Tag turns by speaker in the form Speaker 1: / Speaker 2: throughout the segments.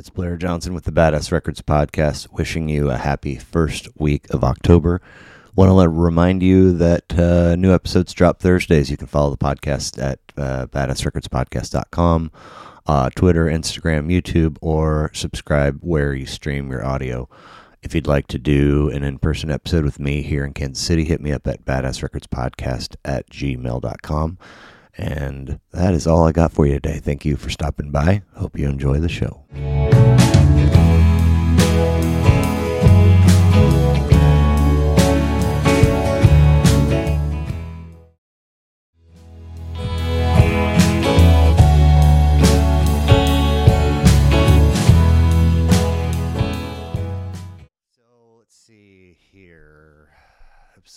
Speaker 1: It's Blair Johnson with the Badass Records podcast, wishing you a happy first week of October. Want to remind you that uh, new episodes drop Thursdays. You can follow the podcast at uh, badassrecordspodcast.com, uh, Twitter, Instagram, YouTube, or subscribe where you stream your audio. If you'd like to do an in person episode with me here in Kansas City, hit me up at badassrecordspodcast at gmail.com. And that is all I got for you today. Thank you for stopping by. Hope you enjoy the show.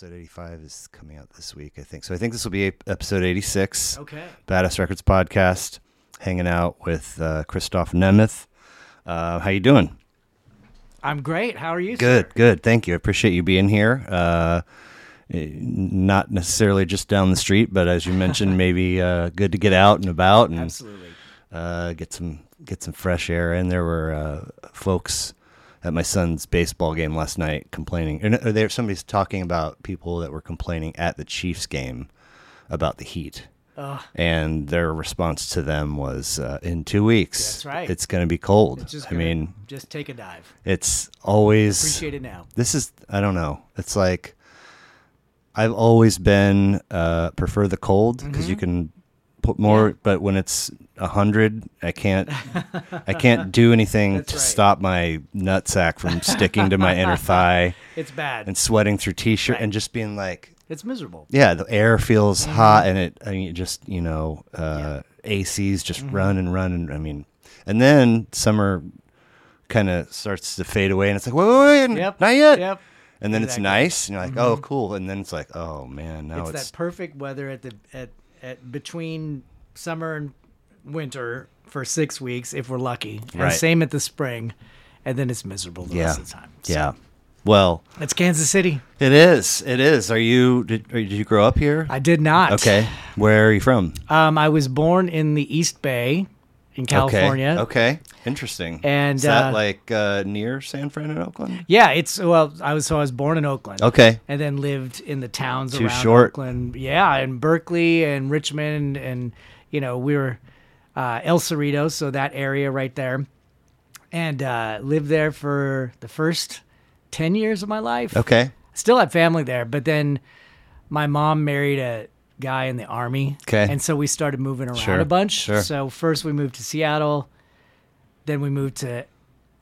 Speaker 1: Episode 85 is coming out this week, I think. So I think this will be episode 86.
Speaker 2: Okay.
Speaker 1: Badass Records podcast, hanging out with uh, Krysztof Nemeth. Uh, how you doing?
Speaker 2: I'm great. How are you?
Speaker 1: Good,
Speaker 2: sir?
Speaker 1: good. Thank you. I appreciate you being here. Uh, eh, not necessarily just down the street, but as you mentioned, maybe uh, good to get out and about and
Speaker 2: Absolutely.
Speaker 1: uh, get some get some fresh air. And there were uh, folks at my son's baseball game last night complaining. Or there somebody's talking about people that were complaining at the Chiefs game about the heat.
Speaker 2: Ugh.
Speaker 1: And their response to them was, uh, "In two weeks,
Speaker 2: That's right.
Speaker 1: It's going to be cold." I mean,
Speaker 2: just take a dive.
Speaker 1: it's always
Speaker 2: Appreciate it now.
Speaker 1: this is I don't know. It's like I've always been uh, prefer the cold because
Speaker 2: Mm-hmm.
Speaker 1: you can put more. But when it's a hundred, I can't. I can't do anything
Speaker 2: That's
Speaker 1: to
Speaker 2: right.
Speaker 1: stop my nutsack from sticking to my inner thigh
Speaker 2: It's bad.
Speaker 1: and sweating through t-shirt
Speaker 2: Right.
Speaker 1: and just being like,
Speaker 2: it's miserable.
Speaker 1: yeah, the air feels
Speaker 2: Mm-hmm.
Speaker 1: hot and it. I mean, it just you know, uh, ACs just
Speaker 2: Mm-hmm.
Speaker 1: run and run and I mean, and then summer kind of starts to fade away and it's like, wait, wait, wait,
Speaker 2: Yep.
Speaker 1: not yet.
Speaker 2: Yep.
Speaker 1: And then it's
Speaker 2: Exactly. Mm-hmm.
Speaker 1: nice, and you're like, oh, cool. And then it's like, oh man, now
Speaker 2: it's,
Speaker 1: it's,
Speaker 2: that perfect weather at the at at between summer and winter for six weeks if we're lucky. And
Speaker 1: Right.
Speaker 2: same at the spring, and then it's miserable the
Speaker 1: yeah,
Speaker 2: rest of the time. So,
Speaker 1: yeah. Well,
Speaker 2: It's Kansas City.
Speaker 1: it is. It is. Are you? Did, are, did you grow up here?
Speaker 2: I did not.
Speaker 1: okay. Where are you from?
Speaker 2: Um, I was born in the East Bay, in California.
Speaker 1: Okay. Okay. Interesting.
Speaker 2: And,
Speaker 1: is that
Speaker 2: uh,
Speaker 1: like uh, near San Fran and Oakland?
Speaker 2: Yeah, it's well. I was so I was born in Oakland.
Speaker 1: Okay.
Speaker 2: and then lived in the towns
Speaker 1: Too
Speaker 2: around
Speaker 1: short.
Speaker 2: Oakland. Yeah, and Berkeley and Richmond, and you know we were uh, El Cerrito, so that area right there, and uh, lived there for the first ten years of my life.
Speaker 1: Okay.
Speaker 2: Still had family there, but then my mom married a guy in the army.
Speaker 1: Okay.
Speaker 2: and so we started moving around
Speaker 1: Sure,
Speaker 2: a bunch.
Speaker 1: sure.
Speaker 2: So first we moved to Seattle, then we moved to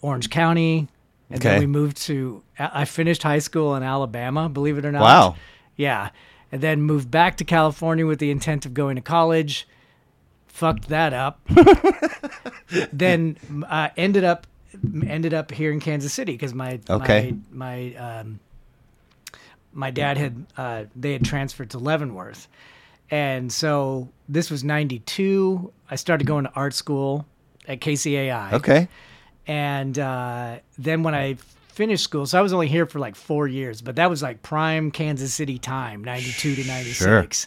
Speaker 2: Orange County. And
Speaker 1: Okay.
Speaker 2: then we moved to. I finished high school in Alabama, believe it or not.
Speaker 1: Wow.
Speaker 2: Yeah. And then moved back to California with the intent of going to college. Fucked that up. then uh, ended up ended up here in Kansas City because my
Speaker 1: Okay.
Speaker 2: my my um, my dad had uh, they had transferred to Leavenworth, and so this was '92. I started going to art school at KCAI.
Speaker 1: Okay.
Speaker 2: And uh, then when I finished school, so I was only here for like four years, but that was like prime Kansas City time, 92 to 96.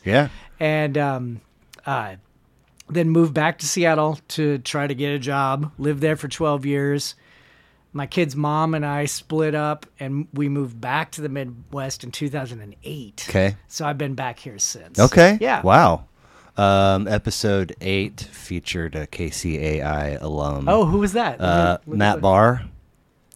Speaker 1: Sure. Yeah.
Speaker 2: And um, uh, then moved back to Seattle to try to get a job, lived there for 12 years. My kid's mom and I split up and we moved back to the Midwest in 2008.
Speaker 1: Okay.
Speaker 2: So I've been back here since.
Speaker 1: Okay.
Speaker 2: Yeah.
Speaker 1: Wow. Um, episode eight featured a KCAI alum.
Speaker 2: Oh, who was that?
Speaker 1: uh, Matt Barr.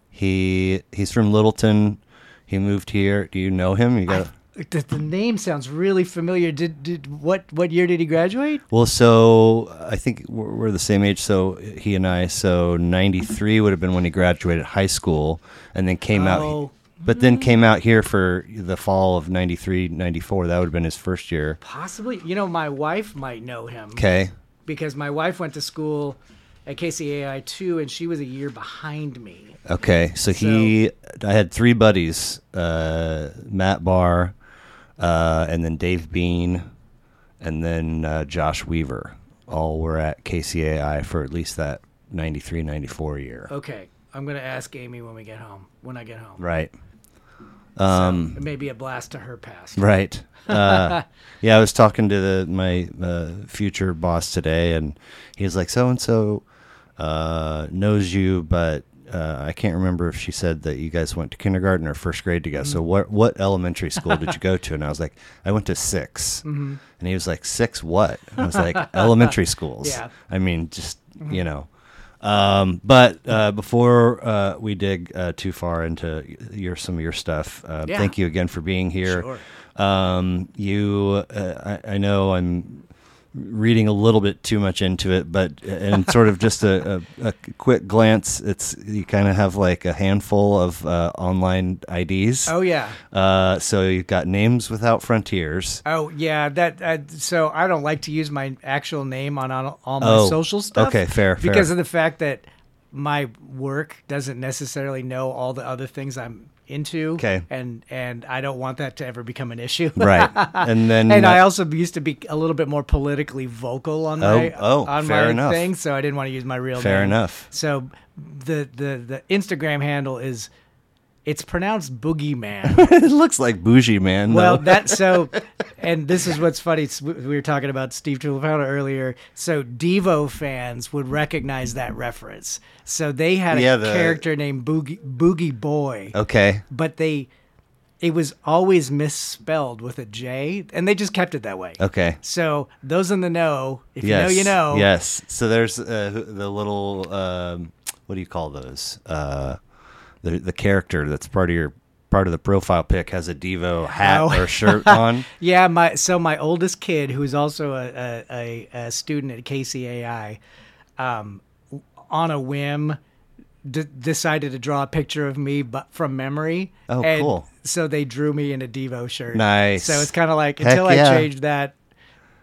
Speaker 1: He he's from Littleton. He moved here. Do you know him? You got.
Speaker 2: The, the name sounds really familiar. Did did what what year did he graduate?
Speaker 1: Well, so I think we're, we're the same age. So he and I. So '93 would have been when he graduated high school, and then came out.
Speaker 2: Oh.
Speaker 1: But then came out here for the fall of '93, '94. That would have been his first year.
Speaker 2: Possibly. You know, my wife might know him
Speaker 1: Okay.
Speaker 2: because my wife went to school at KCAI too, and she was a year behind me.
Speaker 1: Okay. So, he, I had three buddies: uh, Matt Barr, uh, and then Dave Bean, and then uh, Josh Weaver. All were at KCAI for at least that 93, 94 year.
Speaker 2: Okay, I'm gonna ask Amy when we get home. When I get home,
Speaker 1: Right. Um,
Speaker 2: it may be a blast to her past.
Speaker 1: Right. Uh, yeah, I was talking to the, my uh, future boss today, and he was like, "So and so, uh, knows you, but uh, I can't remember if she said that you guys went to kindergarten or first grade together. So what what elementary school did you go to? And I was like, I went to 6
Speaker 2: Mm-hmm.
Speaker 1: and he was like, six what? And I was like, elementary schools.
Speaker 2: Yeah.
Speaker 1: I mean, just you know. Um, but uh, before uh, we dig uh, too far into your some of your stuff, uh,
Speaker 2: Yeah.
Speaker 1: thank you again for being here.
Speaker 2: Sure.
Speaker 1: Um, you, uh, I, I know I'm reading a little bit too much into it, but and sort of just a, a, a quick glance, it's you kind of have like a handful of uh, online IDs.
Speaker 2: Oh yeah.
Speaker 1: Uh, so you've got Names Without Frontiers.
Speaker 2: Oh yeah, that uh, so I don't like to use my actual name on, on all my
Speaker 1: Oh,
Speaker 2: social stuff.
Speaker 1: okay, fair, fair.
Speaker 2: Because of the fact that my work doesn't necessarily know all the other things I'm into.
Speaker 1: Okay.
Speaker 2: and and I don't want that to ever become an issue.
Speaker 1: Right, and then
Speaker 2: and I also used to be a little bit more politically vocal on oh, my
Speaker 1: Oh, oh,
Speaker 2: on
Speaker 1: fair
Speaker 2: my
Speaker 1: enough.
Speaker 2: thing, so I didn't want to use my real
Speaker 1: Fair
Speaker 2: name.
Speaker 1: Fair enough.
Speaker 2: So the the the Instagram handle is it's pronounced Boogeyman.
Speaker 1: it looks like Bougie Man.
Speaker 2: Well,
Speaker 1: though.
Speaker 2: that so, and this is what's funny. We were talking about Steve Tulipano earlier. So Devo fans would recognize that reference. So they had a
Speaker 1: the-
Speaker 2: character named Booji Booji Boy,
Speaker 1: okay.
Speaker 2: but they it was always misspelled with a J, and they just kept it that way.
Speaker 1: Okay.
Speaker 2: So those in the know, if
Speaker 1: yes.
Speaker 2: you know, you know.
Speaker 1: Yes. So there's uh, the little um, what do you call those? Uh, the the character that's part of your part of the profile pic has a Devo hat
Speaker 2: Oh.
Speaker 1: or shirt on.
Speaker 2: Yeah, my so my oldest kid, who's also a a, a, student at KCAI, um, on a whim, d- decided to draw a picture of me, but from memory.
Speaker 1: Oh,
Speaker 2: And
Speaker 1: cool.
Speaker 2: So they drew me in a Devo shirt.
Speaker 1: Nice.
Speaker 2: So it's kind of like
Speaker 1: Heck
Speaker 2: until
Speaker 1: yeah.
Speaker 2: I change that,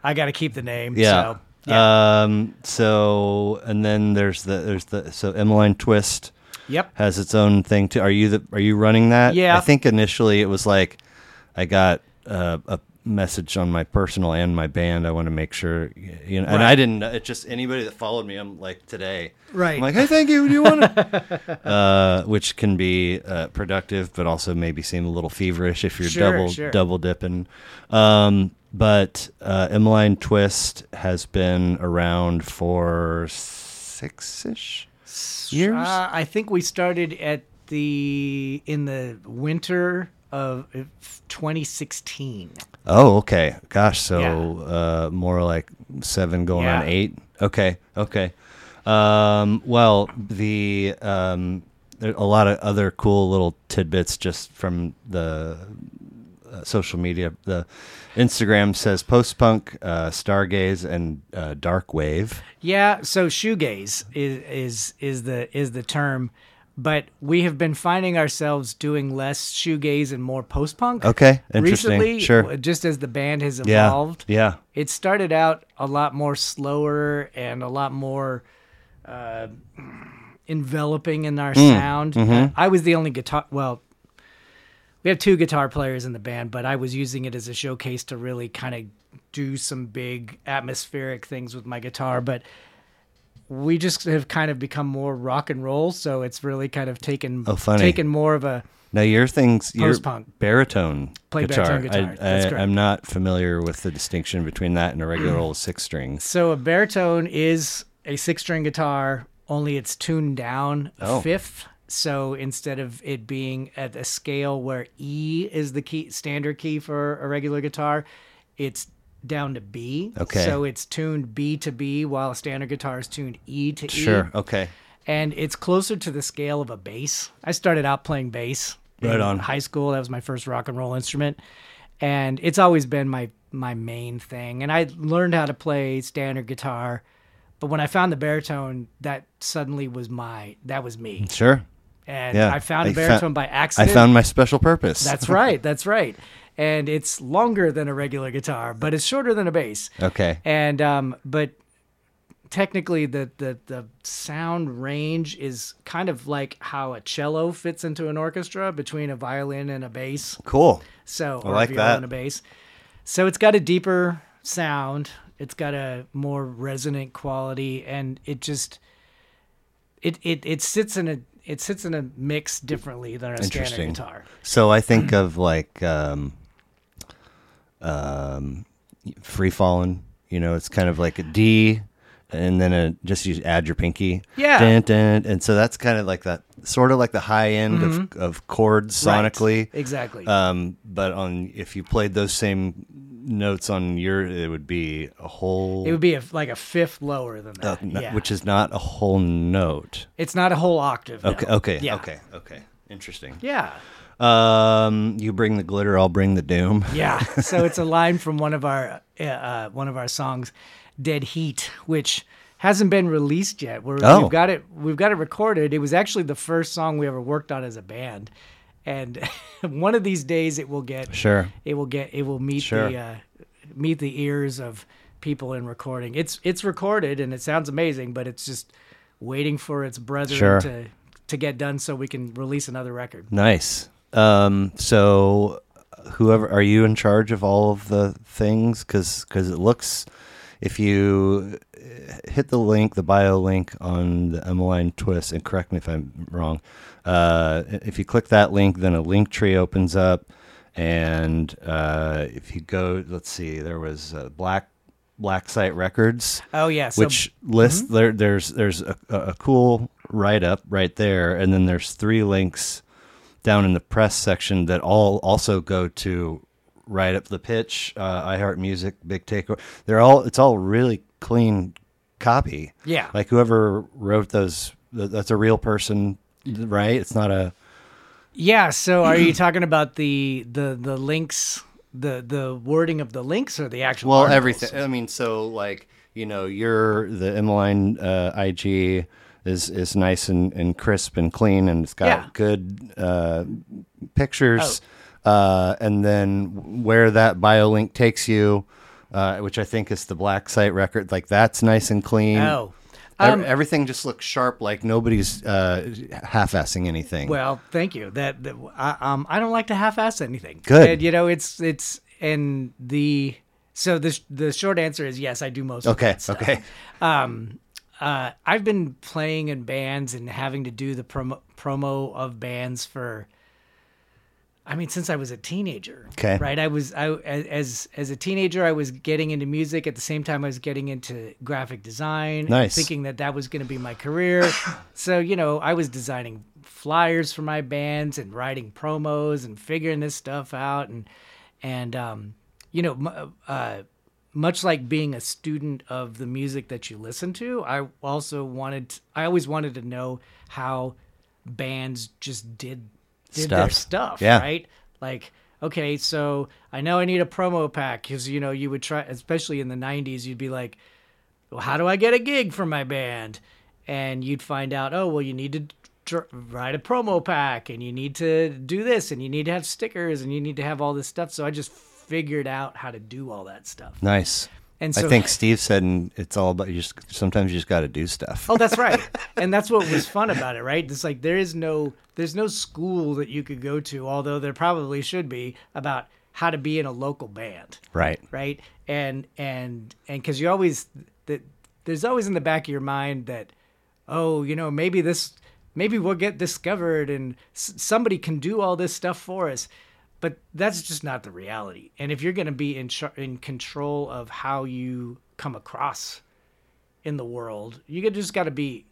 Speaker 2: I got to keep the name.
Speaker 1: Yeah.
Speaker 2: So, yeah.
Speaker 1: Um. So and then there's the there's the so Emmaline Twist
Speaker 2: yep.
Speaker 1: has its own thing too. Are you the are you running that?
Speaker 2: Yeah.
Speaker 1: I think initially it was like I got uh, a message on my personal and my band. I want to make sure you know, and I didn't. It's just anybody that followed me. I'm like today.
Speaker 2: Right.
Speaker 1: I'm like, hey, thank you. Do you want to? uh, which can be uh, productive, but also maybe seem a little feverish if you're
Speaker 2: Sure,
Speaker 1: double
Speaker 2: sure.
Speaker 1: double dipping. Um, but uh, Emmaline Twist has been around for six ish years.
Speaker 2: Uh, I think we started at the in the winter of uh, 2016.
Speaker 1: Oh, okay. Gosh, so
Speaker 2: Yeah.
Speaker 1: uh, more like seven going on eight. Okay, okay. Um, well, the um, there a lot of other cool little tidbits just from the social media. The Instagram says post punk, uh, stargaze, and uh, dark wave.
Speaker 2: Yeah, so shoegaze is is is the is the term, but we have been finding ourselves doing less shoegaze and more post punk.
Speaker 1: Okay, interesting.
Speaker 2: Recently,
Speaker 1: Sure.
Speaker 2: just as the band has
Speaker 1: Yeah,
Speaker 2: evolved,
Speaker 1: yeah.
Speaker 2: it started out a lot more slower and a lot more uh, enveloping in our
Speaker 1: Mm,
Speaker 2: sound.
Speaker 1: mm-hmm.
Speaker 2: Uh, I was the only guitar. Well, we have two guitar players in the band, but I was using it as a showcase to really kind of do some big atmospheric things with my guitar. But we just have kind of become more rock and roll, so it's really kind of taken
Speaker 1: Oh, funny.
Speaker 2: taken more of a
Speaker 1: Now your thing's your baritone
Speaker 2: Play
Speaker 1: guitar.
Speaker 2: baritone guitar.
Speaker 1: I, I'm not familiar with the distinction between that and a regular old six string.
Speaker 2: So a baritone is a six string guitar, only it's tuned down a
Speaker 1: Oh.
Speaker 2: fifth. So instead of it being at a scale where E is the key standard key for a regular guitar, it's down to B.
Speaker 1: Okay.
Speaker 2: So it's tuned B to B while a standard guitar is tuned E to E.
Speaker 1: Sure. Okay.
Speaker 2: And it's closer to the scale of a bass. I started out playing bass
Speaker 1: Right
Speaker 2: in
Speaker 1: on.
Speaker 2: high school. That was my first rock and roll instrument. And it's always been my my main thing. And I learned how to play standard guitar. But when I found the baritone, that suddenly was my that was me.
Speaker 1: Sure.
Speaker 2: And
Speaker 1: Yeah.
Speaker 2: I found a
Speaker 1: I
Speaker 2: baritone by accident.
Speaker 1: I found my special purpose.
Speaker 2: That's right. That's right. And it's longer than a regular guitar, but it's shorter than a bass.
Speaker 1: okay.
Speaker 2: And um, but technically, the the the sound range is kind of like how a cello fits into an orchestra between a violin and a bass.
Speaker 1: Cool.
Speaker 2: So
Speaker 1: I like that.
Speaker 2: and a bass. So it's got a deeper sound. It's got a more resonant quality, and it just it it it sits in a it sits in a mix differently than a standard guitar.
Speaker 1: So I think of like um, um, Free Fallin'. You know, it's kind of like a D, and then uh just you add your pinky.
Speaker 2: Yeah.
Speaker 1: Dun, dun, and so that's kind of like that, sort of like the high end of, of chords
Speaker 2: Mm-hmm. Right.
Speaker 1: sonically.
Speaker 2: Exactly.
Speaker 1: Um, but on if you played those same notes on your, it would be a whole,
Speaker 2: it would be a, like a fifth lower than
Speaker 1: uh,
Speaker 2: that.
Speaker 1: n-
Speaker 2: yeah.
Speaker 1: which is not a whole note.
Speaker 2: it's not a whole octave. no.
Speaker 1: Okay. Okay.
Speaker 2: Yeah.
Speaker 1: Okay. Okay. Interesting.
Speaker 2: Yeah.
Speaker 1: Um, you bring the glitter, I'll bring the doom.
Speaker 2: Yeah. So it's a line from one of our uh, uh, one of our songs, "Dead Heat," which hasn't been released yet. We're,
Speaker 1: Oh.
Speaker 2: We've got it. We've got it recorded. It was actually the first song we ever worked on as a band, and one of these days it will get
Speaker 1: Sure.
Speaker 2: it will get it will meet
Speaker 1: Sure.
Speaker 2: the uh, meet the ears of people in recording. It's it's recorded and it sounds amazing, but it's just waiting for its brethren
Speaker 1: Sure.
Speaker 2: to to get done so we can release another record.
Speaker 1: Nice. Um, so whoever are you in charge of all of the things? Because cuz it looks, if you uh, hit the link, the bio link on the Emmaline Twist, and correct me if I'm wrong. Uh, if you click that link, then a link tree opens up, and uh, if you go, let's see, there was uh, Black Black Site Records.
Speaker 2: Oh yeah, so
Speaker 1: which lists there there's there's a, a cool write up right there. And then there's three links down in the press section that all also go to write up the pitch uh, i heart music big takeover they're all it's all really clean copy.
Speaker 2: Yeah.
Speaker 1: like whoever wrote those that's a real person right it's not a
Speaker 2: Yeah, so are you talking about the the the links, the the wording of the links, or the actual?
Speaker 1: well
Speaker 2: articles?
Speaker 1: everything i mean so like you know your the Emmaline uh, ig is is nice and, and crisp and clean and it's got
Speaker 2: Yeah.
Speaker 1: good uh, pictures uh, and then where that bio link takes you uh, which i think is the black site record like that's nice and clean
Speaker 2: Oh, um,
Speaker 1: everything just looks sharp like nobody's uh, half-assing anything
Speaker 2: well, thank you. That, that I, um, I don't like to half-ass anything.
Speaker 1: Good.
Speaker 2: And, you know, it's it's and the so the the short answer is yes, I do most. Of
Speaker 1: okay okay
Speaker 2: um, uh, I've been playing in bands and having to do the promo promo of bands for. I mean, since I was a teenager.
Speaker 1: Okay.
Speaker 2: Right. I was I as as a teenager, I was getting into music. At the same time, I was getting into graphic design.
Speaker 1: Nice.
Speaker 2: Thinking that that was going to be my career. so you know, I was designing flyers for my bands and writing promos and figuring this stuff out and and um, you know, m- uh, much like being a student of the music that you listen to, I also wanted I always wanted to know how bands just did did their
Speaker 1: Stuff.
Speaker 2: stuff,
Speaker 1: Yeah.
Speaker 2: right? Like okay, so I know I need a promo pack cuz you know, you would try especially in the 90s you'd be like, "Well, how do I get a gig for my band?" And you'd find out, "Oh, well, you need to dr- write a promo pack and you need to do this and you need to have stickers and you need to have all this stuff." So I just figured out how to do all that stuff.
Speaker 1: nice
Speaker 2: And so
Speaker 1: i think steve said and it's all about you just sometimes you just got to do stuff
Speaker 2: Oh, that's right. and that's what was fun about it, right? It's like there is no there's no school that you could go to, although there probably should be about how to be in a local band,
Speaker 1: right
Speaker 2: right? And and and cuz you always that there's always in the back of your mind that oh, you know, maybe this maybe we'll get discovered and s- somebody can do all this stuff for us. But that's just not the reality. And if you're going to be in char- in control of how you come across in the world. You just got to be,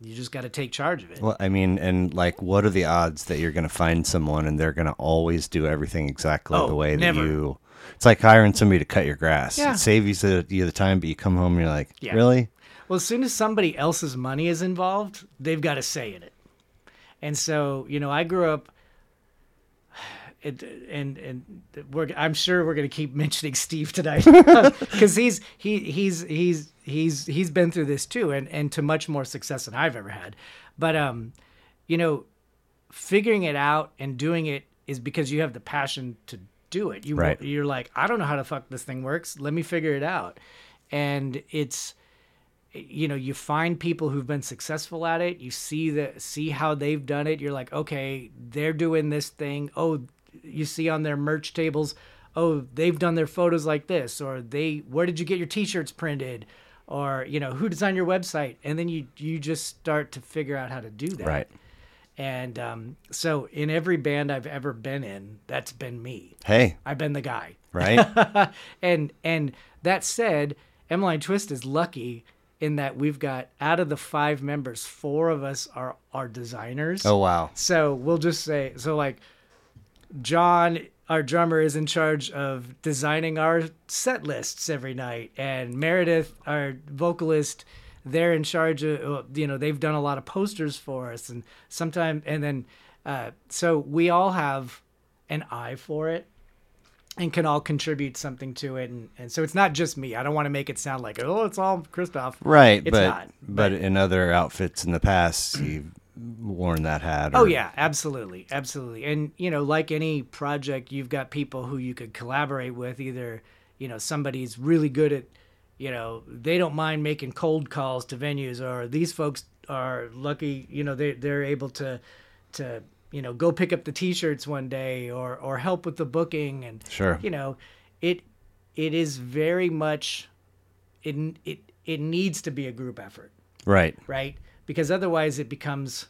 Speaker 2: you just got to take charge of it.
Speaker 1: Well, I mean, and like, what are the odds that you're going to find someone and they're going to always do everything exactly
Speaker 2: Oh,
Speaker 1: the way
Speaker 2: never.
Speaker 1: that you? It's like hiring somebody to cut your grass.
Speaker 2: Yeah.
Speaker 1: It saves you the, you the time, but you come home and you're like,
Speaker 2: Yeah.
Speaker 1: really?
Speaker 2: Well, as soon as somebody else's money is involved, they've got a say in it. And so, you know, I grew up. It, and and we're I'm sure we're gonna keep mentioning Steve tonight because he's he he's he's he's he's been through this too and and to much more success than I've ever had, but um, you know, figuring it out and doing it is because you have the passion to do it. You
Speaker 1: Right.
Speaker 2: you're like I don't know how the fuck this thing works. Let me figure it out, and it's you know you find people who've been successful at it you see the see how they've done it you're like okay they're doing this thing oh you see on their merch tables oh they've done their photos like this or they where did you get your t-shirts printed or you know who designed your website and then you you just start to figure out how to do that
Speaker 1: Right.
Speaker 2: and um, so in every band i've ever been in that's been me
Speaker 1: Hey,
Speaker 2: i've been the guy
Speaker 1: right?
Speaker 2: and and that said, Emmaline Twist is lucky in that we've got out of the five members, four of us are are designers.
Speaker 1: Oh wow.
Speaker 2: So we'll just say so like John our drummer is in charge of designing our set lists every night. And Meredith our vocalist they're in charge of you know they've done a lot of posters for us. And sometimes and then uh, so we all have an eye for it and can all contribute something to it. And, and so it's not just me. I don't want to make it sound like oh it's all Krysztof
Speaker 1: Right,
Speaker 2: It's
Speaker 1: but
Speaker 2: not,
Speaker 1: but in other outfits in the past, you've worn that hat.
Speaker 2: Oh yeah, absolutely, absolutely. And you know, like any project, you've got people who you could collaborate with. Either you know somebody's really good at, you know, they don't mind making cold calls to venues, or these folks are lucky. You know, they they're able to to you know go pick up the T-shirts one day, or or help with the booking, and
Speaker 1: Sure.
Speaker 2: you know, it it is very much it it it needs to be a group effort
Speaker 1: Right.
Speaker 2: right? Because otherwise it becomes,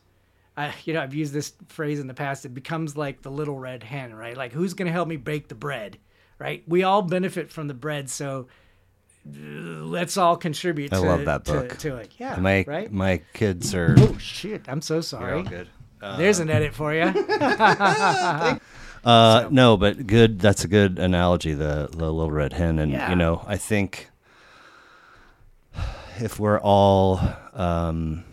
Speaker 2: uh, you know, I've used this phrase in the past. It becomes like the little red hen, right? Like who's going to help me bake the bread, right? We all benefit from the bread, so uh, let's all contribute.
Speaker 1: I
Speaker 2: to,
Speaker 1: love that book.
Speaker 2: to, it. Yeah,
Speaker 1: My
Speaker 2: right.
Speaker 1: my kids are.
Speaker 2: oh shit! I'm so sorry.
Speaker 1: good.
Speaker 2: There's an edit for you.
Speaker 1: Uh, no, but good. That's a good analogy. The the little red hen, and
Speaker 2: Yeah.
Speaker 1: you know, I think if we're all um,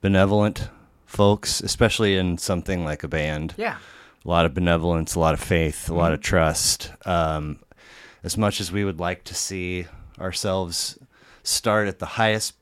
Speaker 1: benevolent folks, especially in something like a band,
Speaker 2: yeah,
Speaker 1: a lot of benevolence, a lot of faith, a lot of trust. Um, as much as we would like to see ourselves start at the highest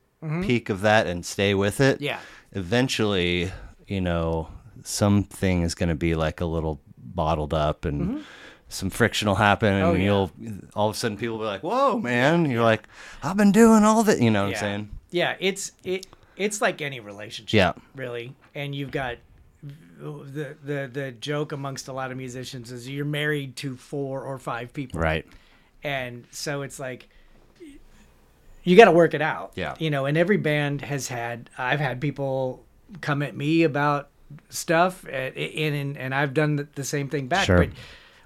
Speaker 1: peak of that and stay with it,
Speaker 2: yeah,
Speaker 1: eventually, you know, something is going to be like a little bottled up and some friction will happen and
Speaker 2: Mm-hmm. Oh, yeah.
Speaker 1: you'll all of a sudden people will be like, "Whoa, man." You're like, "I've been doing all that." You know what
Speaker 2: yeah.
Speaker 1: I'm saying?
Speaker 2: Yeah, it's it it's like any relationship.
Speaker 1: Yeah.
Speaker 2: really. And you've got the the the joke amongst a lot of musicians is you're married to four or five people.
Speaker 1: Right.
Speaker 2: and so it's like you got to work it out
Speaker 1: Yeah.
Speaker 2: you know and every band has had i've had people come at me about stuff uh, and and, and i've done the, the same thing back
Speaker 1: Sure.
Speaker 2: but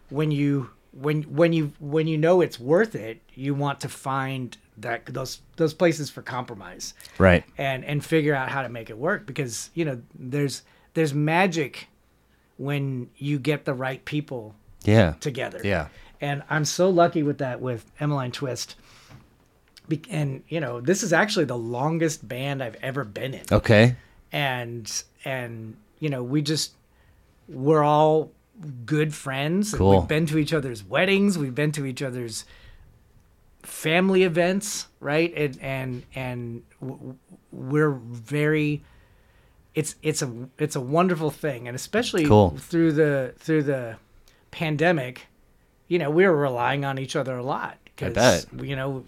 Speaker 2: when you when when you when you know it's worth it you want to find that those those places for compromise
Speaker 1: Right.
Speaker 2: and and figure out how to make it work because you know there's there's magic when you get the right people
Speaker 1: Yeah.
Speaker 2: together
Speaker 1: Yeah.
Speaker 2: and I'm so lucky with that with Emmaline Twist. Be- and you know, this is actually the longest band I've ever been in.
Speaker 1: Okay.
Speaker 2: And and you know, we just we're all good friends.
Speaker 1: Cool.
Speaker 2: We've been to each other's weddings. We've been to each other's family events, right? And and and we're very. It's it's a it's a wonderful thing, and especially
Speaker 1: Cool.
Speaker 2: through the through the pandemic, you know, we were relying on each other a lot.
Speaker 1: cuz.
Speaker 2: You know,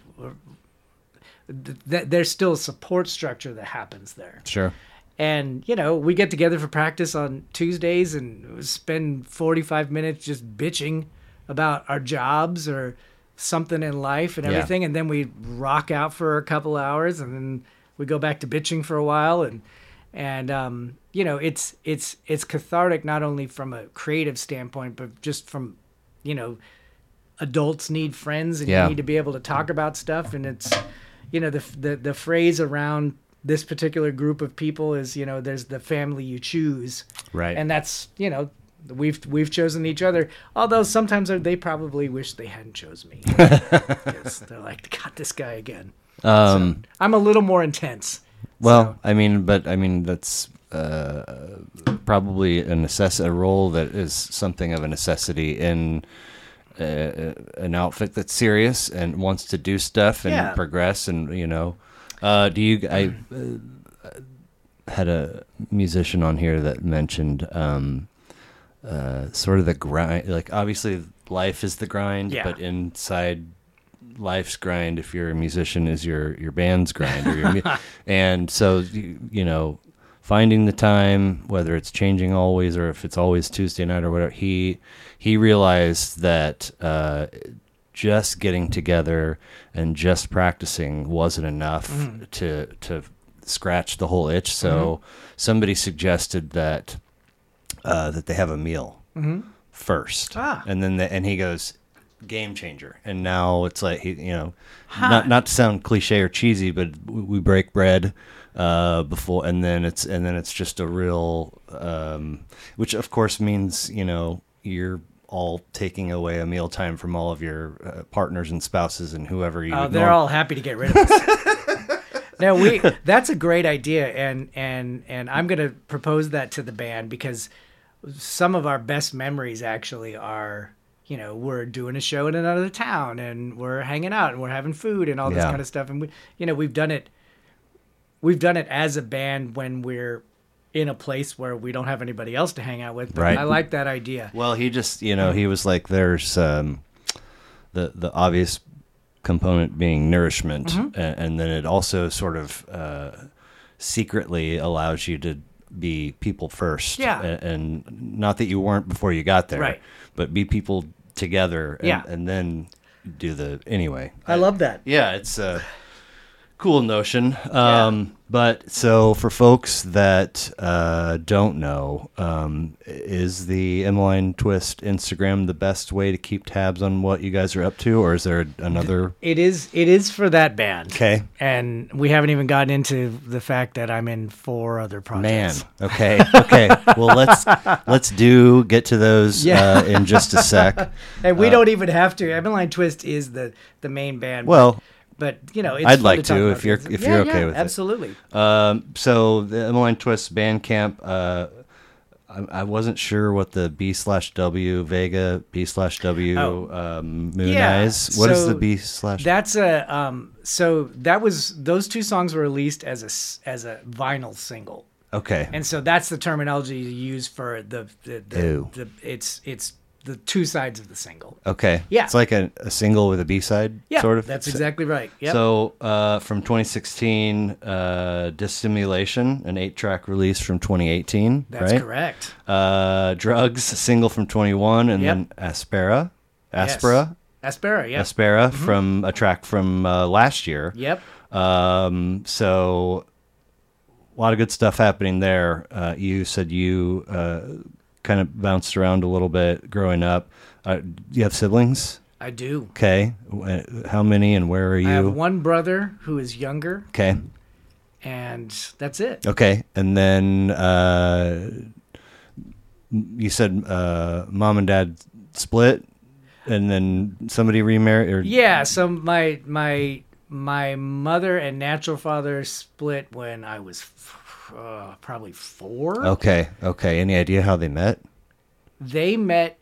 Speaker 2: th- th- there's still a support structure that happens there
Speaker 1: Sure.
Speaker 2: and you know we get together for practice on tuesdays and spend 45 minutes just bitching about our jobs or something in life and
Speaker 1: Yeah.
Speaker 2: everything and then we rock out for a couple hours and then we go back to bitching for a while and and um, you know it's it's it's cathartic not only from a creative standpoint but just from you know adults need friends and
Speaker 1: Yeah.
Speaker 2: you need to be able to talk about stuff and it's you know the the the phrase around this particular group of people is you know there's the family you choose
Speaker 1: Right.
Speaker 2: and that's you know we've we've chosen each other although sometimes they probably wish they hadn't chose me. they're like got this guy again
Speaker 1: um
Speaker 2: i'm a little more intense
Speaker 1: Well, I mean, but I mean that's uh, probably a necess- a role that is something of a necessity in uh, an outfit that's serious and wants to do stuff and
Speaker 2: Yeah.
Speaker 1: progress, and you know, uh, do you? I uh, had a musician on here that mentioned um, uh, sort of the grind. Like obviously, life is the grind,
Speaker 2: Yeah.
Speaker 1: but inside life's grind if you're a musician is your your band's grind or your mu- and so you, you know finding the time whether it's changing always or if it's always Tuesday night or whatever he he realized that uh just getting together and just practicing wasn't enough
Speaker 2: Mm-hmm.
Speaker 1: to to scratch the whole itch so somebody suggested that uh that they have a meal first
Speaker 2: Ah.
Speaker 1: and then the, and he goes game changer. And now it's like he, you know, not not to sound cliche or cheesy, but we break bread uh, before, and then it's and then it's just a real, um, which of course means you know you're all taking away a meal time from all of your uh, partners and spouses and whoever you.
Speaker 2: Oh, they're
Speaker 1: norm-
Speaker 2: all happy to get rid of us. no, we that's a great idea and and and I'm going to propose that to the band because some of our best memories actually are you know, we're doing a show in another town and we're hanging out and we're having food and all this
Speaker 1: Yeah.
Speaker 2: kind of stuff and we you know, we've done it we've done it as a band when we're in a place where we don't have anybody else to hang out with. But
Speaker 1: Right.
Speaker 2: I like that idea.
Speaker 1: Well, he just, you know, he was like, there's um, the the obvious component being nourishment,
Speaker 2: Mm-hmm.
Speaker 1: a- and, then it also sort of uh, secretly allows you to be people first.
Speaker 2: Yeah.
Speaker 1: a- and, not that you weren't before you got there,
Speaker 2: Right.
Speaker 1: But be people together, and,
Speaker 2: Yeah.
Speaker 1: and then do the anyway.
Speaker 2: I love that.
Speaker 1: Yeah, it's a cool notion. Um, But so for folks that uh, don't know, um, is the Emmaline Twist Instagram the best way to keep tabs on what you guys are up to, or is there another?
Speaker 2: It is it is for that band.
Speaker 1: Okay,
Speaker 2: And we haven't even gotten into the fact that I'm in four other projects. man.
Speaker 1: Okay, okay. well, let's let's do get to those
Speaker 2: Yeah.
Speaker 1: uh, in just a sec.
Speaker 2: And we don't even have to. Emmaline Twist is the the main band.
Speaker 1: Well,
Speaker 2: but you know, it's
Speaker 1: I'd like
Speaker 2: to,
Speaker 1: to, if you're- if
Speaker 2: Yeah,
Speaker 1: you're okay
Speaker 2: yeah,
Speaker 1: with it.
Speaker 2: absolutely.
Speaker 1: Um, so the Emmaline Twist Bandcamp, uh, I, I wasn't sure what the B slash W Vega B slash W
Speaker 2: Oh.
Speaker 1: um, Moon
Speaker 2: Yeah,
Speaker 1: Eyes. What is
Speaker 2: so
Speaker 1: the B slash?
Speaker 2: That's a um. So that was those two songs were released as a as a vinyl single,
Speaker 1: Okay.
Speaker 2: and so that's the terminology you use for the the, the, the it's it's the two sides of the single.
Speaker 1: okay.
Speaker 2: Yeah.
Speaker 1: It's like a, a single with a B side.
Speaker 2: Yeah,
Speaker 1: Sort of.
Speaker 2: That's exactly right. Yep.
Speaker 1: So uh, from 2016, uh, Dissimulation, an eight-track release from 2018.
Speaker 2: that's
Speaker 1: right?
Speaker 2: correct.
Speaker 1: Uh, Drugs, a single from 21, and
Speaker 2: Yep.
Speaker 1: then Aspera,
Speaker 2: Yes.
Speaker 1: Aspera,
Speaker 2: Aspera. Yeah.
Speaker 1: Aspera from a track from uh, last year.
Speaker 2: Yep.
Speaker 1: Um, so a lot of good stuff happening there. Uh, you said you uh, kind of bounced around a little bit growing up. Uh, do you have siblings?
Speaker 2: I do.
Speaker 1: Okay. How many and where are you?
Speaker 2: I have one brother who is younger,
Speaker 1: Okay.
Speaker 2: and that's it.
Speaker 1: Okay. And then uh, you said uh, mom and dad split, and then somebody remarried. Or
Speaker 2: Yeah. So my my my mother and natural father split when I was uh, probably four.
Speaker 1: Okay. Okay. Any idea how they met?
Speaker 2: They met.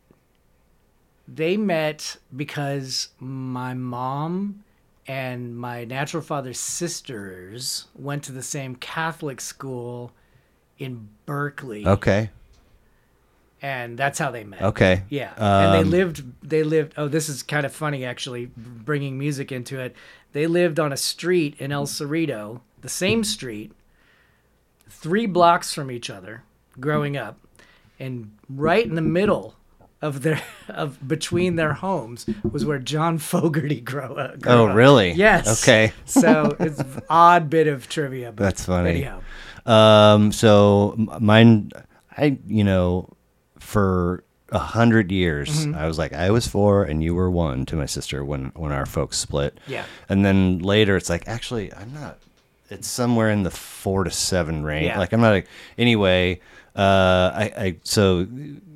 Speaker 2: They met because my mom and my natural father's sisters went to the same Catholic school in Berkeley,
Speaker 1: Okay.
Speaker 2: and that's how they met.
Speaker 1: Okay.
Speaker 2: Yeah, and they
Speaker 1: Um,
Speaker 2: lived. They lived. Oh, this is kind of funny, actually, bringing music into it. They lived on a street in El Cerrito, the same street, three blocks from each other, growing up, and right in the middle of their of between their homes was where John Fogerty grew, uh, grew
Speaker 1: Oh,
Speaker 2: up.
Speaker 1: really?
Speaker 2: Yes.
Speaker 1: Okay.
Speaker 2: so it's odd bit of trivia. But
Speaker 1: That's funny.
Speaker 2: Anyhow,
Speaker 1: Um, so mine, I, you know, for a hundred years,
Speaker 2: Mm-hmm.
Speaker 1: I was like, I was four and you were one to my sister when, when our folks split.
Speaker 2: Yeah.
Speaker 1: And then later it's like, actually, I'm not, it's somewhere in the four to seven range.
Speaker 2: Yeah.
Speaker 1: Like I'm not, a, anyway, uh, I, I, so,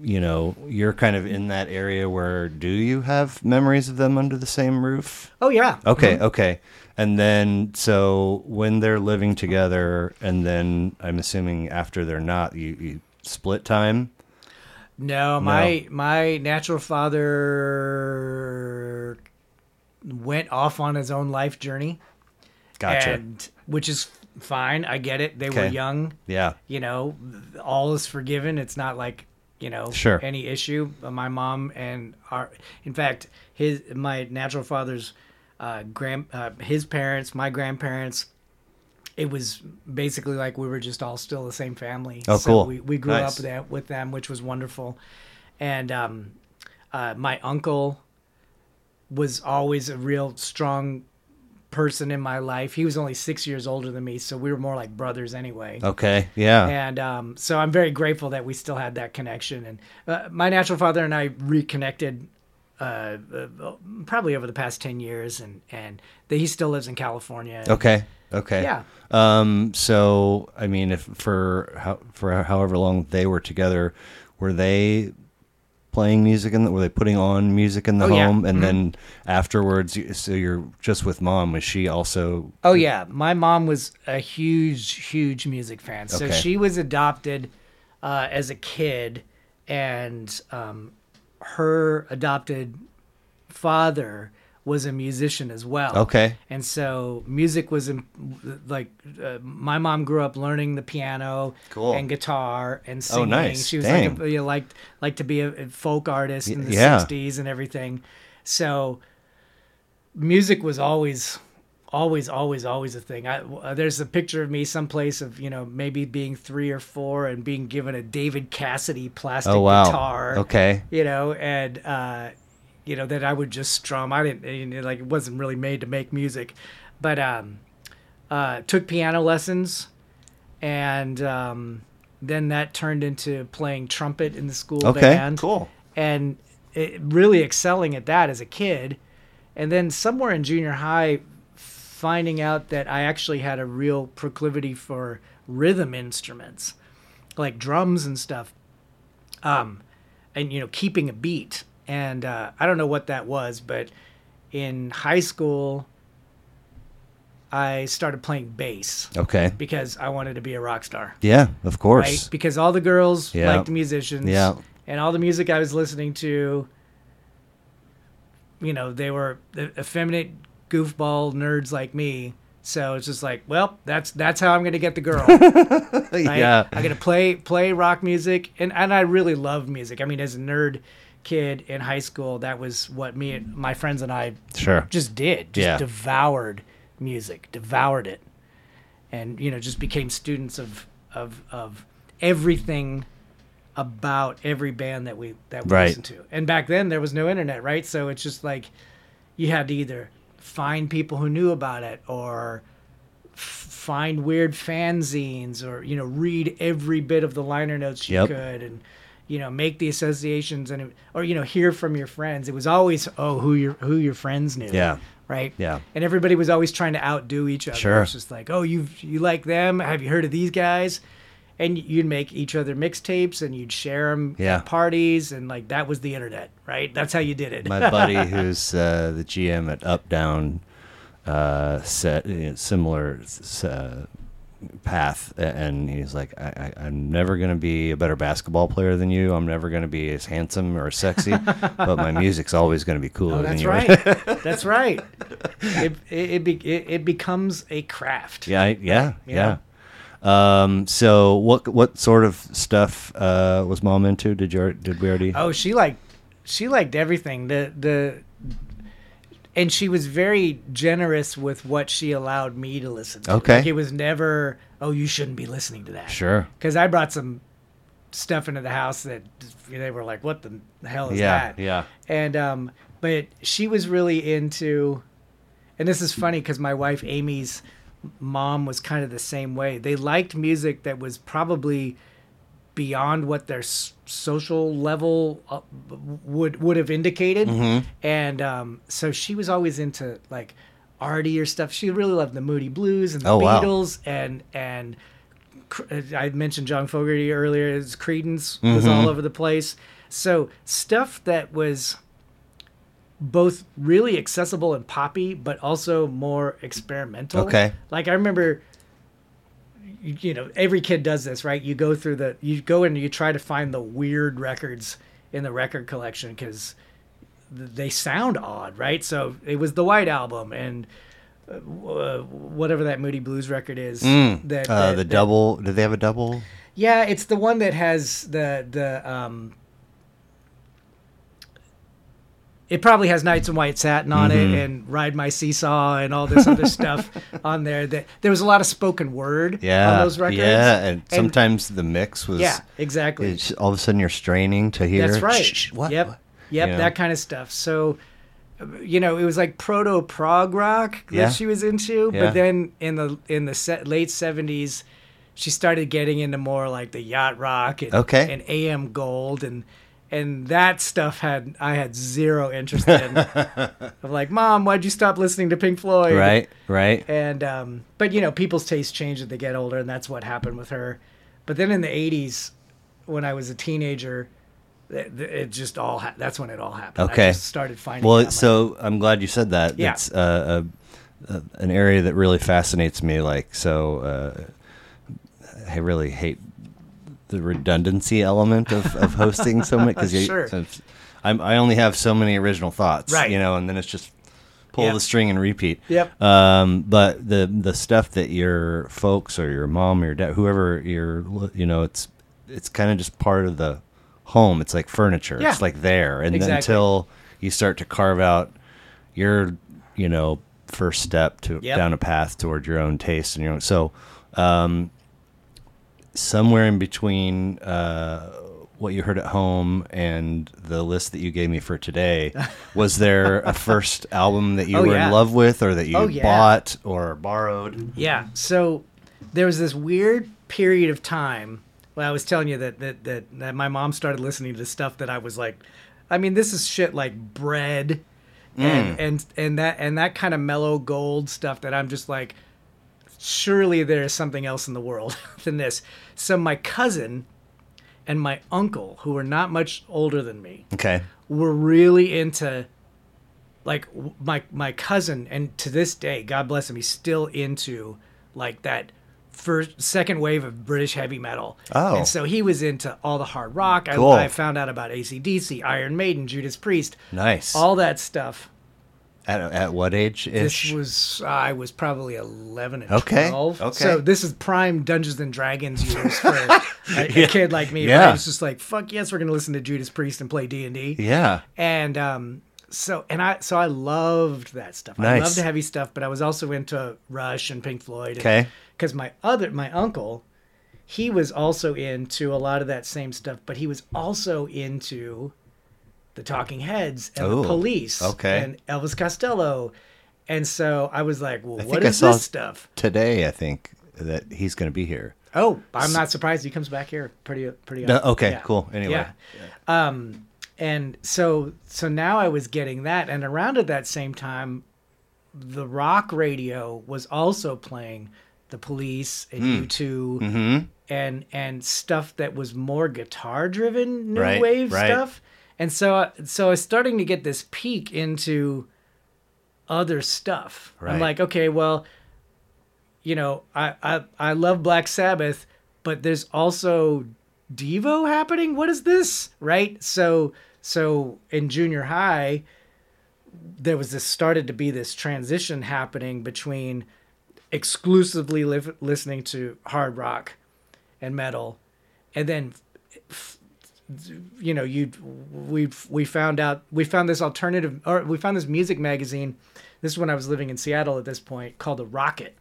Speaker 1: you know, you're kind of in that area where do you have memories of them under the same roof?
Speaker 2: oh yeah,
Speaker 1: Okay, okay. And then so when they're living together and then I'm assuming after they're not, you, you split time.
Speaker 2: No, my my natural father went off on his own life journey.
Speaker 1: Gotcha.
Speaker 2: And which is fine. I get it. They were young.
Speaker 1: yeah.
Speaker 2: You know, all is forgiven. It's not like you know
Speaker 1: Sure.
Speaker 2: any issue. My mom and our, in fact, his my natural father's uh, grand uh, his parents, my grandparents. It was basically like we were just all still the same family.
Speaker 1: Oh,
Speaker 2: So
Speaker 1: cool.
Speaker 2: We, we grew
Speaker 1: Nice.
Speaker 2: up them, with them, which was wonderful. And um, uh, my uncle was always a real strong person in my life. He was only six years older than me, so we were more like brothers anyway.
Speaker 1: Okay. Yeah.
Speaker 2: And um, so I'm very grateful that we still had that connection. And uh, my natural father and I reconnected uh, uh, probably over the past ten years, and and that he still lives in California.
Speaker 1: Okay. Okay.
Speaker 2: Yeah.
Speaker 1: Um. So, I mean, if for how for however long they were together, were they playing music in the, were they putting on music in the
Speaker 2: Oh, yeah.
Speaker 1: home and then afterwards so you're just with mom was she also
Speaker 2: Oh yeah, my mom was a huge, huge music fan. So
Speaker 1: Okay.
Speaker 2: she was adopted uh, as a kid, and um, her adopted father was a musician as well.
Speaker 1: okay
Speaker 2: And so music was im- like uh, my mom grew up learning the piano
Speaker 1: Cool.
Speaker 2: and guitar and singing.
Speaker 1: Oh, nice.
Speaker 2: She was
Speaker 1: Dang.
Speaker 2: like a, you know, liked liked to be a, a folk artist in the
Speaker 1: yeah.
Speaker 2: '60s and everything. So music was always always always always a thing I, uh, there's a picture of me someplace of you know maybe being three or four and being given a david cassidy plastic
Speaker 1: oh wow
Speaker 2: guitar
Speaker 1: okay
Speaker 2: you know, and uh, you know that I would just strum. I didn't you know, like it wasn't really made to make music, but um, uh, took piano lessons, and um, then that turned into playing trumpet in the school
Speaker 1: okay
Speaker 2: band,
Speaker 1: cool
Speaker 2: and it, really excelling at that as a kid, and then somewhere in junior high, finding out that I actually had a real proclivity for rhythm instruments, like drums and stuff um, and you know keeping a beat. And uh, I don't know what that was, but in high school, I started playing bass
Speaker 1: okay
Speaker 2: because I wanted to be a rock star.
Speaker 1: yeah of course
Speaker 2: Right? Because all the girls
Speaker 1: Yeah.
Speaker 2: liked musicians.
Speaker 1: Yeah.
Speaker 2: And all the music I was listening to, you know, they were effeminate goofball nerds like me. So it's just like, well, that's that's how I'm gonna get the girl. right?
Speaker 1: yeah
Speaker 2: I'm gonna play play rock music, and and I really love music. I mean, as a nerd kid in high school, that was what me and my friends and I
Speaker 1: sure
Speaker 2: just did. Just
Speaker 1: Yeah.
Speaker 2: devoured music, devoured it, and you know, just became students of of of everything about every band that we that we
Speaker 1: Right.
Speaker 2: listened to. And back then, there was no internet, right? So it's just like you had to either find people who knew about it or f- find weird fanzines or you know read every bit of the liner notes you
Speaker 1: Yep.
Speaker 2: could and you know make the associations and or you know hear from your friends it was always oh who your who your friends knew
Speaker 1: Yeah.
Speaker 2: right
Speaker 1: Yeah.
Speaker 2: and everybody was always trying to outdo each other
Speaker 1: Sure.
Speaker 2: it's just like oh you you like them have you heard of these guys and you'd make each other mixtapes and you'd share them
Speaker 1: Yeah.
Speaker 2: at parties and like that was the internet right that's how you did it
Speaker 1: my buddy who's uh, the GM at Up Down uh, set you know, similar uh, path, and he's like, I, I, "I'm never going to be a better basketball player than you. I'm never going to be as handsome or sexy, but my music's always going to be cooler
Speaker 2: Oh,
Speaker 1: than
Speaker 2: that's
Speaker 1: yours."
Speaker 2: right. that's right. It it it, be, it it becomes a craft.
Speaker 1: yeah, yeah, yeah.
Speaker 2: Yeah.
Speaker 1: Um, so what what sort of stuff uh, was mom into? Did you did we already?
Speaker 2: Oh, she liked she liked everything. The the and she was very generous with what she allowed me to listen to.
Speaker 1: Okay.
Speaker 2: Like it was never, oh, you shouldn't be listening to that.
Speaker 1: Sure.
Speaker 2: Because I brought some stuff into the house that they were like, what the hell is
Speaker 1: Yeah,
Speaker 2: that?
Speaker 1: yeah.
Speaker 2: And um, but she was really into, and this is funny because my wife Amy's mom was kind of the same way. They liked music that was probably beyond what their s- social level uh, would would have indicated,
Speaker 1: Mm-hmm.
Speaker 2: and um, so she was always into like artier stuff. She really loved the Moody Blues and the
Speaker 1: Oh, wow.
Speaker 2: Beatles and and I mentioned John Fogerty earlier. His Creedence was
Speaker 1: Mm-hmm.
Speaker 2: all over the place. So stuff that was both really accessible and poppy, but also more experimental.
Speaker 1: Okay.
Speaker 2: Like I remember, you, you know, every kid does this, right? You go through the, you go and you try to find the weird records in the record collection because they sound odd, right? So it was the White Album and uh, whatever that Moody Blues record is.
Speaker 1: Mm,
Speaker 2: that,
Speaker 1: uh, the
Speaker 2: that-
Speaker 1: double. Did they have a double?
Speaker 2: yeah, it's the one that has the the um. It probably has Nights in White Satin on
Speaker 1: Mm-hmm.
Speaker 2: it and Ride My Seesaw and all this other stuff on there. That there was a lot of spoken word
Speaker 1: Yeah,
Speaker 2: on those records.
Speaker 1: yeah, and sometimes the mix was
Speaker 2: yeah, exactly.
Speaker 1: All of a sudden you're straining to hear.
Speaker 2: That's right.
Speaker 1: "Shh, shh, what?
Speaker 2: Yep.
Speaker 1: what?"
Speaker 2: Yep.
Speaker 1: You know?
Speaker 2: That kind of stuff. So, you know, it was like proto prog rock that
Speaker 1: Yeah.
Speaker 2: she was into,
Speaker 1: Yeah.
Speaker 2: but then in the in the se- late seventies, she started getting into more like the yacht rock and,
Speaker 1: Okay.
Speaker 2: and AM Gold and and that stuff had I had zero interest in. I'm like, Mom, why'd you stop listening to Pink Floyd?
Speaker 1: Right, right.
Speaker 2: And um, but you know, people's tastes change as they get older, and that's what happened with her. But then in the '80s, when I was a teenager, it, it just all ha- that's when it all happened.
Speaker 1: Okay.
Speaker 2: I just started finding.
Speaker 1: Well, so I'm glad you said that.
Speaker 2: Yeah.
Speaker 1: It's uh, a, a, an area that really fascinates me. Like, so uh, I really hate the redundancy element of, of hosting so much because
Speaker 2: Sure.
Speaker 1: I'm, I only have so many original thoughts,
Speaker 2: Right.
Speaker 1: You know, and then it's just pull
Speaker 2: Yeah.
Speaker 1: the string and repeat.
Speaker 2: Yep.
Speaker 1: Um, but the the stuff that your folks or your mom or your dad, whoever you're, you know, it's it's kind of just part of the home. It's like furniture.
Speaker 2: Yeah.
Speaker 1: It's like there, and
Speaker 2: Exactly.
Speaker 1: until you start to carve out your, you know, first step to
Speaker 2: Yep.
Speaker 1: down a path toward your own taste and your own. So, um, somewhere in between uh, what you heard at home and the list that you gave me for today, was there a first album that you
Speaker 2: Oh,
Speaker 1: were
Speaker 2: yeah.
Speaker 1: in love with, or that you
Speaker 2: Oh, yeah.
Speaker 1: bought or borrowed?
Speaker 2: Yeah. So there was this weird period of time. Well, I was telling you that that that, that my mom started listening to stuff that I was like, I mean, this is shit like bread, and and and that and that kind of mellow gold stuff that I'm just like, surely there is something else in the world than this. So my cousin and my uncle, who were not much older than me,
Speaker 1: Okay.
Speaker 2: were really into like my my cousin and to this day god bless him he's still into like that first second wave of british heavy metal
Speaker 1: Oh.
Speaker 2: and so he was into all the hard rock
Speaker 1: Cool.
Speaker 2: I, I found out about acdc iron maiden judas priest
Speaker 1: Nice.
Speaker 2: all that stuff
Speaker 1: at, at what age
Speaker 2: this was i was probably 11 and
Speaker 1: Okay,
Speaker 2: 12
Speaker 1: okay.
Speaker 2: so this is prime dungeons and dragons years for a, a kid like me
Speaker 1: Yeah.
Speaker 2: right? it's just like fuck yes we're gonna listen to judas priest and play d&d
Speaker 1: yeah.
Speaker 2: and um so and i so i loved that stuff i loved the heavy stuff but i was also into rush and pink floyd
Speaker 1: Okay.
Speaker 2: because my other my uncle he was also into a lot of that same stuff but he was also into the talking heads and
Speaker 1: Ooh,
Speaker 2: the police
Speaker 1: okay.
Speaker 2: and elvis costello and so i was like well
Speaker 1: I
Speaker 2: what
Speaker 1: think I saw-
Speaker 2: this stuff
Speaker 1: Today, I think that he's going to be here.
Speaker 2: oh i'm not surprised he comes back here pretty pretty
Speaker 1: No, okay,
Speaker 2: Yeah.
Speaker 1: cool. Anyway.
Speaker 2: Yeah. Um, and so so now I was getting that, and around at that same time, the rock radio was also playing the Police and U 2
Speaker 1: Mm-hmm.
Speaker 2: and and stuff that was more guitar driven new
Speaker 1: Right,
Speaker 2: wave
Speaker 1: right.
Speaker 2: stuff. And so so I was starting to get this peek into other stuff. I'm like, okay, well, you know, I, I I love Black Sabbath, but there's also Devo happening. What is this? Right? So so in junior high, there was this started to be this transition happening between exclusively li- listening to hard rock and metal, and then f- you know you we we found out we found this alternative or we found this music magazine. This is when I was living in Seattle at this point called the Rocket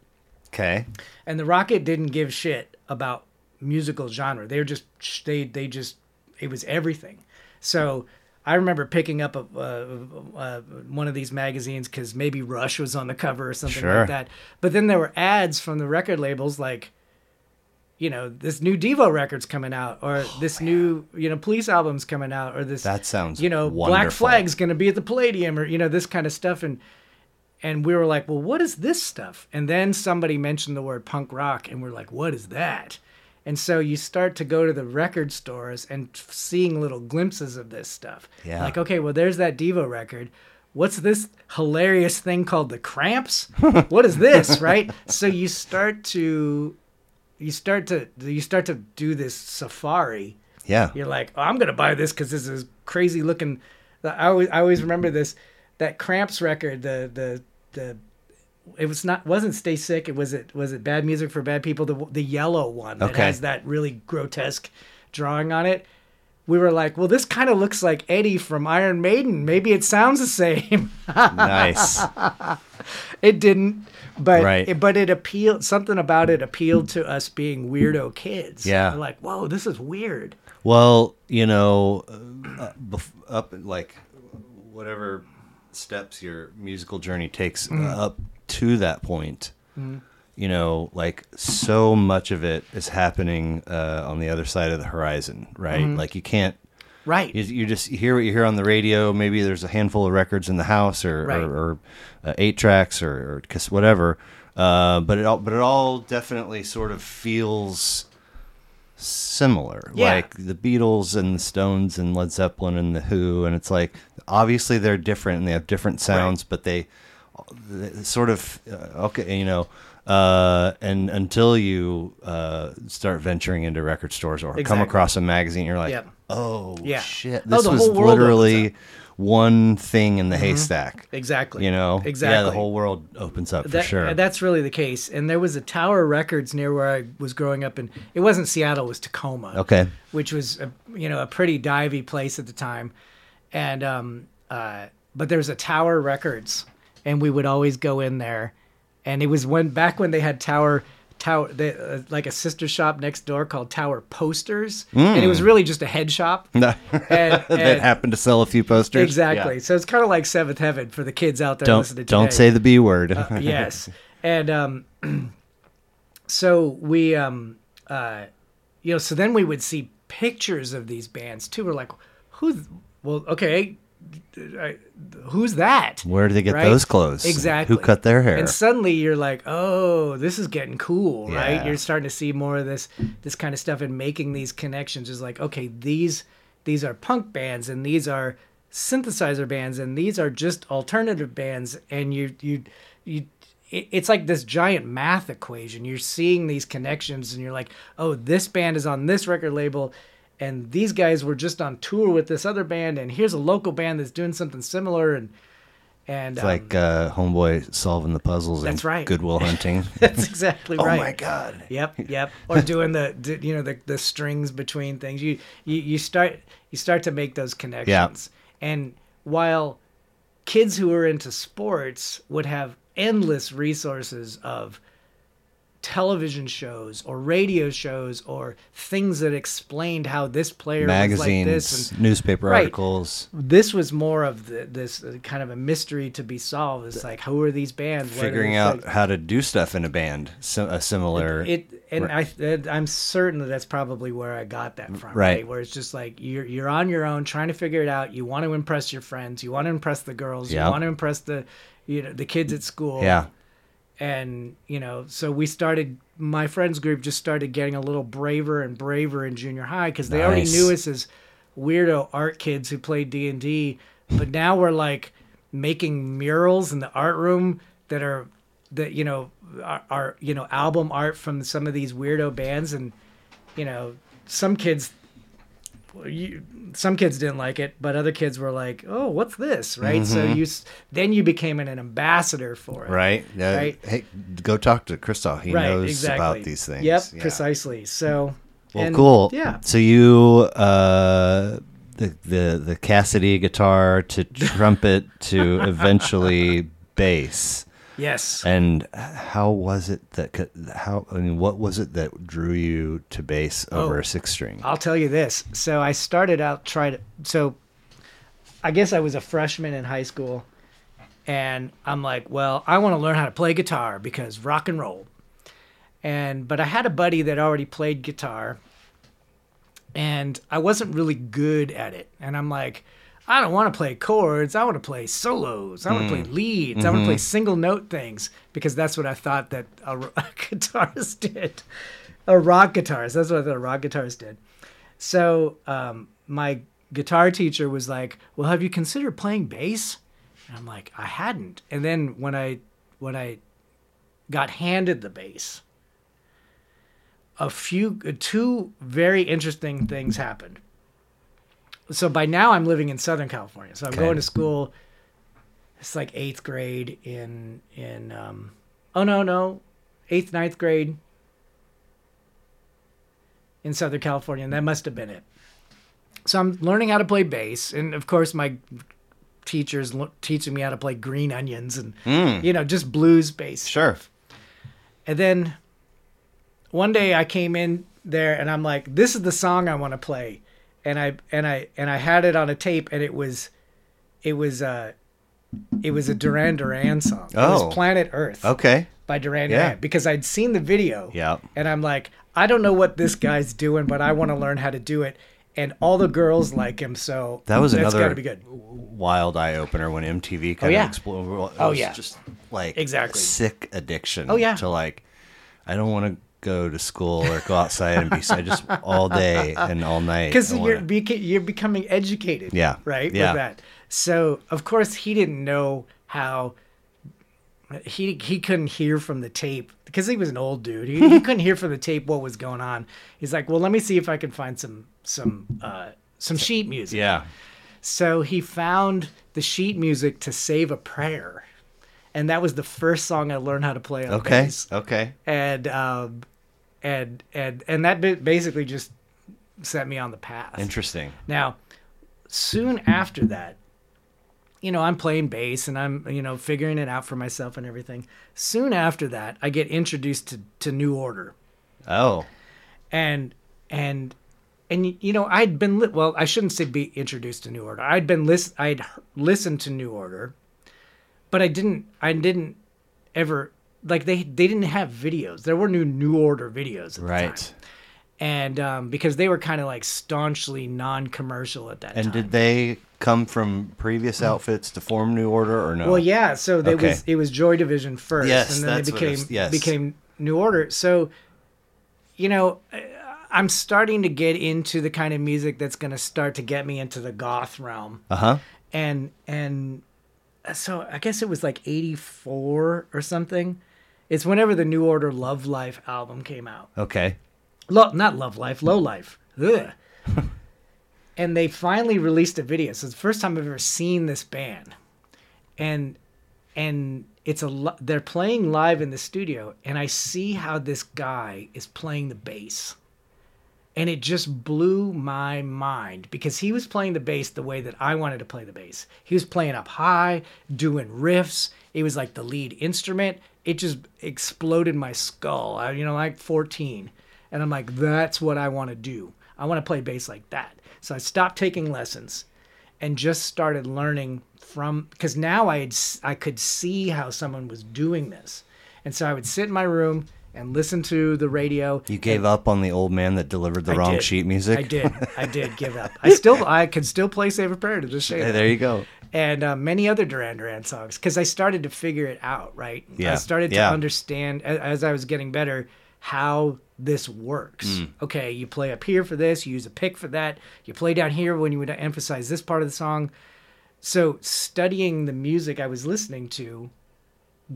Speaker 1: Okay.
Speaker 2: and the Rocket didn't give shit about musical genre. They were just they they just it was everything. So I remember picking up a, uh, uh, one of these magazines because maybe Rush was on the cover or something
Speaker 1: Sure.
Speaker 2: like that. But then there were ads from the record labels like, you know, this new Devo record's coming out, or oh, this new you know Police album's coming out, or this
Speaker 1: Oh, That sounds
Speaker 2: you know Black. Flag's going to be at the Palladium, or you know this kind of stuff, and and we were like, well, what is this stuff? And then somebody mentioned the word punk rock, and we're like, what is that? And so you start to go to the record stores and seeing little glimpses of this stuff.
Speaker 1: Yeah.
Speaker 2: Like, okay, well, there's that Devo record. What's this hilarious thing called the Cramps? what is this, right? So you start to, you start to, you start to do this safari
Speaker 1: Yeah.
Speaker 2: you're like, oh, I'm gonna buy this because this is crazy looking. I always, I always remember this that Cramps record. The the the it was not wasn't Stay Sick. It was it was it Bad Music for Bad People. The the yellow one that
Speaker 1: Okay.
Speaker 2: has that really grotesque drawing on it. We were like, well, this kind of looks like Eddie from Iron Maiden. Maybe it sounds the same.
Speaker 1: nice.
Speaker 2: it didn't, but
Speaker 1: Right.
Speaker 2: it, but it appealed. Something about it appealed to us being weirdo kids.
Speaker 1: Yeah.
Speaker 2: We're like, whoa, this is weird.
Speaker 1: Well, you know, uh, bef- up like whatever steps your musical journey takes uh, up to that point. You know, like so much of it is happening uh, on the other side of the horizon, right? Like you can't
Speaker 2: Right.
Speaker 1: You, you just hear what you hear on the radio. Maybe there's a handful of records in the house, or
Speaker 2: Right.
Speaker 1: or, or uh, eight tracks, or, or whatever. Uh, but it all but it all definitely sort of feels similar.
Speaker 2: Yeah.
Speaker 1: Like the Beatles and the Stones and Led Zeppelin and the Who, and it's like obviously they're different and they have different sounds, but they, they sort of uh, okay, you know. Uh, and until you uh, start venturing into record stores or come across a magazine, you're like,
Speaker 2: Yep.
Speaker 1: Oh
Speaker 2: Yeah.
Speaker 1: shit,
Speaker 2: Oh,
Speaker 1: this
Speaker 2: the
Speaker 1: was literally one thing in the haystack.
Speaker 2: Exactly.
Speaker 1: You know,
Speaker 2: Exactly.
Speaker 1: Yeah, the whole world opens up for
Speaker 2: That-
Speaker 1: sure.
Speaker 2: That's really the case. And there was a Tower Records near where I was growing up, and it wasn't Seattle, it was Tacoma.
Speaker 1: okay,
Speaker 2: which was a, you know a pretty divey place at the time, and um uh but there was a Tower Records, and we would always go in there, and it was when back when they had Tower Tower they, uh, like a sister shop next door called Tower Posters, and it was really just a head shop.
Speaker 1: that
Speaker 2: And, and-
Speaker 1: happened to sell a few posters.
Speaker 2: exactly.
Speaker 1: Yeah.
Speaker 2: So it's kind of like Seventh Heaven for the kids out there
Speaker 1: Don't
Speaker 2: listening.
Speaker 1: don't
Speaker 2: today.
Speaker 1: say the b word.
Speaker 2: yes and um so we um uh you know so then we would see pictures of these bands too we're like who well okay I- who's that
Speaker 1: Where do they get
Speaker 2: Right?
Speaker 1: those clothes?
Speaker 2: Exactly.
Speaker 1: Who cut their hair?
Speaker 2: and suddenly you're like oh this is getting cool right you're starting to see more of this this kind of stuff and making these connections is like okay these these are punk bands and these are synthesizer bands and these are just alternative bands and you you you it- it's like this giant math equation you're seeing these connections and you're like oh this band is on this record label and these guys were just on tour with this other band and here's a local band that's doing something similar and and
Speaker 1: It's
Speaker 2: um,
Speaker 1: like uh, homeboy solving the puzzles
Speaker 2: That's right.
Speaker 1: Goodwill Hunting.
Speaker 2: That's exactly right.
Speaker 1: oh my god!
Speaker 2: Yep, yep. Or doing the, you know, the the strings between things. You you you start you start to make those connections. yeah. And while kids who are into sports would have endless resources of television shows or radio shows or things that explained how this player was like
Speaker 1: Magazines,
Speaker 2: this and
Speaker 1: newspaper
Speaker 2: Right.
Speaker 1: articles,
Speaker 2: this was more of the, this uh, kind of a mystery to be solved. It's like who are these bands?
Speaker 1: Figuring out how to do stuff in a band. So, a similar.
Speaker 2: it and I I'm certain that that's probably where I got that from.
Speaker 1: Right.
Speaker 2: Where it's just like you're you're on your own trying to figure it out. You want to impress your friends. You want to impress the girls.
Speaker 1: Yeah.
Speaker 2: You want to impress the you know the kids at school.
Speaker 1: yeah,
Speaker 2: And you know, so we started. My friends group just started getting a little braver and braver in junior high because they already knew us as weirdo art kids who played D and D. But now we're like making murals in the art room that are that you know are, are you know album art from some of these weirdo bands and you know some kids you, some kids didn't like it but other kids were like oh what's this right so you then you became an, ambassador for it
Speaker 1: right. Yeah.
Speaker 2: Right.
Speaker 1: Hey, go talk to Krysztof. He
Speaker 2: right
Speaker 1: knows
Speaker 2: exactly
Speaker 1: about these things.
Speaker 2: yep
Speaker 1: Yeah.
Speaker 2: precisely so
Speaker 1: Well,
Speaker 2: and-
Speaker 1: cool.
Speaker 2: yeah
Speaker 1: So you, uh, the the the Cassidy guitar to trumpet to eventually bass.
Speaker 2: Yes
Speaker 1: And how was it that how I mean what was it that drew you to bass oh, over
Speaker 2: Oh.
Speaker 1: a six string?
Speaker 2: I'll tell you this. So I started out trying to. So I guess I was a freshman in high school, and I'm like, well, I want to learn how to play guitar because rock and roll. And but I had a buddy that already played guitar, and I wasn't really good at it. And I'm like, I don't want to play chords. I want to play solos. I want to play leads. I want to play single note things because that's what I thought that a, a guitarist did. A rock guitarist. That's what I thought a rock guitarist did. So um, my guitar teacher was like, "Well, have you considered playing bass?" And I'm like, "I hadn't." And then when I when I got handed the bass, a few two very interesting things happened. So by now I'm living in Southern California. So I'm
Speaker 1: Okay.
Speaker 2: going to school. It's like eighth grade in in um, oh no no, eighth ninth grade in Southern California, and that must have been it. So I'm learning how to play bass, and of course my teachers lo- teaching me how to play Green Onions and you know just blues bass.
Speaker 1: Sure.
Speaker 2: And then one day I came in there and I'm like, this is the song I want to play. And I and I and I had it on a tape and it was it was uh it was a Duran Duran song. It
Speaker 1: Oh.
Speaker 2: was Planet Earth
Speaker 1: Okay.
Speaker 2: by Duran Duran Yeah. Because I'd seen the video.
Speaker 1: Yeah.
Speaker 2: And I'm like, I don't know what this guy's doing, but I want to learn how to do it. and all the girls like him. So
Speaker 1: That was another
Speaker 2: got to be good.
Speaker 1: wild eye opener when MTV kind
Speaker 2: Oh, yeah.
Speaker 1: of exploded. It
Speaker 2: Oh, yeah.
Speaker 1: just like
Speaker 2: Exactly.
Speaker 1: sick addiction.
Speaker 2: Oh, yeah.
Speaker 1: to like I don't want to go to school or go outside and be I just all day and all night.
Speaker 2: because you're
Speaker 1: wanna-
Speaker 2: beca- you're becoming educated.
Speaker 1: Yeah.
Speaker 2: Right.
Speaker 1: Yeah.
Speaker 2: With that. So of course he didn't know how. He he couldn't hear from the tape because he was an old dude. He, he couldn't hear from the tape what was going on. He's like, well, let me see if I can find some some uh, some sheet music.
Speaker 1: yeah.
Speaker 2: So he found the sheet music to "Save a Prayer," and that was the first song I learned how to play on
Speaker 1: Okay.
Speaker 2: bass
Speaker 1: Okay.
Speaker 2: and um, and and and that basically just set me on the path.
Speaker 1: Interesting.
Speaker 2: Now, soon after that, you know, I'm playing bass and I'm you know figuring it out for myself and everything. Soon after that, I get introduced to to New Order,
Speaker 1: Oh.
Speaker 2: and and and you know I'd been li- well I shouldn't say be introduced to New Order. I'd been list I'd h- listened to New Order, but I didn't I didn't ever like they they didn't have videos. There were new New Order videos at the time.
Speaker 1: Right.
Speaker 2: and um, because they were kind of like staunchly non-commercial at that time.
Speaker 1: And
Speaker 2: time.
Speaker 1: did they come from previous outfits to form New Order or no?
Speaker 2: Well, yeah. So they
Speaker 1: Okay.
Speaker 2: was it was Joy Division first,
Speaker 1: Yes,
Speaker 2: and then
Speaker 1: that's
Speaker 2: they
Speaker 1: it
Speaker 2: became
Speaker 1: yes.
Speaker 2: became New Order. So, you know, I- I'm starting to get into the kind of music that's going to start to get me into the goth realm,
Speaker 1: Uh huh.
Speaker 2: and and so I guess it was like '84 or something. It's whenever the New Order Love Life album came out.
Speaker 1: Okay.
Speaker 2: Lo- not Love Life, Low Life. Ugh. and they finally released a video. So it's the first time I've ever seen this band, and and it's a they're playing live in the studio, and I see how this guy is playing the bass, and it just blew my mind because he was playing the bass the way that I wanted to play the bass. He was playing up high, doing riffs. It was like the lead instrument. It just exploded my skull. I, you know, like 14. And I'm like, that's what I want to do. I want to play bass like that. So I stopped taking lessons and just started learning from because now I had, I could see how someone was doing this. And so I would sit in my room and listen to the radio.
Speaker 1: You gave up on the old man that delivered the
Speaker 2: I
Speaker 1: wrong
Speaker 2: did.
Speaker 1: sheet music.
Speaker 2: I did. I did give up. I still I can still play Save a Prayer to this
Speaker 1: Hey, there you go.
Speaker 2: And uh, many other Duran Duran songs because I started to figure it out. Right.
Speaker 1: Yeah.
Speaker 2: I started to
Speaker 1: Yeah.
Speaker 2: understand as, as I was getting better how this works.
Speaker 1: Mm.
Speaker 2: Okay, you play up here for this. You use a pick for that. You play down here when you would emphasize this part of the song. So studying the music I was listening to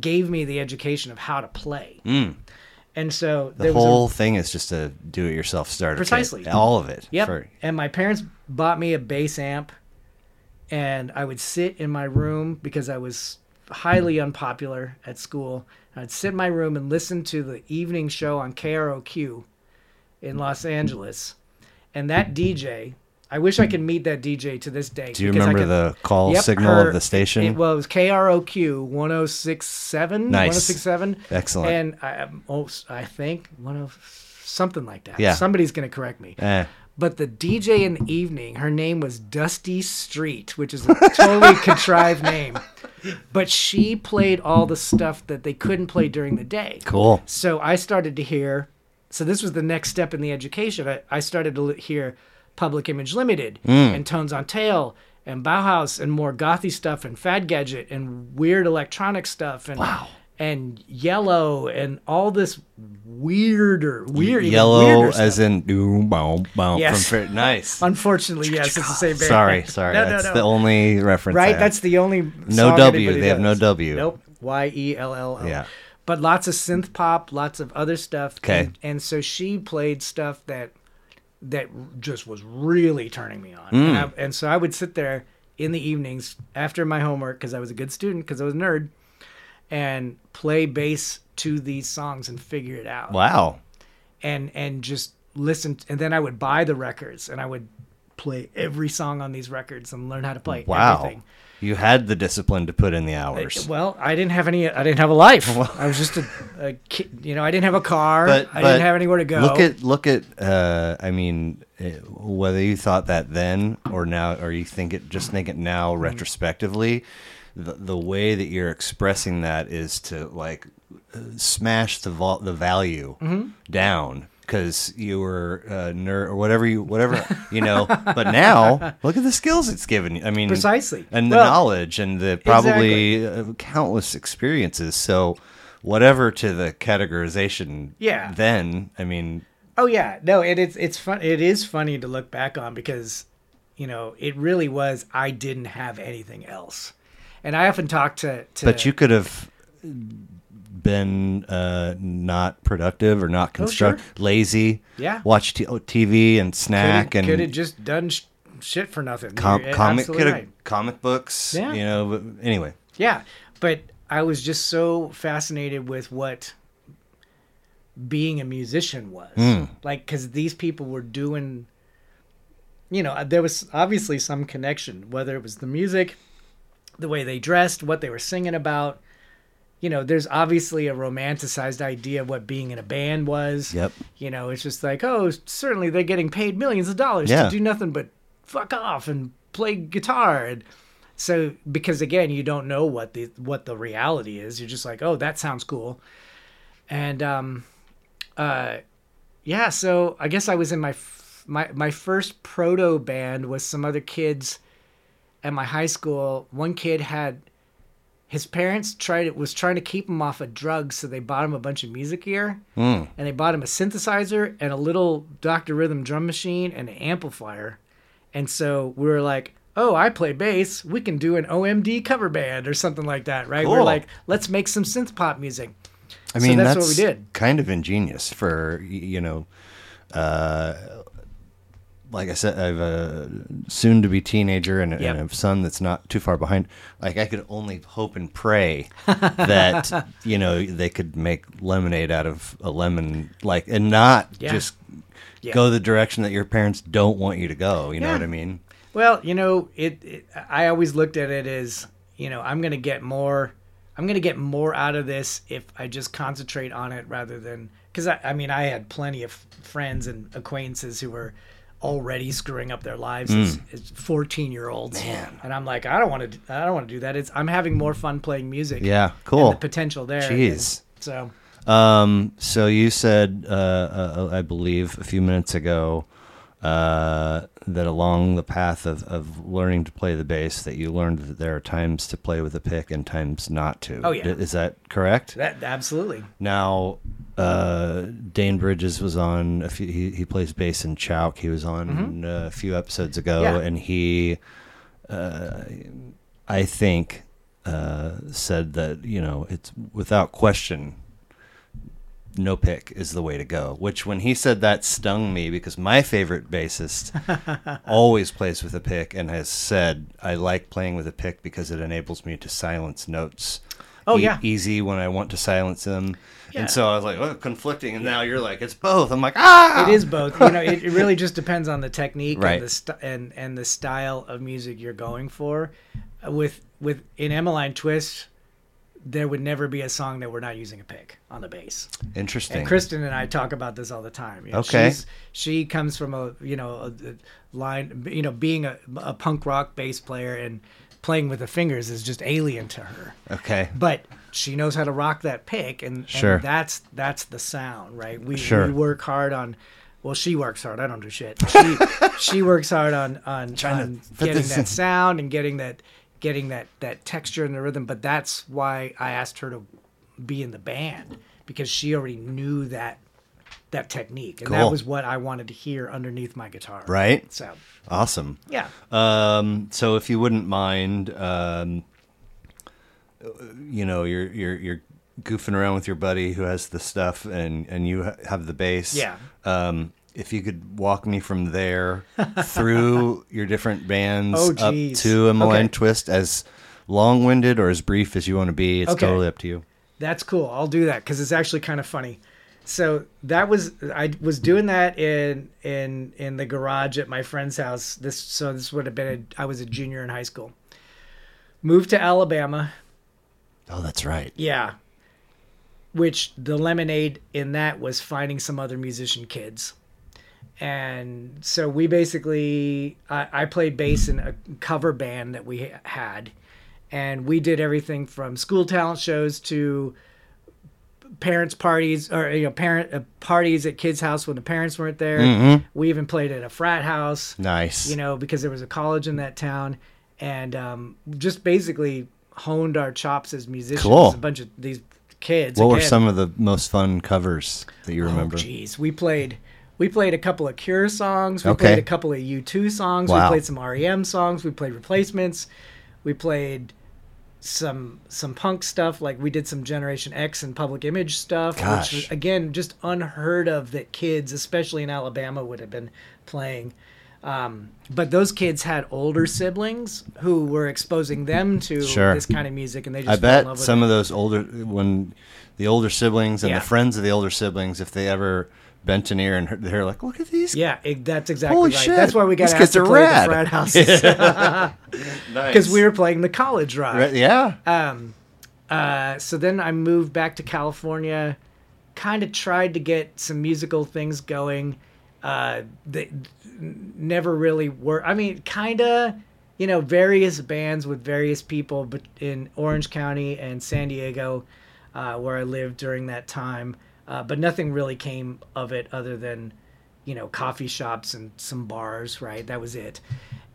Speaker 2: gave me the education of how to play.
Speaker 1: Mm.
Speaker 2: And so
Speaker 1: The
Speaker 2: there was a-
Speaker 1: whole thing is just a do-it-yourself starter. kit.
Speaker 2: Precisely.
Speaker 1: All of it.
Speaker 2: Yep.
Speaker 1: For-
Speaker 2: And my parents bought me a bass amp, and I would sit in my room because I was highly unpopular at school. I'd sit in my room and listen to the evening show on KROQ in Los Angeles. And that DJ, I wish I could meet that DJ to this day.
Speaker 1: do you remember
Speaker 2: could-
Speaker 1: the call
Speaker 2: Yep,
Speaker 1: signal
Speaker 2: her-
Speaker 1: of the station?
Speaker 2: It, well, it was KROQ 1067.
Speaker 1: Nice.
Speaker 2: 1067.
Speaker 1: Excellent.
Speaker 2: And I, oh, I think one of something like that.
Speaker 1: Yeah.
Speaker 2: Somebody's going to correct me.
Speaker 1: Eh.
Speaker 2: But the DJ in the evening, her name was Dusty Street, which is a totally contrived name. But she played all the stuff that they couldn't play during the day.
Speaker 1: Cool.
Speaker 2: So I started to hear. So this was the next step in the education. I, I started to hear Public Image Limited hmm. and Tones on Tail and Bauhaus and more gothy stuff and Fad Gadget and weird electronic stuff and and Yellow and all this weirder, weird,
Speaker 1: Yellow
Speaker 2: weirder
Speaker 1: as in boom, boom, boom.
Speaker 2: Yes.
Speaker 1: From, nice.
Speaker 2: Unfortunately, yes, it's the same band.
Speaker 1: Sorry, sorry.
Speaker 2: No, no,
Speaker 1: That's
Speaker 2: no.
Speaker 1: the only reference.
Speaker 2: Right. That's the only
Speaker 1: No
Speaker 2: song
Speaker 1: W, they have no. W.
Speaker 2: Nope. Y e l l o.
Speaker 1: Yeah.
Speaker 2: But lots of synth pop, lots of other stuff.
Speaker 1: Okay.
Speaker 2: And, and so she played stuff that that just was really turning me on.
Speaker 1: Mm.
Speaker 2: And, I, and so I would sit there in the evenings after my homework because I was a good student because I was a nerd, and play bass to these songs and figure it out
Speaker 1: Wow.
Speaker 2: and and just listen and then I would buy the records and I would play every song on these records and learn how to play
Speaker 1: Wow.
Speaker 2: everything.
Speaker 1: You had the discipline to put in the hours.
Speaker 2: Well, I didn't have any. I didn't have a life. I was just a, a kid. You know, I didn't have a car.
Speaker 1: but
Speaker 2: I
Speaker 1: but
Speaker 2: didn't have anywhere to go.
Speaker 1: Look at look at. Uh, I mean, eh, whether you thought that then or now, or you think it just think it now
Speaker 2: Mm-hmm.
Speaker 1: The the way that you're expressing that is to like uh, smash the vol- the value
Speaker 2: Mm-hmm.
Speaker 1: down because you were a nerd or whatever you whatever you know. But now look at the skills it's given you. I mean,
Speaker 2: Precisely.
Speaker 1: and the
Speaker 2: Well,
Speaker 1: knowledge and the probably uh, countless experiences. So whatever to the categorization.
Speaker 2: Yeah.
Speaker 1: Then I mean,
Speaker 2: Oh yeah, no, it, it's it's fun. It is funny to look back on because, you know, it really was. I didn't have anything else, and I often talk to. to
Speaker 1: but you could have been uh, not productive or not
Speaker 2: Oh, sure.
Speaker 1: constructive, lazy.
Speaker 2: Yeah.
Speaker 1: Watch t- TV and snack and
Speaker 2: could have just done sh- shit for nothing.
Speaker 1: com- comic
Speaker 2: absolutely
Speaker 1: could have
Speaker 2: right.
Speaker 1: comic books.
Speaker 2: Yeah.
Speaker 1: You know. But anyway.
Speaker 2: Yeah, but I was just so fascinated with what being a musician was.
Speaker 1: Hmm.
Speaker 2: Like, because these people were doing, you know, there was obviously some connection, whether it was the music, the way they dressed, what they were singing about. You know, there's obviously a romanticized idea of what being in a band was.
Speaker 1: Yep.
Speaker 2: You know, it's just like, oh, certainly they're getting paid millions of dollars
Speaker 1: Yeah.
Speaker 2: to do nothing but fuck off and play guitar. And so, because again, you don't know what the what the reality is. You're just like, oh, that sounds cool. And um, uh, yeah. So I guess I was in my f- my my first proto band was some other kids at my high school. One kid had his parents tried it was trying to keep him off of drugs, so they bought him a bunch of music gear,
Speaker 1: Mm.
Speaker 2: and they bought him a synthesizer and a little Dr. Rhythm drum machine and an amplifier. And so we were like, "Oh, I play bass. We can do an OMD cover band or something like that, right?" We're like, "Let's make some synth pop music."
Speaker 1: I
Speaker 2: So
Speaker 1: mean,
Speaker 2: that's
Speaker 1: that's,
Speaker 2: what we did.
Speaker 1: kind of ingenious for you know, uh, like I said, I have a soon-to-be teenager and,
Speaker 2: Yep.
Speaker 1: and a son that's not too far behind. Like I could only hope and pray that you know they could make lemonade out of a lemon, like and not
Speaker 2: Yeah.
Speaker 1: just
Speaker 2: Yeah.
Speaker 1: go the direction that your parents don't want you to go. You know what I mean?
Speaker 2: Well, you know, it, it. I always looked at it as, you know, I'm gonna get more. I'm gonna get more out of this if I just concentrate on it rather than because I, I mean, I had plenty of friends and acquaintances who were already screwing up their lives as, as 14 year olds, and I'm like, I don't want to. I don't want to do that. It's I'm having more fun playing music.
Speaker 1: Yeah,
Speaker 2: and
Speaker 1: cool.
Speaker 2: the potential there.
Speaker 1: Jeez.
Speaker 2: And So
Speaker 1: Um, so you said, uh, uh, I believe, a few minutes ago, uh, that along the path of, of learning to play the bass, that you learned that there are times to play with a pick and times not to.
Speaker 2: Oh, yeah.
Speaker 1: Is that correct?
Speaker 2: that absolutely.
Speaker 1: Now, uh, Dane Bridges was on. A few, he he plays bass in Chouk. He was on uh, a few episodes ago,
Speaker 2: Mm-hmm. Yeah.
Speaker 1: and he, uh, I think, uh, said that you know it's without question. No pick is the way to go. Which, when he said that, stung me because my favorite bassist always plays with a pick and has said, "I like playing with a pick because it enables me to silence notes."
Speaker 2: Oh,
Speaker 1: e-
Speaker 2: yeah.
Speaker 1: easy when I want to silence them.
Speaker 2: Yeah.
Speaker 1: And so I was like, oh, conflicting. And now you're like, it's both. I'm like, ah!
Speaker 2: It is both. You know, it, it really just depends on the technique
Speaker 1: Right.
Speaker 2: and the st- and and the style of music you're going for. Uh, With with in Emmaline Twist, there would never be a song that we're not using a pick on the bass.
Speaker 1: Interesting.
Speaker 2: And Kristen and I talk about this all the time. You know,
Speaker 1: Okay.
Speaker 2: she's, she comes from a you know a, a line you know being a, a punk rock bass player and playing with the fingers is just alien to her
Speaker 1: okay.
Speaker 2: but she knows how to rock that pick and, and that's that's the sound right we,
Speaker 1: Sure.
Speaker 2: we work hard on well she works hard i don't do shit she she works hard on on, on getting
Speaker 1: this in.
Speaker 2: that sound and getting that getting that that texture and the rhythm but that's why i asked her to be in the band because she already knew that that technique and that was what i wanted to hear underneath my guitar
Speaker 1: Right.
Speaker 2: so
Speaker 1: Awesome.
Speaker 2: yeah
Speaker 1: Um, so if you wouldn't mind, um, you know, you're you're you're goofing around with your buddy who has the stuff, and and you have the bass.
Speaker 2: Yeah.
Speaker 1: Um, if you could walk me from there through your different bands
Speaker 2: Oh,
Speaker 1: up to Emmaline
Speaker 2: Okay.
Speaker 1: Twist, as long-winded or as brief as you want to be, it's
Speaker 2: Okay.
Speaker 1: totally up to you.
Speaker 2: That's cool. I'll do that because it's actually kind of funny. So that was I was doing that in in in the garage at my friend's house. This so this would have been a, I was a junior in high school. Moved to Alabama.
Speaker 1: Oh, that's right.
Speaker 2: Yeah. Which the lemonade in that was finding some other musician kids. And so we basically, I, I played bass in a cover band that we had. And we did everything from school talent shows to parents' parties or you know parent uh, parties at kids' house when the parents weren't there.
Speaker 1: Mhm.
Speaker 2: We even played at a frat house.
Speaker 1: Nice.
Speaker 2: You know, because there was a college in that town, and um, just basically honed our chops as musicians.
Speaker 1: Cool.
Speaker 2: A bunch of these kids.
Speaker 1: what were some of the most fun covers that you oh, remember?
Speaker 2: Oh, jeez, we played. We played a couple of Cure songs. We
Speaker 1: Okay.
Speaker 2: played a couple of U2 songs.
Speaker 1: Wow.
Speaker 2: We played some REM songs. We played replacements. We played some some punk stuff. Like we did some Generation X and Public Image stuff,
Speaker 1: Gosh.
Speaker 2: which was, again just unheard of that kids, especially in Alabama, would have been playing. Um, but those kids had older siblings who were exposing them to
Speaker 1: Sure.
Speaker 2: this kind of music, and they just
Speaker 1: I
Speaker 2: fell in
Speaker 1: bet
Speaker 2: love with
Speaker 1: some
Speaker 2: it.
Speaker 1: of those older when the older siblings and
Speaker 2: Yeah.
Speaker 1: the friends of the older siblings, if they ever bent an ear and heard, they're like, "Look at these."
Speaker 2: Yeah, it, that's exactly
Speaker 1: Holy
Speaker 2: right.
Speaker 1: shit.
Speaker 2: That's why we got
Speaker 1: These
Speaker 2: asked
Speaker 1: kids
Speaker 2: to
Speaker 1: are
Speaker 2: play
Speaker 1: rad.
Speaker 2: the frat houses
Speaker 1: Nice.
Speaker 2: because we were playing the college rock.
Speaker 1: Right, yeah.
Speaker 2: Um, uh, so then I moved back to California, kind of tried to get some musical things going. Uh, they never really worked. I mean, kind of, you know, various bands with various people, but in Orange County and San Diego, uh, where I lived during that time. Uh, but nothing really came of it other than, you know, coffee shops and some bars. Right, that was it.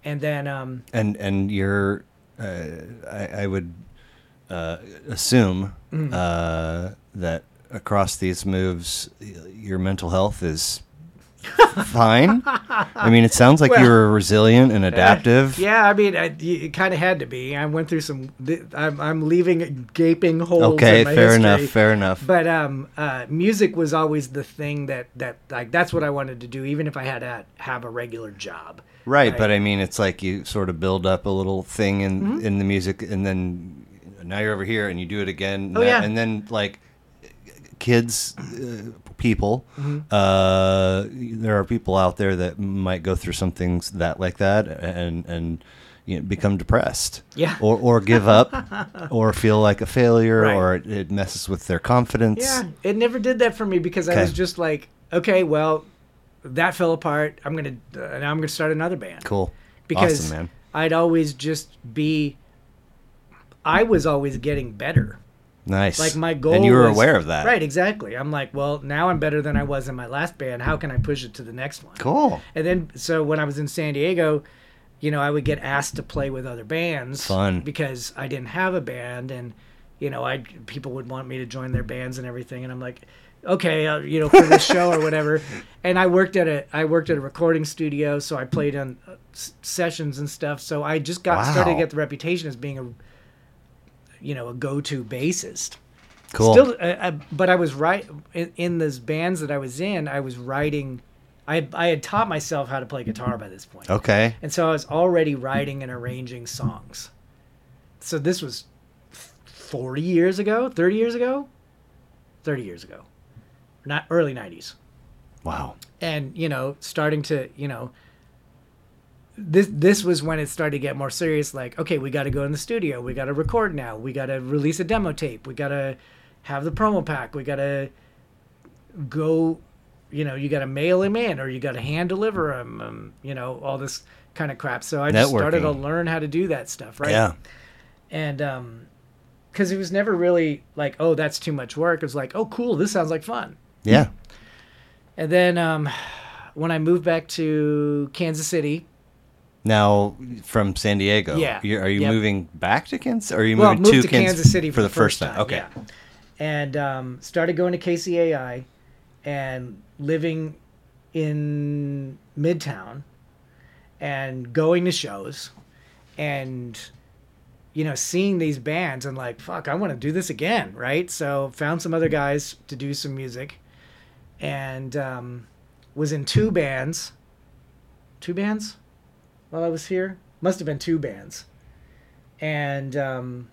Speaker 2: And then, um,
Speaker 1: And and you're, uh, I, I would uh, assume
Speaker 2: Mm.
Speaker 1: uh, that across these moves, your mental health is fine. I mean, it sounds like
Speaker 2: Well-
Speaker 1: you were resilient and adaptive.
Speaker 2: Yeah, I mean, I, it kind of had to be. I went through some. I'm, I'm leaving gaping holes.
Speaker 1: Okay,
Speaker 2: in my
Speaker 1: fair
Speaker 2: history.
Speaker 1: enough. Fair enough.
Speaker 2: But um, uh, music was always the thing that that like that's what I wanted to do, even if I had to have a regular job.
Speaker 1: Right,
Speaker 2: Right.
Speaker 1: but I mean, it's like you sort of build up a little thing in
Speaker 2: Mm-hmm.
Speaker 1: in the music, and then now you're over here, and you do it again.
Speaker 2: Oh,
Speaker 1: now-
Speaker 2: yeah.
Speaker 1: and then like kids, uh, people.
Speaker 2: Mm-hmm.
Speaker 1: Uh, there are people out there that might go through some things that like that, and and you know, become depressed.
Speaker 2: Yeah.
Speaker 1: or or give up, or feel like a failure,
Speaker 2: Right.
Speaker 1: or it, it messes with their confidence.
Speaker 2: Yeah, it never did that for me because I was just like, okay, well, that fell apart. I'm gonna uh, now I'm gonna start another band.
Speaker 1: cool.
Speaker 2: because
Speaker 1: awesome, man.
Speaker 2: I'd always just be. I was always getting better.
Speaker 1: Nice.
Speaker 2: Like my goal,
Speaker 1: and you were
Speaker 2: was-
Speaker 1: aware of that,
Speaker 2: right? Exactly. I'm like, well, now I'm better than I was in my last band. How can I push it to the next one?
Speaker 1: Cool.
Speaker 2: And then, so when I was in San Diego, you know, I would get asked to play with other bands,
Speaker 1: Fun.
Speaker 2: because I didn't have a band, and you know, I people would want me to join their bands and everything, and I'm like, okay, uh, you know, for this show or whatever. And I worked at a I worked at a recording studio, so I played on uh, s- sessions and stuff. So I just got started to get the reputation as being a you know a go-to bassist.
Speaker 1: Cool.
Speaker 2: Still, uh, uh, but I was right in, in those bands that I was in. I was writing. I I had taught myself how to play guitar by this point,
Speaker 1: okay.
Speaker 2: and so I was already writing and arranging songs. So this was forty years ago, thirty years ago, thirty years ago, not early nineties
Speaker 1: Wow.
Speaker 2: and you know starting to you know this this was when it started to get more serious like okay we got to go in the studio we got to record now we got to release a demo tape we got to have the promo pack we got to go you know you got to mail him in or you got to hand deliver him um, you know all this kind of crap. So i just started to learn how to do that stuff right?
Speaker 1: Yeah.
Speaker 2: and um because it was never really like oh that's too much work. It was like oh cool this sounds like fun.
Speaker 1: Yeah.
Speaker 2: and then um, when I moved back to Kansas City,
Speaker 1: Now from San Diego.
Speaker 2: Yeah.
Speaker 1: You, are you
Speaker 2: Yep.
Speaker 1: moving back to Kansas? Or are you
Speaker 2: well,
Speaker 1: moving
Speaker 2: moved
Speaker 1: to,
Speaker 2: to Kansas, City
Speaker 1: for the first time? Okay.
Speaker 2: yeah. And um, started going to KCAI and living in Midtown and going to shows and you know seeing these bands and like fuck I want to do this again right so found some other guys to do some music and um, was in two bands two bands while I was here must have been two bands and um,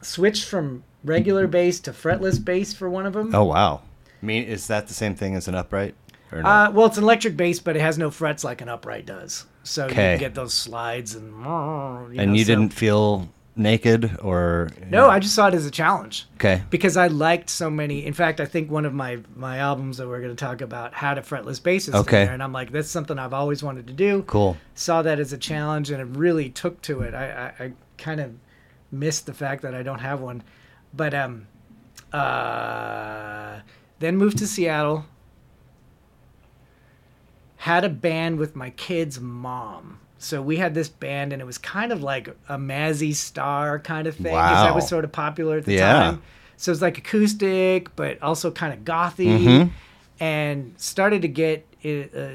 Speaker 2: switched from regular bass to fretless bass for one of them.
Speaker 1: Oh wow. I mean, is that the same thing as an upright? Or no?
Speaker 2: Uh, well, it's an electric bass, but it has no frets like an upright does. So you
Speaker 1: Okay.
Speaker 2: get those slides and. You
Speaker 1: and you
Speaker 2: so-
Speaker 1: didn't feel naked or
Speaker 2: No, I just saw it as a challenge
Speaker 1: Okay.
Speaker 2: because I liked so many. In fact, I think one of my my albums that we're going to talk about had a fretless bassist in
Speaker 1: Okay.
Speaker 2: there, and I'm like, that's something I've always wanted to do.
Speaker 1: Cool.
Speaker 2: Saw that as a challenge, and it really took to it. I I, I kind of missed the fact that I don't have one, but um, uh, then moved to Seattle. Had a band with my kid's mom. So we had this band, and it was kind of like a Mazzy Star kind of thing, 'cause that was sort of popular at the
Speaker 1: Yeah.
Speaker 2: time. So it's like acoustic, but also kind of gothy,
Speaker 1: Mhm.
Speaker 2: and started to get it, uh,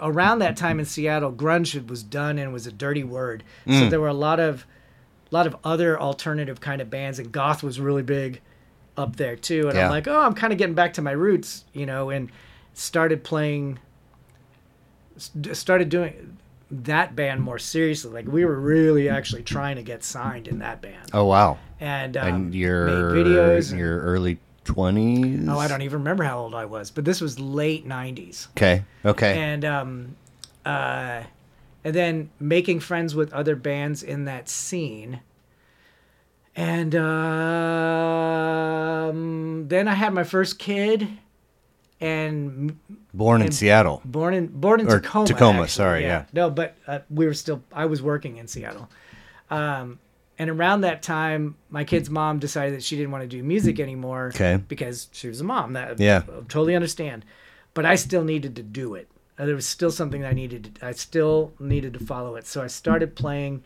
Speaker 2: around that time in Seattle. Grunge was done and was a dirty word. So
Speaker 1: Mm.
Speaker 2: there were a lot of, lot of other alternative kind of bands, and goth was really big up there too. And
Speaker 1: Yeah.
Speaker 2: I'm like, oh, I'm kind of getting back to my roots, you know, and started playing, st- started doing that band more seriously. Like we were really actually trying to get signed in that band,
Speaker 1: Oh wow.
Speaker 2: and um,
Speaker 1: and
Speaker 2: made videos.
Speaker 1: in your early twenties.
Speaker 2: oh, I don't even remember how old I was, but this was late '90s,
Speaker 1: Okay. Okay.
Speaker 2: and um, uh, and then making friends with other bands in that scene. And um, then I had my first kid, and
Speaker 1: Born in Seattle.
Speaker 2: born in born in
Speaker 1: Or
Speaker 2: Tacoma.
Speaker 1: Tacoma,
Speaker 2: actually,
Speaker 1: sorry, yeah.
Speaker 2: No, but uh, we were still. I was working in Seattle, um, and around that time, my kid's mom decided that she didn't want to do music anymore.
Speaker 1: Okay.
Speaker 2: Because she was a mom. That
Speaker 1: Yeah.
Speaker 2: I totally understand, but I still needed to do it. Uh, There was still something that I needed. To, I still needed to follow it. So I started playing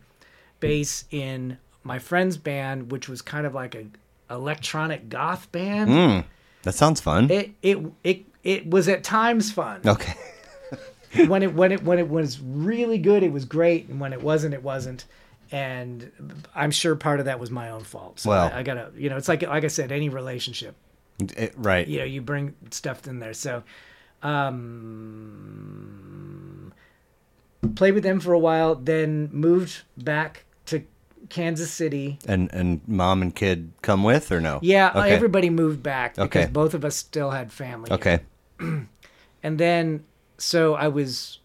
Speaker 2: bass in my friend's band, which was kind of like a electronic goth band.
Speaker 1: Mm, that sounds fun.
Speaker 2: It it it it was at times fun
Speaker 1: okay.
Speaker 2: when it when it when it was really good, it was great, and when it wasn't, it wasn't. And I'm sure part of that was my own fault. So
Speaker 1: Well-
Speaker 2: I, I gotta, you know, it's like like I said, any relationship,
Speaker 1: It- right.
Speaker 2: you know, you bring stuff in there. So, um, played with them for a while, then moved back Kansas City.
Speaker 1: And and mom and kid come with or no?
Speaker 2: Yeah,
Speaker 1: Okay.
Speaker 2: everybody moved back because
Speaker 1: Okay.
Speaker 2: both of us still had family.
Speaker 1: Okay.
Speaker 2: and then so I was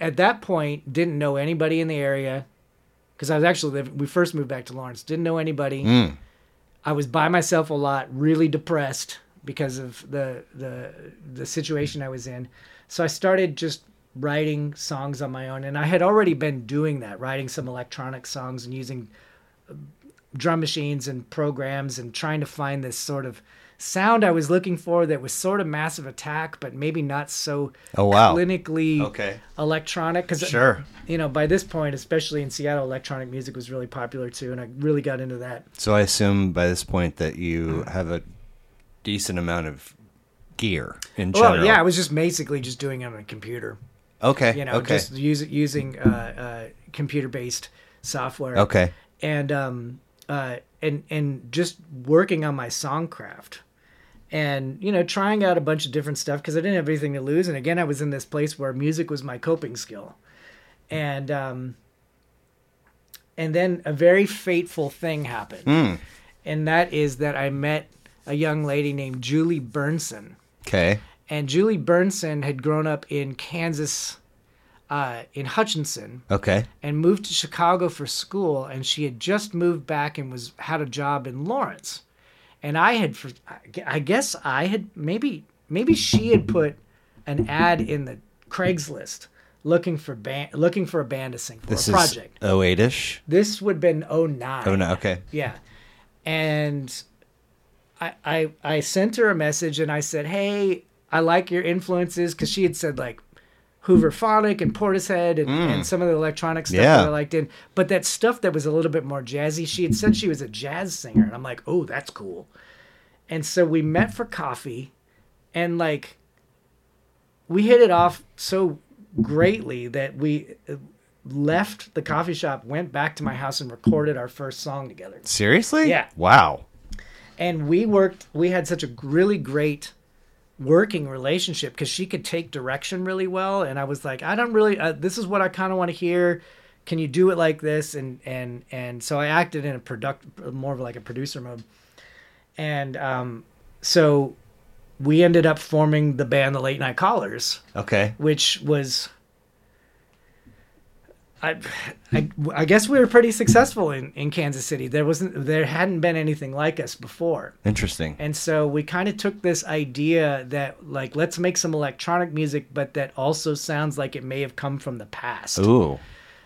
Speaker 2: at that point didn't know anybody in the area because I was actually living. We first moved back to Lawrence, didn't know anybody.
Speaker 1: Mm.
Speaker 2: I was by myself a lot, really depressed because of the the the situation I was in. So I started just writing songs on my own, and I had already been doing that, writing some electronic songs and using uh, drum machines and programs and trying to find this sort of sound I was looking for that was sort of massive attack, but maybe not so
Speaker 1: Oh wow.
Speaker 2: clinically
Speaker 1: Okay.
Speaker 2: electronic. Because
Speaker 1: Sure.
Speaker 2: you know, by this point, especially in Seattle, electronic music was really popular too, and I really got into that.
Speaker 1: So I assume by this point that you have a decent amount of gear in general.
Speaker 2: Well, yeah, I was just basically just doing it on a computer.
Speaker 1: Okay.
Speaker 2: You know,
Speaker 1: okay.
Speaker 2: just use, using uh, uh, computer-based software.
Speaker 1: okay.
Speaker 2: and um uh and and just working on my songcraft and you know trying out a bunch of different stuff because i didn't have anything to lose and again i was in this place where music was my coping skill and um and then a very fateful thing happened
Speaker 1: Mm.
Speaker 2: and that is that i met a young lady named julie burnson
Speaker 1: Okay.
Speaker 2: And julie burnson had grown up in kansas uh, in hutchinson
Speaker 1: Okay.
Speaker 2: and moved to Chicago for school and she had just moved back and was had a job in Lawrence. And I had for I guess I had maybe maybe she had put an ad in the Craigslist looking for band looking for a band to sing for
Speaker 1: This
Speaker 2: a
Speaker 1: is
Speaker 2: project.
Speaker 1: 08ish.
Speaker 2: This would have been 09.
Speaker 1: Oh no. Okay.
Speaker 2: Yeah. And I, I I sent her a message and I said, Hey, I like your influences because she had said like Hooverphonic and Portishead and, and some of the electronic stuff
Speaker 1: Yeah.
Speaker 2: that I liked in. But that stuff that was a little bit more jazzy, she had said she was a jazz singer. And I'm like, oh, that's cool. And so we met for coffee and like we hit it off so greatly that we uh, left the coffee shop, went back to my house and recorded our first song together.
Speaker 1: Seriously?
Speaker 2: Yeah.
Speaker 1: Wow.
Speaker 2: And we worked, we had such a really great working relationship because she could take direction really well. And I was like, I don't really, uh, this is what I kind of want to hear. Can you do it like this? And, and, and so I acted in a product, more of like a producer mode. And, um, so we ended up forming the band, the Late Night Callers,
Speaker 1: Okay.
Speaker 2: which was I, I, I guess we were pretty successful in, in Kansas City. There wasn't there hadn't been anything like us before.
Speaker 1: Interesting.
Speaker 2: And so we kind of took this idea that like let's make some electronic music but that also sounds like it may have come from the past.
Speaker 1: Ooh.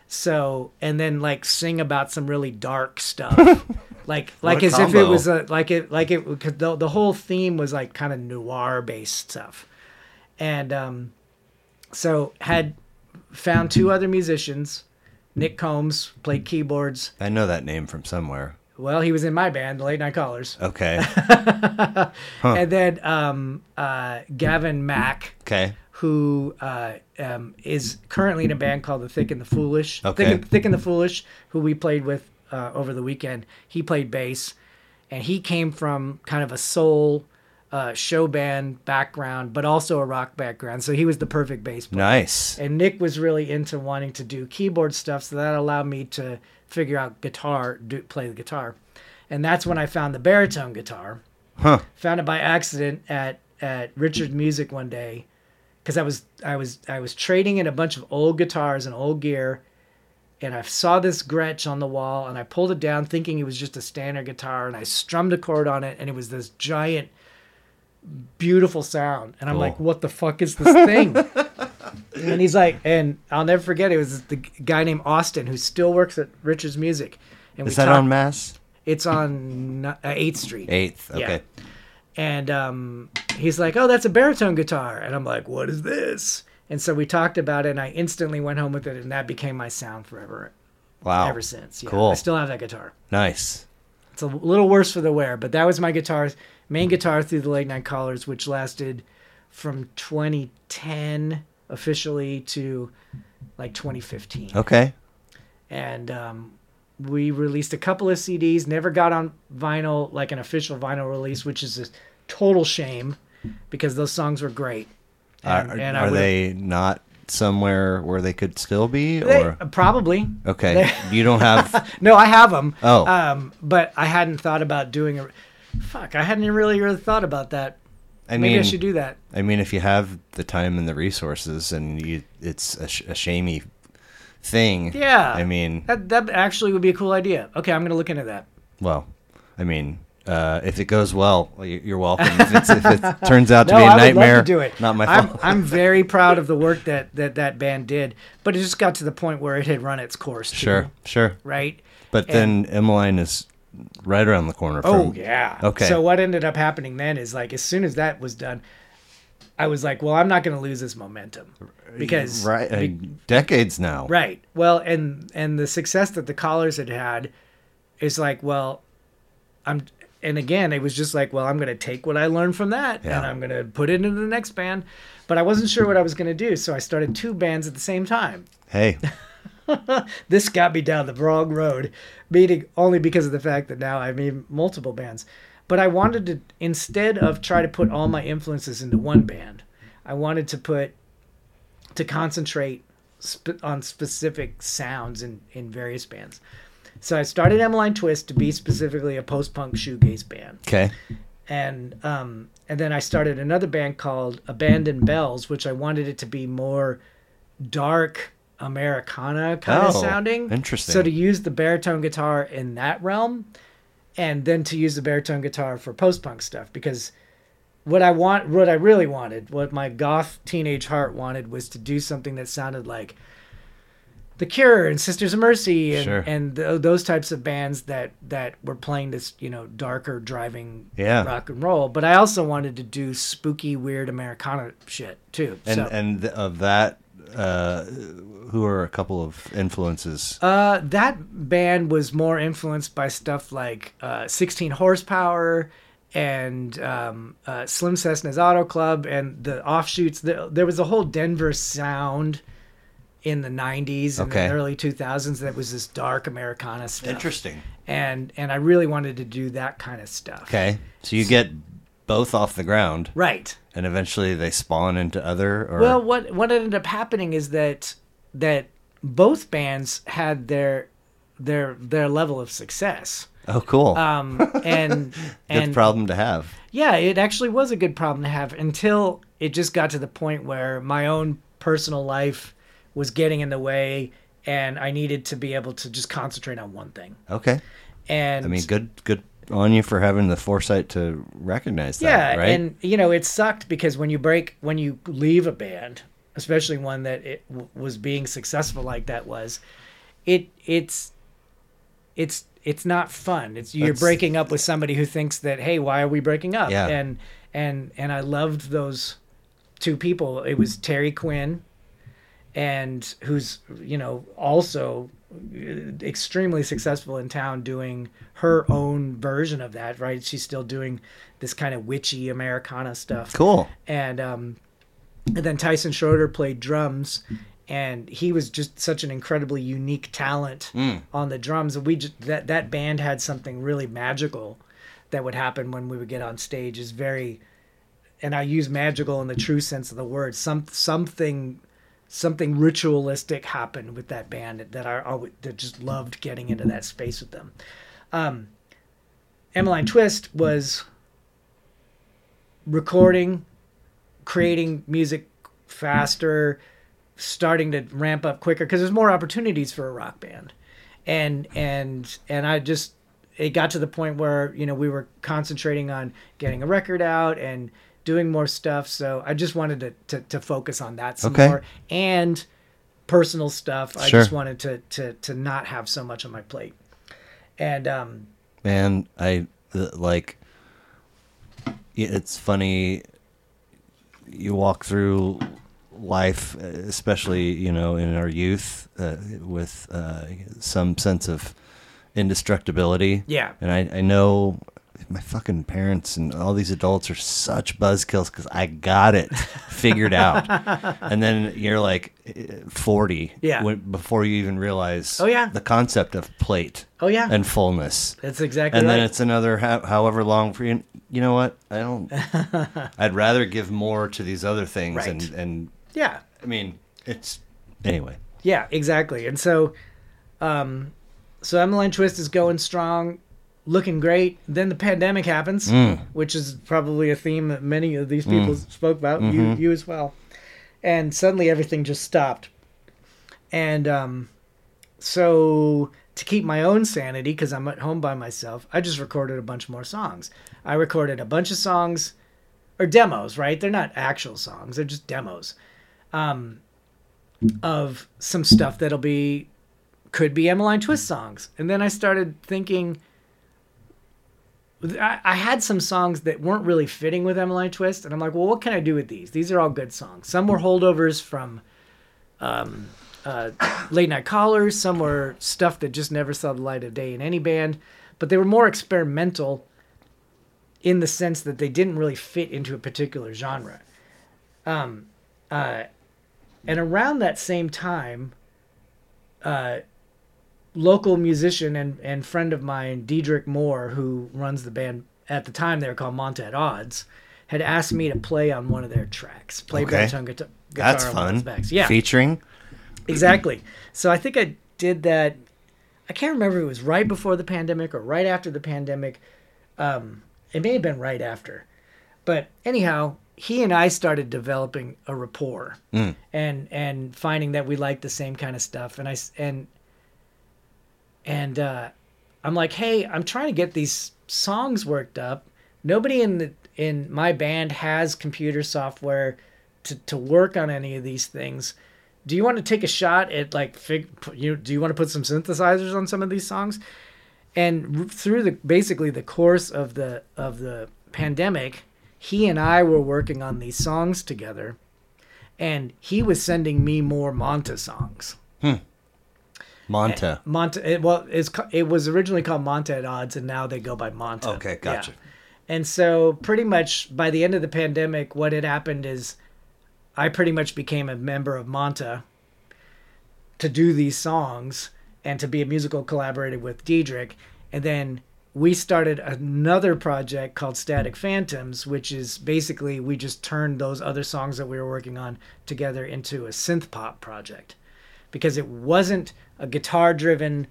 Speaker 2: So and then like sing about some really dark stuff. like like as if it was a like it like it cause the the whole theme was like kind of noir based stuff, and um, so had found two other musicians. Nick Combs played keyboards.
Speaker 1: I know that name from somewhere.
Speaker 2: Well, he was in my band, the Late Night Callers,
Speaker 1: Okay.
Speaker 2: and then um, uh, Gavin Mack,
Speaker 1: Okay.
Speaker 2: who uh, um, is currently in a band called the Thick and the Foolish.
Speaker 1: Okay.
Speaker 2: Thick and, Thick and the Foolish, who we played with uh, over the weekend. He played bass, and he came from kind of a soul uh, show band background, but also a rock background. So he was the perfect bass player.
Speaker 1: Nice.
Speaker 2: And Nick was really into wanting to do keyboard stuff, so that allowed me to figure out guitar, do, play the guitar. And that's when I found the baritone guitar
Speaker 1: Huh.
Speaker 2: found it by accident at at Richard Music one day because I was I was I was trading in a bunch of old guitars and old gear and I saw this Gretsch on the wall and I pulled it down thinking it was just a standard guitar and I strummed a chord on it and it was this giant beautiful sound and I'm
Speaker 1: Cool.
Speaker 2: like what the fuck is this thing and he's like and I'll never forget it was the guy named Austin who still works at Richard's Music and
Speaker 1: Is that on Mass?
Speaker 2: it's on uh, 8th Street
Speaker 1: Eighth.
Speaker 2: Yeah.
Speaker 1: Okay.
Speaker 2: and um, he's like, "Oh, that's a baritone guitar," and I'm like, "What is this?" And so we talked about it, and I instantly went home with it, and that became my sound forever,
Speaker 1: Wow.
Speaker 2: ever since. Yeah,
Speaker 1: Cool.
Speaker 2: I still have that guitar.
Speaker 1: Nice.
Speaker 2: It's a little worse for the wear, but that was my guitar, main guitar through the late night callers, which lasted from 2010 officially to like 2015
Speaker 1: Okay.
Speaker 2: and um, we released a couple of CDs. Never got on vinyl, like an official vinyl release, which is a total shame because those songs were great. And-
Speaker 1: are
Speaker 2: and
Speaker 1: are
Speaker 2: would-
Speaker 1: they not somewhere where they could still be?
Speaker 2: They-
Speaker 1: Or
Speaker 2: probably
Speaker 1: okay, you don't have.
Speaker 2: no, I have them.
Speaker 1: Oh.
Speaker 2: um, but I hadn't thought about doing a. Fuck, I hadn't really really thought about that.
Speaker 1: I
Speaker 2: Maybe
Speaker 1: mean,
Speaker 2: I should do that.
Speaker 1: I mean, if you have the time and the resources, and you, it's a, sh- a shamey thing.
Speaker 2: Yeah.
Speaker 1: I mean,
Speaker 2: That that actually would be a cool idea. Okay, I'm gonna look into that.
Speaker 1: well, I mean, uh, if it goes well, well, you- you're welcome. If, it's, if it turns out to
Speaker 2: No,
Speaker 1: be a
Speaker 2: I would
Speaker 1: nightmare,
Speaker 2: love to do it.
Speaker 1: not my
Speaker 2: I'm,
Speaker 1: fault.
Speaker 2: I'm very proud of the work that, that that band did, but it just got to the point where it had run its course. Too,
Speaker 1: sure, sure.
Speaker 2: Right.
Speaker 1: But then Emmaline is right around the corner. From,
Speaker 2: Oh yeah.
Speaker 1: Okay.
Speaker 2: So what ended up happening then is like as soon as that was done, I was like, well, I'm not going to lose this momentum because
Speaker 1: right, uh,
Speaker 2: be-
Speaker 1: decades now.
Speaker 2: right. Well, and and the success that the callers had had is like, well, I'm. And again, it was just like, well, I'm going to take what I learned from that
Speaker 1: Yeah.
Speaker 2: and I'm going to put it into the next band. But I wasn't sure what I was going to do, so I started two bands at the same time.
Speaker 1: Hey,
Speaker 2: this got me down the wrong road, meaning only because of the fact that now I'm in multiple bands. But I wanted to, instead of try to put all my influences into one band, I wanted to put, to concentrate sp- on specific sounds in, in various bands. So I started Emmaline Twist to be specifically a post punk shoegaze band
Speaker 1: okay,
Speaker 2: and um, and then I started another band called Abandoned Bells, which I wanted it to be more dark Americana kind of
Speaker 1: Oh,
Speaker 2: sounding.
Speaker 1: interesting.
Speaker 2: So to use the baritone guitar in that realm, and then to use the baritone guitar for post punk stuff, because what I want, what I really wanted, what my goth teenage heart wanted, was to do something that sounded like the Cure and Sisters of Mercy and,
Speaker 1: Sure.
Speaker 2: and th- those types of bands that that were playing this you know darker driving
Speaker 1: Yeah.
Speaker 2: rock and roll. But I also wanted to do spooky, weird Americana shit too.
Speaker 1: and
Speaker 2: so,
Speaker 1: and th- of that, uh, who are a couple of influences?
Speaker 2: uh, that band was more influenced by stuff like uh, 16 Horsepower and um, uh, Slim Cessna's Auto Club and the offshoots. There, there was a whole Denver sound in the 90s and
Speaker 1: Okay.
Speaker 2: the early 2000s that was this dark Americana stuff.
Speaker 1: Interesting.
Speaker 2: and and I really wanted to do that kind of stuff.
Speaker 1: Okay, so you get both off the ground,
Speaker 2: Right.
Speaker 1: and eventually they spawn into other. Or
Speaker 2: Well, what what ended up happening is that that both bands had their their their level of success.
Speaker 1: oh, cool.
Speaker 2: Um and
Speaker 1: Good
Speaker 2: and
Speaker 1: problem to have.
Speaker 2: yeah, it actually was a good problem to have until it just got to the point where my own personal life was getting in the way and I needed to be able to just concentrate on one thing.
Speaker 1: Okay,
Speaker 2: And
Speaker 1: I mean, good, good on you for having the foresight to recognize that.
Speaker 2: yeah
Speaker 1: right.
Speaker 2: and you know it sucked because when you break when you leave a band especially one that it w- was being successful like that was it it's it's it's not fun. It's you're
Speaker 1: That's-
Speaker 2: breaking up with somebody who thinks that hey, why are we breaking up?
Speaker 1: Yeah.
Speaker 2: And and and I loved those two people. It was Terry Quinn, and who's you know also extremely successful in town doing her own version of that. Right, she's still doing this kind of witchy Americana stuff
Speaker 1: Cool.
Speaker 2: and um, and then Tyson Schroeder played drums, and he was just such an incredibly unique talent
Speaker 1: Mm.
Speaker 2: on the drums. We just that that band had something really magical that would happen when we would get on stage. Is very, and I use magical in the true sense of the word. Some something. Something ritualistic happened with that band that I that just loved getting into that space with them. Um, Emmaline Twist was recording, creating music faster, starting to ramp up quicker because there's more opportunities for a rock band, and and and I just it got to the point where you know we were concentrating on getting a record out and doing more stuff. So I just wanted to to, to focus on that some
Speaker 1: Okay.
Speaker 2: more and personal stuff. I
Speaker 1: Sure.
Speaker 2: just wanted to to to not have so much on my plate, and um
Speaker 1: Man, I like. It's funny. You walk through life, especially you know in our youth, uh, with uh, some sense of indestructibility.
Speaker 2: yeah
Speaker 1: And I, I know my fucking parents and all these adults are such buzzkills because I got it figured out. and then you're like eh, 40
Speaker 2: Yeah.
Speaker 1: when, before you even realize
Speaker 2: Oh, yeah.
Speaker 1: the concept of plate
Speaker 2: oh yeah
Speaker 1: and fullness.
Speaker 2: that's exactly
Speaker 1: And
Speaker 2: right.
Speaker 1: then it's another ho- however long for you. You know what? I don't. I'd rather give more to these other things.
Speaker 2: Right.
Speaker 1: And, and
Speaker 2: yeah
Speaker 1: I mean, it's. Anyway.
Speaker 2: Yeah, exactly. And so, um, so Emmaline Twist is going strong, looking great. Then the pandemic happens,
Speaker 1: Mm.
Speaker 2: which is probably a theme that many of these people spoke about.
Speaker 1: Mhm.
Speaker 2: You, you as well. And suddenly everything just stopped. And um, so to keep my own sanity, because I'm at home by myself, I just recorded a bunch more songs. I recorded a bunch of songs, or demos, right? They're not actual songs; they're just demos. Um, of some stuff that'll be could be Emmaline Twist songs. And then I started thinking I, had some songs that weren't really fitting with Emmaline Twist, and I'm like, well, what can I do with these? These are all good songs. Some were holdovers from um, uh, late night callers. Some were stuff that just never saw the light of day in any band, but they were more experimental in the sense that they didn't really fit into a particular genre. Um, uh, and around that same time, uh, local musician and, and friend of mine, Diedrich Moore, who runs the band at the time they were called Monta at Odds, had asked me to play on one of their tracks, play
Speaker 1: Okay.
Speaker 2: baritone guitar, guitar
Speaker 1: That's
Speaker 2: on one of
Speaker 1: fun.
Speaker 2: backs. Yeah,
Speaker 1: Featuring.
Speaker 2: exactly. So I think I did that. I can't remember if it was right before the pandemic or right after the pandemic. Um, it may have been right after, but anyhow, he and I started developing a rapport
Speaker 1: Mm.
Speaker 2: and and finding that we liked the same kind of stuff. And I and and uh, I'm like, hey, I'm trying to get these songs worked up. Nobody in the in my band has computer software to to work on any of these things. Do you want to take a shot at like fig, you do you want to put some synthesizers on some of these songs? And through the basically the course of the of the pandemic, he and I were working on these songs together, and he was sending me more Monta songs.
Speaker 1: Monta.
Speaker 2: Eh, Monta, it, well, it's it was originally called Monta at Odds, and now they go by Monta.
Speaker 1: Okay, gotcha.
Speaker 2: Yeah. And so, pretty much by the end of the pandemic, what had happened is I pretty much became a member of Monta to do these songs and to be a musical collaborator with Diedrich. And then we started another project called Static Phantoms, which is basically we just turned those other songs that we were working on together into a synth pop project because it wasn't a guitar driven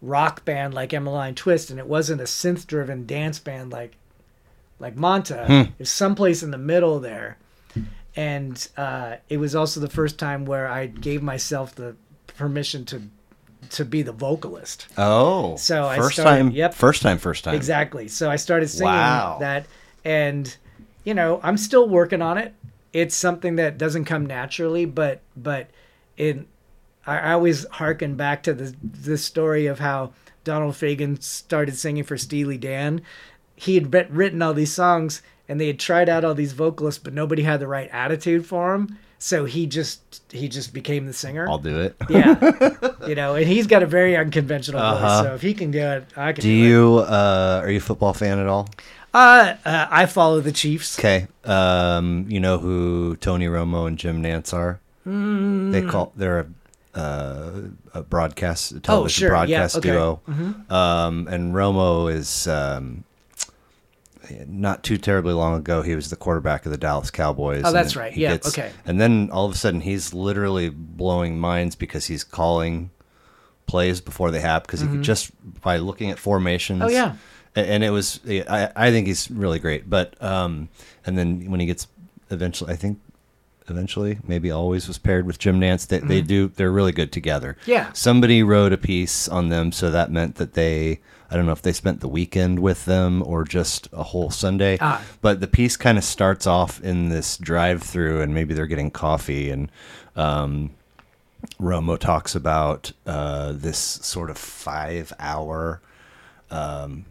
Speaker 2: rock band like Emmaline Twist and it wasn't a synth driven dance band like like Monta.
Speaker 1: Hmm.
Speaker 2: It's someplace in the middle there. And uh, it was also the first time where I gave myself the permission to to be the vocalist.
Speaker 1: Oh.
Speaker 2: So I
Speaker 1: first
Speaker 2: started-
Speaker 1: time.
Speaker 2: yep.
Speaker 1: First time. First time.
Speaker 2: Exactly. So I started singing
Speaker 1: Wow.
Speaker 2: that, and you know, I'm still working on it. It's something that doesn't come naturally, but but it. I always harken back to the the story of how Donald Fagen started singing for Steely Dan, he had writ- written all these songs and they had tried out all these vocalists, but nobody had the right attitude for him. So he just he just became the singer.
Speaker 1: I'll do it.
Speaker 2: yeah, you know, and he's got a very unconventional
Speaker 1: Uh-huh.
Speaker 2: voice. So if he can do it, I can.
Speaker 1: Do it.
Speaker 2: do,
Speaker 1: you uh, are you a football fan at all?
Speaker 2: Uh, uh, I follow the Chiefs.
Speaker 1: Okay. Um, you know who Tony Romo and Jim Nantz are?
Speaker 2: Mm.
Speaker 1: They call they're a, uh, a broadcast a television
Speaker 2: Oh, sure. Yeah,
Speaker 1: broadcast
Speaker 2: okay. Mm-hmm.
Speaker 1: duo. Um, and Romo is um, not too terribly long ago. He was the quarterback of the Dallas Cowboys.
Speaker 2: Oh, that's right.
Speaker 1: he
Speaker 2: Yeah, okay.
Speaker 1: And then all of a sudden, he's literally blowing minds because he's calling plays before they happen because he could just by looking at formations.
Speaker 2: Mm-hmm. Oh, yeah.
Speaker 1: A- and it was I, I think he's really great but um and then when he gets eventually i think eventually maybe always was paired with jim nantz they, they do they're really good together
Speaker 2: Mm-hmm. Yeah.
Speaker 1: somebody wrote a piece on them so that meant that they i don't know if they spent the weekend with them or just a whole sunday
Speaker 2: Ah.
Speaker 1: but the piece kind of starts off in this drive through and maybe they're getting coffee and um Romo talks about uh, this sort of five hour um,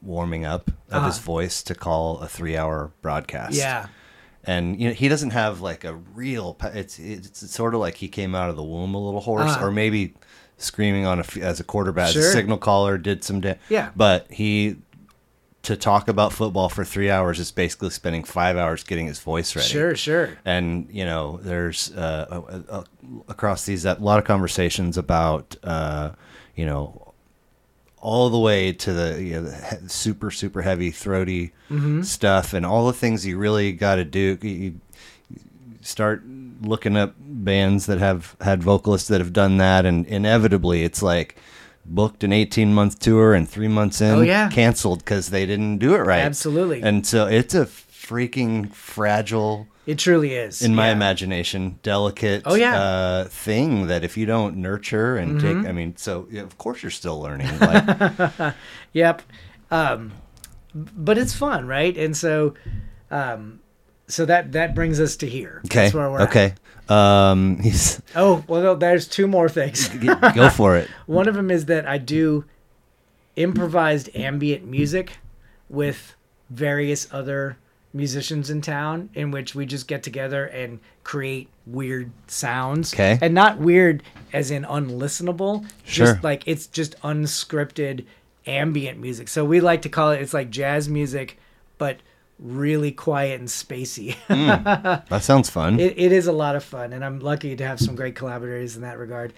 Speaker 1: warming up of his
Speaker 2: Uh-huh.
Speaker 1: voice to call a three hour broadcast.
Speaker 2: Yeah.
Speaker 1: And you know he doesn't have like a real. It's it's sort of like he came out of the womb a little hoarse,
Speaker 2: Uh-huh.
Speaker 1: or maybe screaming on a as a quarterback, as a signal caller, did some. Da-
Speaker 2: Yeah.
Speaker 1: But he to talk about football for three hours is basically spending five hours getting his voice ready
Speaker 2: Sure, sure.
Speaker 1: and you know there's uh, uh, uh, across these a lot of conversations about uh, you know all the way to the, you know, the super super heavy throaty mm-hmm. stuff and all the things you really got to do you, you start looking up bands that have had vocalists that have done that and inevitably it's like booked an 18 month tour and three months in
Speaker 2: Oh, yeah.
Speaker 1: canceled because they didn't do it right
Speaker 2: Absolutely.
Speaker 1: and so it's a freaking fragile
Speaker 2: It truly is.
Speaker 1: in my
Speaker 2: Yeah.
Speaker 1: imagination, delicate
Speaker 2: Oh, yeah.
Speaker 1: uh, thing that if you don't nurture and
Speaker 2: Mm-hmm.
Speaker 1: take, I mean, so yeah, of course you're still learning. Like,
Speaker 2: Yep. Um, but it's fun, right? And so, um, so that that brings us to here.
Speaker 1: okay,
Speaker 2: That's where we're at.
Speaker 1: okay. Um, he's
Speaker 2: Oh well, no, there's two more things.
Speaker 1: go for it.
Speaker 2: One of them is that I do improvised ambient music with various other musicians in town in which we just get together and create weird sounds.
Speaker 1: Okay.
Speaker 2: And not weird as in unlistenable.
Speaker 1: Sure.
Speaker 2: Just like it's just unscripted ambient music. So we like to call it it's like jazz music, but really quiet and spacey. Hmm.
Speaker 1: That sounds fun.
Speaker 2: it, it is a lot of fun and i'm lucky to have some great collaborators in that regard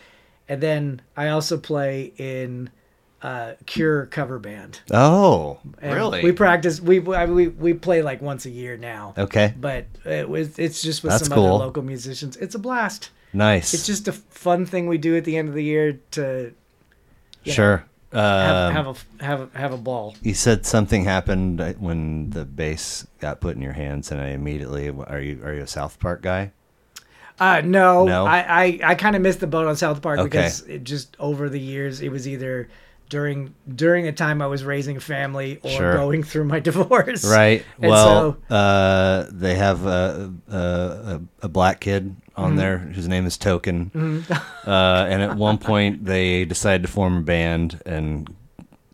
Speaker 2: and then i also play in uh, cure cover band
Speaker 1: oh,
Speaker 2: And
Speaker 1: really?
Speaker 2: we practice we, I mean, we we play like once a year now
Speaker 1: okay,
Speaker 2: but it was it's just with
Speaker 1: That's
Speaker 2: some
Speaker 1: cool.
Speaker 2: other local musicians it's a blast
Speaker 1: nice.
Speaker 2: it's just a fun thing we do at the end of the year to you know,
Speaker 1: sure.
Speaker 2: have,
Speaker 1: Um,
Speaker 2: have a have a have a ball
Speaker 1: you said something happened uh, when the bass got put in your hands, and I immediately are you are you a South Park guy?
Speaker 2: Uh, no,
Speaker 1: No?
Speaker 2: I, I, I kind of missed the boat on South Park
Speaker 1: Okay.
Speaker 2: because it just over the years it was either during during the time I was raising a family or
Speaker 1: Sure.
Speaker 2: going through my divorce.
Speaker 1: Right.
Speaker 2: And
Speaker 1: well,
Speaker 2: so-
Speaker 1: uh, they have a, a, a, a black kid
Speaker 2: Mm-hmm.
Speaker 1: on there whose name is Token. uh, and at one point, they decided to form a band, and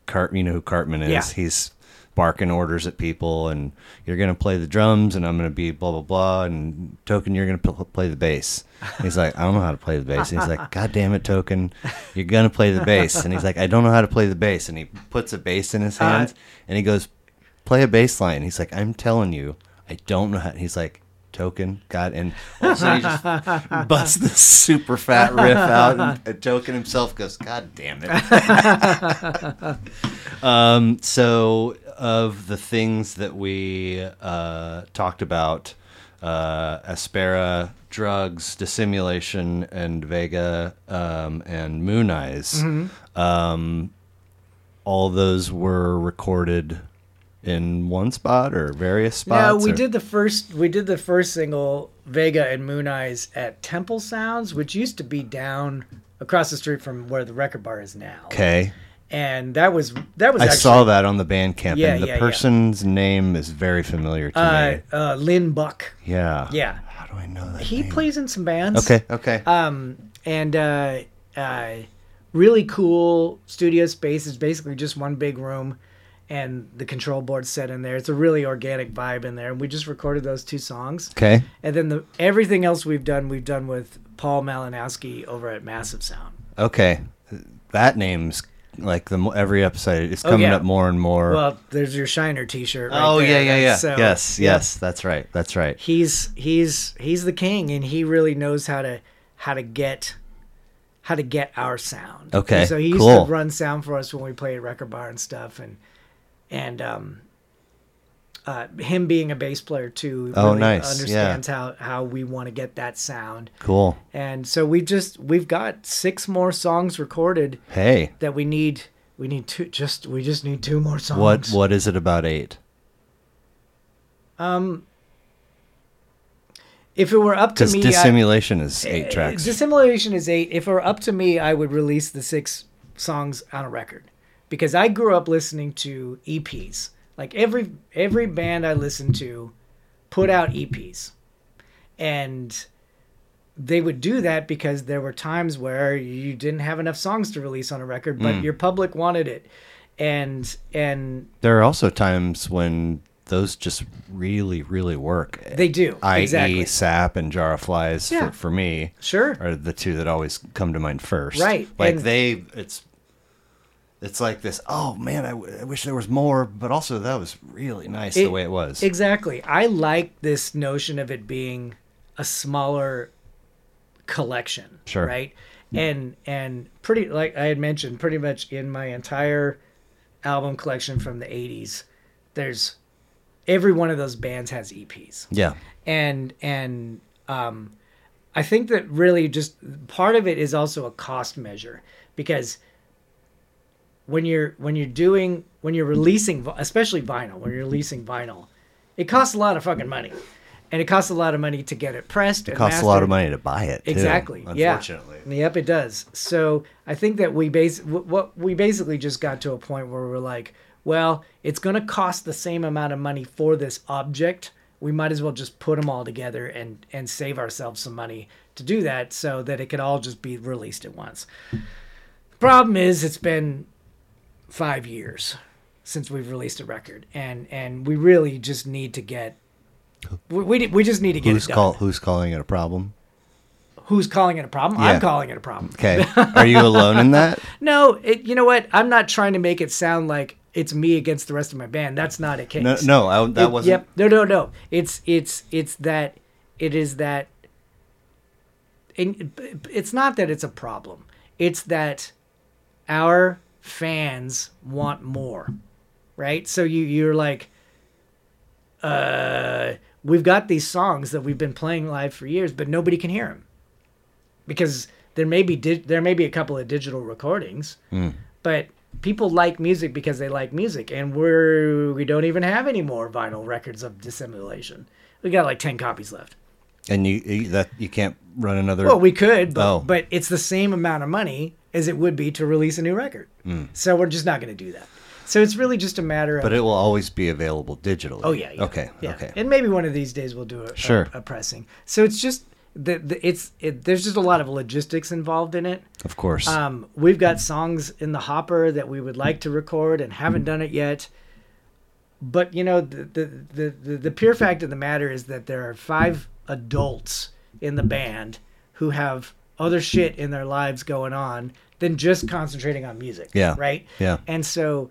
Speaker 1: Cart, you know who Cartman is?
Speaker 2: Yeah.
Speaker 1: He's barking orders at people, and you're going to play the drums, and I'm going to be blah, blah, blah. And Token, you're going to p- play the bass. He's like, I don't know how to play the bass. And he's like, God damn it, Token, you're going to play the bass. And he's like, I don't know how to play the bass. And he puts a bass in his
Speaker 2: Uh,
Speaker 1: hands, and he goes, play a bass line. He's like, I'm telling you, I don't know how. He's like, token, God, and all of a sudden he just busts this super fat riff out, and, and token himself goes, God damn it. um, so of the things that we uh, talked about, uh, Aspera, drugs, dissimulation, and Vega, um, and Moon Eyes. Um, all those were recorded in one spot or various spots.
Speaker 2: No, we
Speaker 1: or-
Speaker 2: did the first we did the first single Vega and Moon Eyes at Temple Sounds, which used to be down across the street from where the record bar is now.
Speaker 1: Okay,
Speaker 2: And that was that was
Speaker 1: I
Speaker 2: actually
Speaker 1: saw that on the Bandcamp,
Speaker 2: Yeah,
Speaker 1: and the
Speaker 2: yeah, yeah.
Speaker 1: person's name is very familiar to
Speaker 2: uh,
Speaker 1: me.
Speaker 2: uh, Lynn Buck.
Speaker 1: Yeah.
Speaker 2: Yeah.
Speaker 1: How do I know that?
Speaker 2: He
Speaker 1: name?
Speaker 2: plays in some bands.
Speaker 1: Okay. Okay.
Speaker 2: Um, and uh, uh, really cool studio space. It's basically just one big room, and the control board's set in there. It's a really organic vibe in there. And we just recorded those two songs.
Speaker 1: Okay.
Speaker 2: And then the everything else we've done, we've done with Paul Malinowski over at Massive Sound.
Speaker 1: Okay. That name's like the every episode it's coming
Speaker 2: Oh, yeah.
Speaker 1: up more and more.
Speaker 2: Well, there's your Shiner T-shirt. Right
Speaker 1: oh
Speaker 2: there.
Speaker 1: yeah, yeah, yeah.
Speaker 2: So,
Speaker 1: yes, yes. That's right. That's right.
Speaker 2: He's he's he's the king, and he really knows how to how to get how to get our sound.
Speaker 1: Okay,
Speaker 2: so he used
Speaker 1: cool.
Speaker 2: to run sound for us when we played at Record Bar and stuff, and and um, uh, him being a bass player too.
Speaker 1: Oh,
Speaker 2: really
Speaker 1: nice.
Speaker 2: Understands how how we want to get that sound,
Speaker 1: Cool.
Speaker 2: and so we just we've got six more songs recorded
Speaker 1: Hey,
Speaker 2: that we need. We need two. Just we just need two more songs.
Speaker 1: what what is it about eight?
Speaker 2: Um, if it were up to me, I-
Speaker 1: dissimulation is eight
Speaker 2: Uh,
Speaker 1: tracks.
Speaker 2: Dissimulation is eight. If it were up to me, I would release the six songs on a record because I grew up listening to EPs. Like every every band I listened to put out EPs, and they would do that because there were times where you didn't have enough songs to release on a record, but
Speaker 1: Mm.
Speaker 2: your public wanted it, and and
Speaker 1: there are also times when those just really, really work.
Speaker 2: they do
Speaker 1: I.e.,
Speaker 2: exactly
Speaker 1: Sap and Jar of Flies
Speaker 2: Yeah.
Speaker 1: for, for me
Speaker 2: sure
Speaker 1: are the two that always come to mind first.
Speaker 2: Right,
Speaker 1: Like
Speaker 2: and-
Speaker 1: they, it's, it's like this. Oh man, I, w- I wish there was more, but also that was really nice the way it was.
Speaker 2: Exactly. I like this notion of it being a smaller collection.
Speaker 1: Sure.
Speaker 2: Right. And and pretty like I had mentioned, pretty much in my entire album collection from the '80s, there's every one of those bands has EPs,
Speaker 1: yeah.
Speaker 2: and and um, I think that really just part of it is also a cost measure because when you're when you're doing when you're releasing especially vinyl when you're releasing vinyl it costs a lot of fucking money. And it costs a lot of money to get it pressed
Speaker 1: It costs a lot of money to buy it. Too,
Speaker 2: exactly yeah.
Speaker 1: Unfortunately.
Speaker 2: yep it does. So i think that we base what we basically just got to a point where we're like well it's going to cost the same amount of money for this object. We might as well just put them all together and and save ourselves some money to do that so that it could all just be released at once. The problem is it's been five years since we've released a record and and we really just need to get we, we, we just need to get
Speaker 1: Who's
Speaker 2: it done.
Speaker 1: call, Who's calling it a problem?
Speaker 2: who's calling it a problem
Speaker 1: Yeah.
Speaker 2: i'm calling it a problem
Speaker 1: Okay. Are you alone in that?
Speaker 2: no it, you know what i'm not trying to make it sound like it's me against the rest of my band that's not a case
Speaker 1: No, no, I, that
Speaker 2: It-
Speaker 1: wasn't.
Speaker 2: Yep. No, no, no. It's it's it's that it is that. And it's not that it's a problem. It's that our fans want more, right? So you you're like, uh, we've got these songs that we've been playing live for years, but nobody can hear them because there may be di- there may be a couple of digital recordings,
Speaker 1: Mm.
Speaker 2: but people like music because they like music and we're we don't even have any more vinyl records of dissimulation we got like 10 copies left
Speaker 1: And you, you that you can't run another.
Speaker 2: well we could but,
Speaker 1: Oh.
Speaker 2: but it's the same amount of money as it would be to release a new record so we're just not going to do that so it's really just a matter of
Speaker 1: Hmm. but it will always be available digitally.
Speaker 2: oh yeah, yeah
Speaker 1: Okay.
Speaker 2: yeah.
Speaker 1: Okay.
Speaker 2: and maybe one of these days we'll do a, a-
Speaker 1: Sure.
Speaker 2: a, pressing so it's just the, the it's it, there's just a lot of logistics involved in it
Speaker 1: of course.
Speaker 2: Um, we've got songs in the hopper that we would like to record and haven't done it yet. But you know, the the, the, the the pure fact of the matter is that there are five adults in the band who have other shit in their lives going on than just concentrating on music.
Speaker 1: Yeah.
Speaker 2: Right?
Speaker 1: yeah.
Speaker 2: And so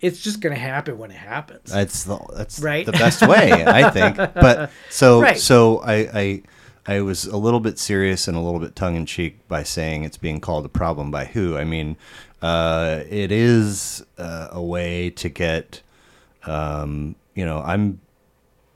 Speaker 2: it's just gonna happen when it happens.
Speaker 1: That's the that's
Speaker 2: Right?
Speaker 1: the best way, I think. But so
Speaker 2: Right.
Speaker 1: so I, I I was a little bit serious and a little bit tongue in cheek by saying it's being called a problem by who. I mean, uh, it is uh, a way to get. Um, you know, I'm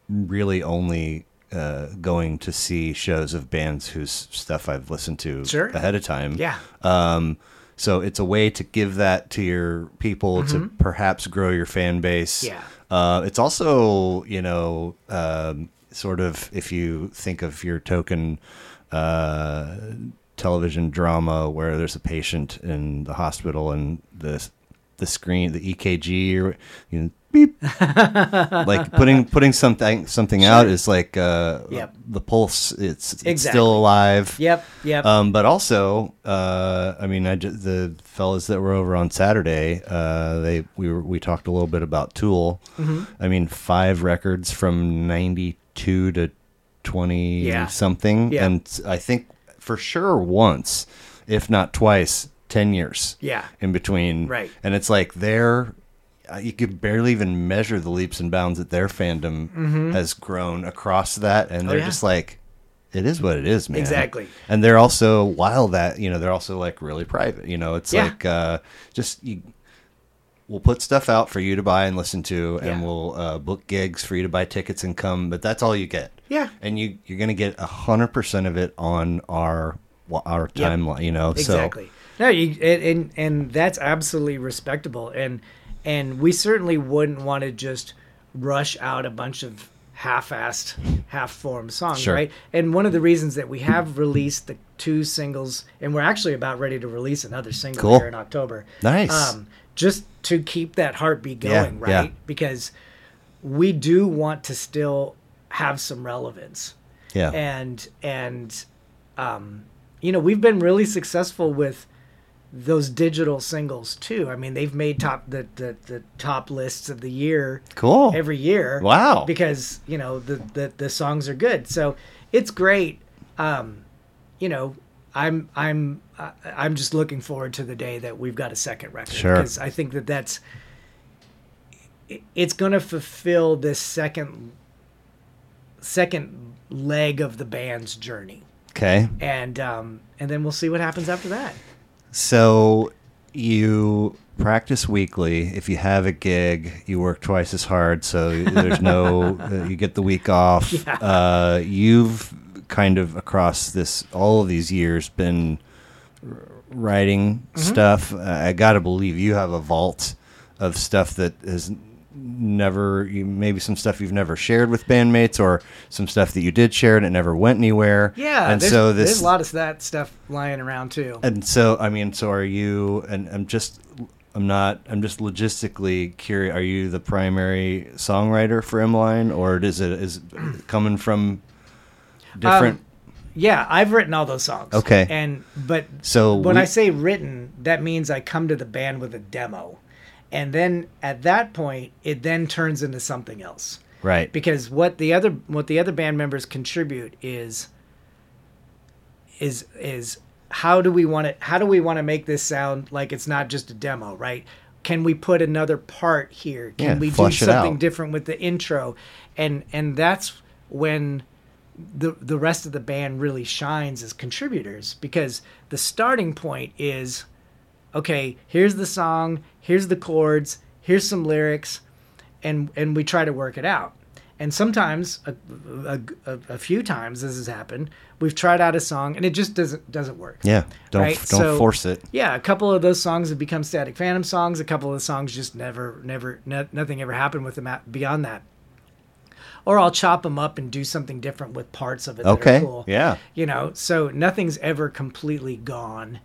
Speaker 1: really only uh, going to see shows of bands whose stuff I've listened to
Speaker 2: Sure.
Speaker 1: ahead of time.
Speaker 2: yeah.
Speaker 1: Um, so it's a way to give that to your people to perhaps grow your fan base.
Speaker 2: Mm-hmm. Yeah.
Speaker 1: Uh, it's also, you know, um, sort of if you think of your token uh, television drama where there's a patient in the hospital and the the screen, the EKG, or you know, beep. like putting putting something something out is like uh,
Speaker 2: Yep.
Speaker 1: the pulse. It's, it's
Speaker 2: Exactly.
Speaker 1: still alive.
Speaker 2: Yep, yep.
Speaker 1: Um, but also, uh, I mean, I just, the fellas that were over on Saturday, uh, they we were we talked a little bit about Tool.
Speaker 2: Mm-hmm.
Speaker 1: I mean, five records from '92 to 20
Speaker 2: Yeah.
Speaker 1: something,
Speaker 2: Yeah.
Speaker 1: and I think for sure once, if not twice, ten years
Speaker 2: yeah.
Speaker 1: in between.
Speaker 2: Right.
Speaker 1: And it's like they're you could barely even measure the leaps and bounds that their fandom has grown across that, and
Speaker 2: Mm-hmm. Oh,
Speaker 1: they're
Speaker 2: yeah.
Speaker 1: just like, it is what it is, man.
Speaker 2: Exactly.
Speaker 1: And they're also while that you know they're also like really private. You know, it's
Speaker 2: Yeah.
Speaker 1: like uh, just you. We'll put stuff out for you to buy and listen to, and
Speaker 2: Yeah.
Speaker 1: we'll uh, book gigs for you to buy tickets and come. But that's all you get.
Speaker 2: Yeah.
Speaker 1: and you you're gonna get a hundred percent of it on our our
Speaker 2: Yep.
Speaker 1: timeline. You know,
Speaker 2: exactly no you and, and and that's absolutely respectable and and we certainly wouldn't want to just rush out a bunch of half-assed half-formed songs
Speaker 1: Sure.
Speaker 2: right and one of the reasons that we have released the two singles and we're actually about ready to release another single
Speaker 1: Cool.
Speaker 2: here in october
Speaker 1: Nice.
Speaker 2: um, just to keep that heartbeat
Speaker 1: Yeah,
Speaker 2: going right
Speaker 1: yeah.
Speaker 2: because we do want to still have some relevance
Speaker 1: yeah,
Speaker 2: and and um, you know we've been really successful with those digital singles too. I mean, they've made top the the, the top lists of the year
Speaker 1: cool.
Speaker 2: every year.
Speaker 1: Wow.
Speaker 2: Because you know the, the the songs are good, so it's great. Um, you know, I'm I'm I'm just looking forward to the day that we've got a second record
Speaker 1: Sure.
Speaker 2: because I think that that's it's going to fulfill this second second leg of the band's journey
Speaker 1: Okay.
Speaker 2: and um, and then we'll see what happens after that.
Speaker 1: So you practice weekly. If you have a gig, you work twice as hard. So there's no, uh, you get the week off.
Speaker 2: Yeah.
Speaker 1: Uh, you've kind of across this all of these years been writing
Speaker 2: Mm-hmm.
Speaker 1: stuff. Uh, I got to believe you have a vault of stuff that has never you maybe some stuff you've never shared with bandmates or some stuff that you did share and it never went anywhere
Speaker 2: Yeah,
Speaker 1: and so this
Speaker 2: there's a lot of that stuff lying around too.
Speaker 1: and so, I mean, so are you? And I'm just, I'm not, I'm just logistically curious. Are you the primary songwriter for Emmaline, or is it is it coming from different?
Speaker 2: Um, Yeah, I've written all those songs.
Speaker 1: Okay.
Speaker 2: and but
Speaker 1: so
Speaker 2: when
Speaker 1: we-
Speaker 2: I say written, that means I come to the band with a demo, and then at that point, it then turns into something else.
Speaker 1: right,
Speaker 2: because what the other what the other band members contribute is is is how do we want it how do we want to make this sound like it's not just a demo right? Can we put another part here? Can
Speaker 1: Yeah,
Speaker 2: we do something different with the intro? And and that's when the the rest of the band really shines as contributors because the starting point is okay here's the song here's the chords here's some lyrics and and we try to work it out. And sometimes a, a, a, a few times this has happened we've tried out a song and it just doesn't doesn't work.
Speaker 1: Yeah, don't
Speaker 2: right?
Speaker 1: don't
Speaker 2: So-
Speaker 1: force it.
Speaker 2: yeah a couple of those songs have become static phantom songs a couple of the songs just never never no, nothing ever happened with them at, beyond that. Or i'll chop them up and do something different with parts of it that
Speaker 1: Okay,
Speaker 2: are cool.
Speaker 1: yeah,
Speaker 2: you know so nothing's ever completely gone.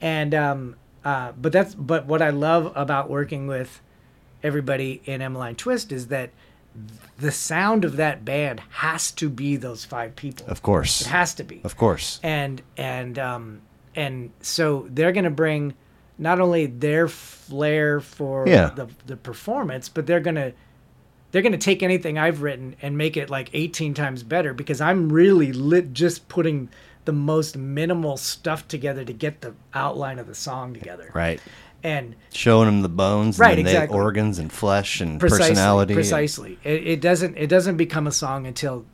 Speaker 2: And um uh but that's but what i love about working with everybody in Emmaline Twist is that the sound of that band has to be those five people.
Speaker 1: of course,
Speaker 2: It has to be.
Speaker 1: of course,
Speaker 2: And and um and so they're going to bring not only their flair for
Speaker 1: Yeah.
Speaker 2: the the performance, but they're going to they're going to take anything I've written and make it like 18 times better because I'm really lit just putting the most minimal stuff together to get the outline of the song together.
Speaker 1: right.
Speaker 2: And
Speaker 1: Showing them the bones,
Speaker 2: Right,
Speaker 1: and they-
Speaker 2: exactly.
Speaker 1: organs and flesh and
Speaker 2: precisely,
Speaker 1: personality. and-
Speaker 2: Precisely. It, it doesn't it doesn't become a song until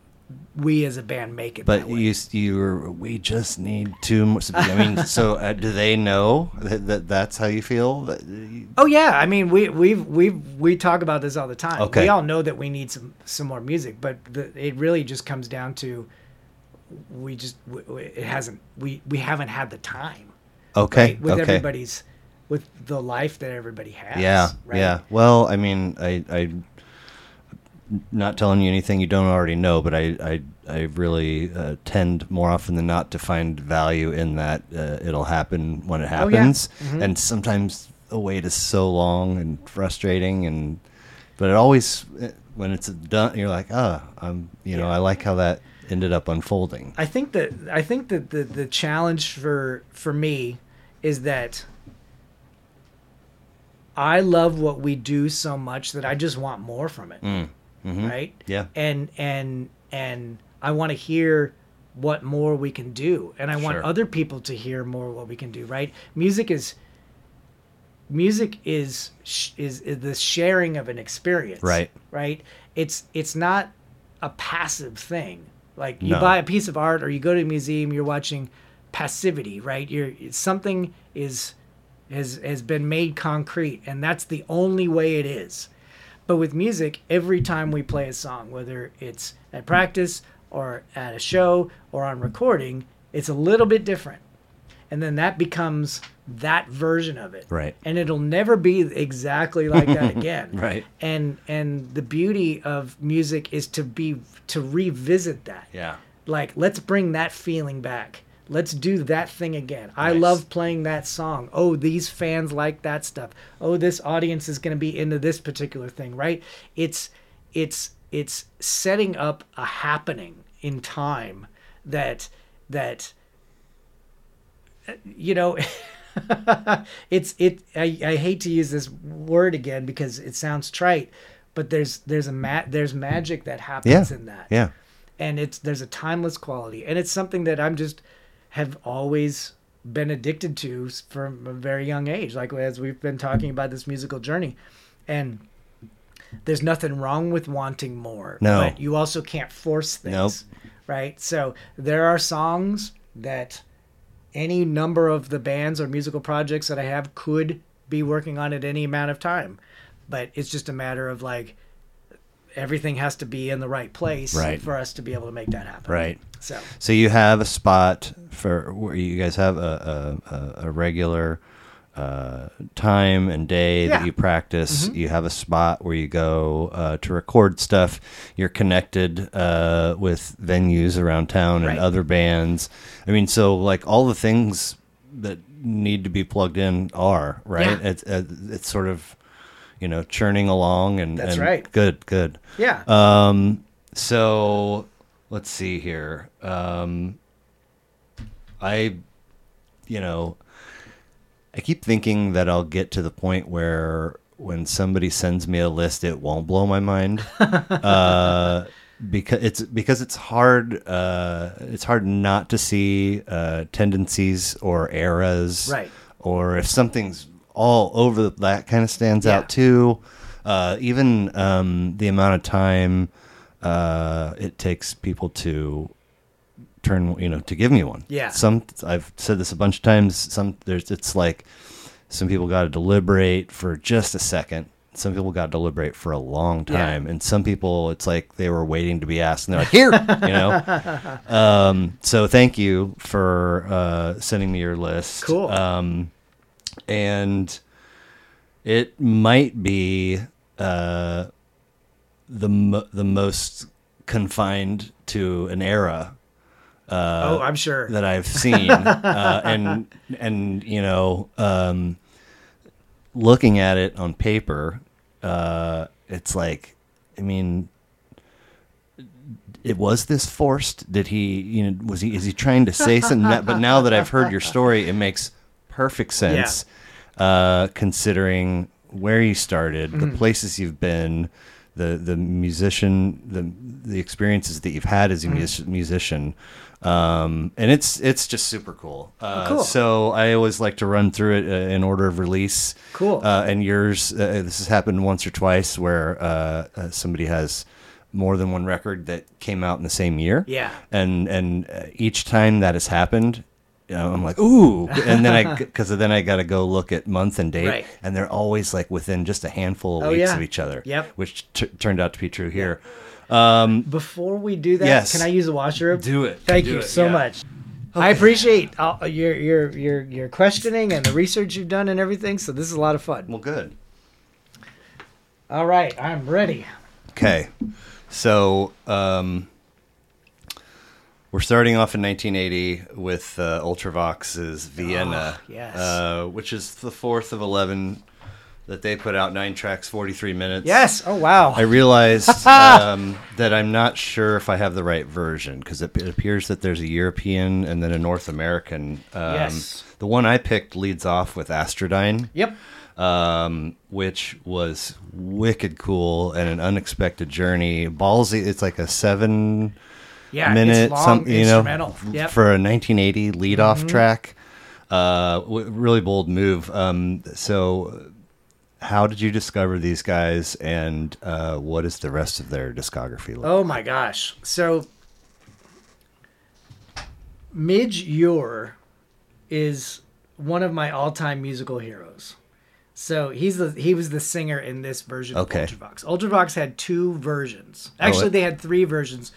Speaker 2: we as a band make it.
Speaker 1: But you, you, were- we just need two more. I mean, so uh, do they know that, that that's how you feel?
Speaker 2: Oh yeah, I mean we we we we talk about this all the time.
Speaker 1: Okay.
Speaker 2: We all know that we need some some more music, but the, it really just comes down to we just w w- it hasn't we we haven't had the time
Speaker 1: okay,
Speaker 2: right, with
Speaker 1: okay.
Speaker 2: everybody's with the life that everybody has.
Speaker 1: Yeah,
Speaker 2: right?
Speaker 1: yeah. Well, I mean, I, I, not telling you anything you don't already know, but I, I, I really uh, tend more often than not to find value in that. Uh, it'll happen when it
Speaker 2: Oh, yeah.
Speaker 1: happens,
Speaker 2: Mhm.
Speaker 1: and sometimes the wait is so long and frustrating, and but it always when it's done, you're like, ah, I'm, you know,
Speaker 2: Yeah.
Speaker 1: I like how that ended up unfolding.
Speaker 2: I think that I think that the the challenge for for me is that I love what we do so much that I just want more from it,
Speaker 1: Mm. Mhm.
Speaker 2: right?
Speaker 1: Yeah.
Speaker 2: And and and I want to hear what more we can do, and I want
Speaker 1: Sure.
Speaker 2: other people to hear more what we can do, right? Music is music is is, is the sharing of an experience,
Speaker 1: Right.
Speaker 2: Right. It's it's not a passive thing. Like you
Speaker 1: No.
Speaker 2: buy a piece of art or you go to a museum, you're watching passivity, right? You're something is has has been made concrete, and that's the only way it is. But with music, every time we play a song, whether it's at practice or at a show or on recording, it's a little bit different. And then that becomes that version of it.
Speaker 1: Right.
Speaker 2: And it'll never be exactly like that again.
Speaker 1: Right.
Speaker 2: And and the beauty of music is to be to revisit that.
Speaker 1: Yeah.
Speaker 2: Like let's bring that feeling back. Let's do that thing again. I love playing that song. Oh, these fans like that stuff. Oh, this audience is going to be into this particular thing, right? It's it's it's setting up a happening in time that that you know it's it I, I hate to use this word again because it sounds trite but there's there's a ma- there's magic that happens
Speaker 1: Yeah.
Speaker 2: in that
Speaker 1: Yeah.
Speaker 2: and it's there's a timeless quality and it's something that i'm just have always been addicted to from a very young age like as we've been talking about this musical journey and there's nothing wrong with wanting more
Speaker 1: No.
Speaker 2: but you also can't force things
Speaker 1: Nope.
Speaker 2: right so there are songs that any number of the bands or musical projects that i have could be working on at any amount of time but it's just a matter of like everything has to be in the right place
Speaker 1: Right.
Speaker 2: for us to be able to make that happen.
Speaker 1: Right.
Speaker 2: So
Speaker 1: So you have a spot for where you guys have a a, a, a regular uh, time and day
Speaker 2: Yeah.
Speaker 1: that you practice. You have a spot where you go uh, to record stuff. You're connected uh, with venues around town and
Speaker 2: Right.
Speaker 1: other bands. I mean, so like all the things that need to be plugged in are right.
Speaker 2: Yeah.
Speaker 1: It's uh, it's sort of you know churning along and
Speaker 2: That's
Speaker 1: and
Speaker 2: right.
Speaker 1: Good, good.
Speaker 2: yeah,
Speaker 1: Um, so let's see here. Um, I, you know, I keep thinking that I'll get to the point where when somebody sends me a list, it won't blow my mind. uh, because it's because it's hard. Uh, it's hard not to see uh, tendencies or eras,
Speaker 2: Right.
Speaker 1: Or if something's all over the, that kind of stands
Speaker 2: Yeah.
Speaker 1: out too. Uh, even um, the amount of time uh, it takes people to turn, you know, to give me one.
Speaker 2: Yeah.
Speaker 1: Some I've said this a bunch of times. Some there's it's like some people got to deliberate for just a second. Some people got to deliberate for a long
Speaker 2: Yeah.
Speaker 1: time, and some people it's like they were waiting to be asked, and they're like, "Here," you know. Um, so thank you for uh, sending me your list.
Speaker 2: Cool.
Speaker 1: Um, and it might be uh, the mo- the most confined to an era
Speaker 2: oh, I'm sure.
Speaker 1: that I've seen, uh, and and you know, um, looking at it on paper, uh, it's like, I mean, it was this forced? Did he, you know, was he is he trying to say something? That, but now that I've heard your story, it makes perfect sense, uh, considering where you started, the places you've been. The, the musician the the experiences that you've had as a mus- musician um, and it's it's just super cool. Uh,
Speaker 2: cool.
Speaker 1: So I always like to run through it uh, in order of release.
Speaker 2: Cool.
Speaker 1: Uh, and yours, uh, this has happened once or twice where uh, uh, somebody has more than one record that came out in the same year.
Speaker 2: Yeah.
Speaker 1: And and uh, each time that has happened, you know, I'm like, ooh, and then I because then I got to go look at month and date,
Speaker 2: Right.
Speaker 1: and they're always like within just a handful of
Speaker 2: Oh,
Speaker 1: weeks
Speaker 2: yeah.
Speaker 1: of each other.
Speaker 2: Yep.
Speaker 1: Which t- turned out to be true here. Um,
Speaker 2: Before we do that,
Speaker 1: Yes.
Speaker 2: can I use a washroom?
Speaker 1: Do it.
Speaker 2: Thank
Speaker 1: Do
Speaker 2: you
Speaker 1: it,
Speaker 2: so
Speaker 1: yeah.
Speaker 2: much. I appreciate all, your your your your questioning and the research you've done and everything. So this is a lot of fun.
Speaker 1: well, good.
Speaker 2: All right, I'm ready.
Speaker 1: Okay. So, um, We're starting off in 1980 with uh, Ultravox's Vienna,
Speaker 2: Oh, yes.
Speaker 1: uh, which is the fourth of 11 that they put out, nine tracks, 43 minutes.
Speaker 2: Yes. Oh wow.
Speaker 1: I realized um, that I'm not sure if I have the right version because it, it appears that there's a European and then a North American. Um,
Speaker 2: Yes.
Speaker 1: The one I picked leads off with Astrodyne
Speaker 2: yep.
Speaker 1: um, which was wicked cool and an unexpected journey. Ballsy, it's like a seven
Speaker 2: Yeah.
Speaker 1: minute,
Speaker 2: long,
Speaker 1: some you know.
Speaker 2: Yep.
Speaker 1: for a 1980 leadoff track. Uh, w- really bold move. Um, so, how did you discover these guys, and uh, what is the rest of their discography like?
Speaker 2: Oh my gosh. So Midge Ure is one of my all-time musical heroes. So he's the he was the singer in this version
Speaker 1: Okay.
Speaker 2: of Ultravox. Ultravox had two versions. Actually,
Speaker 1: it-
Speaker 2: they had three versions,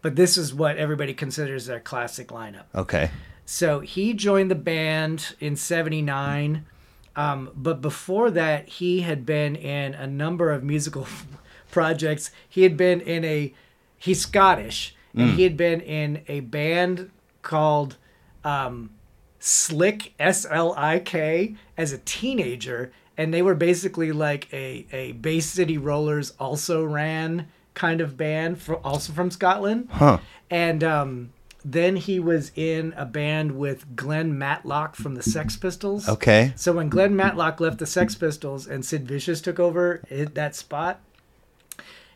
Speaker 2: but this is what everybody considers their classic lineup.
Speaker 1: Okay,
Speaker 2: So he joined the band in 79. Um, but before that, he had been in a number of musical projects. He had been in a, he's Scottish, and he had been in a band called um, Slik, S L I K, as a teenager. And they were basically like a, a Bay City Rollers also ran kind of band, for, also from Scotland.
Speaker 1: huh?
Speaker 2: And um, then he was in a band with Glenn Matlock from the Sex Pistols.
Speaker 1: Okay,
Speaker 2: So when Glenn Matlock left the Sex Pistols and Sid Vicious took over it, that spot,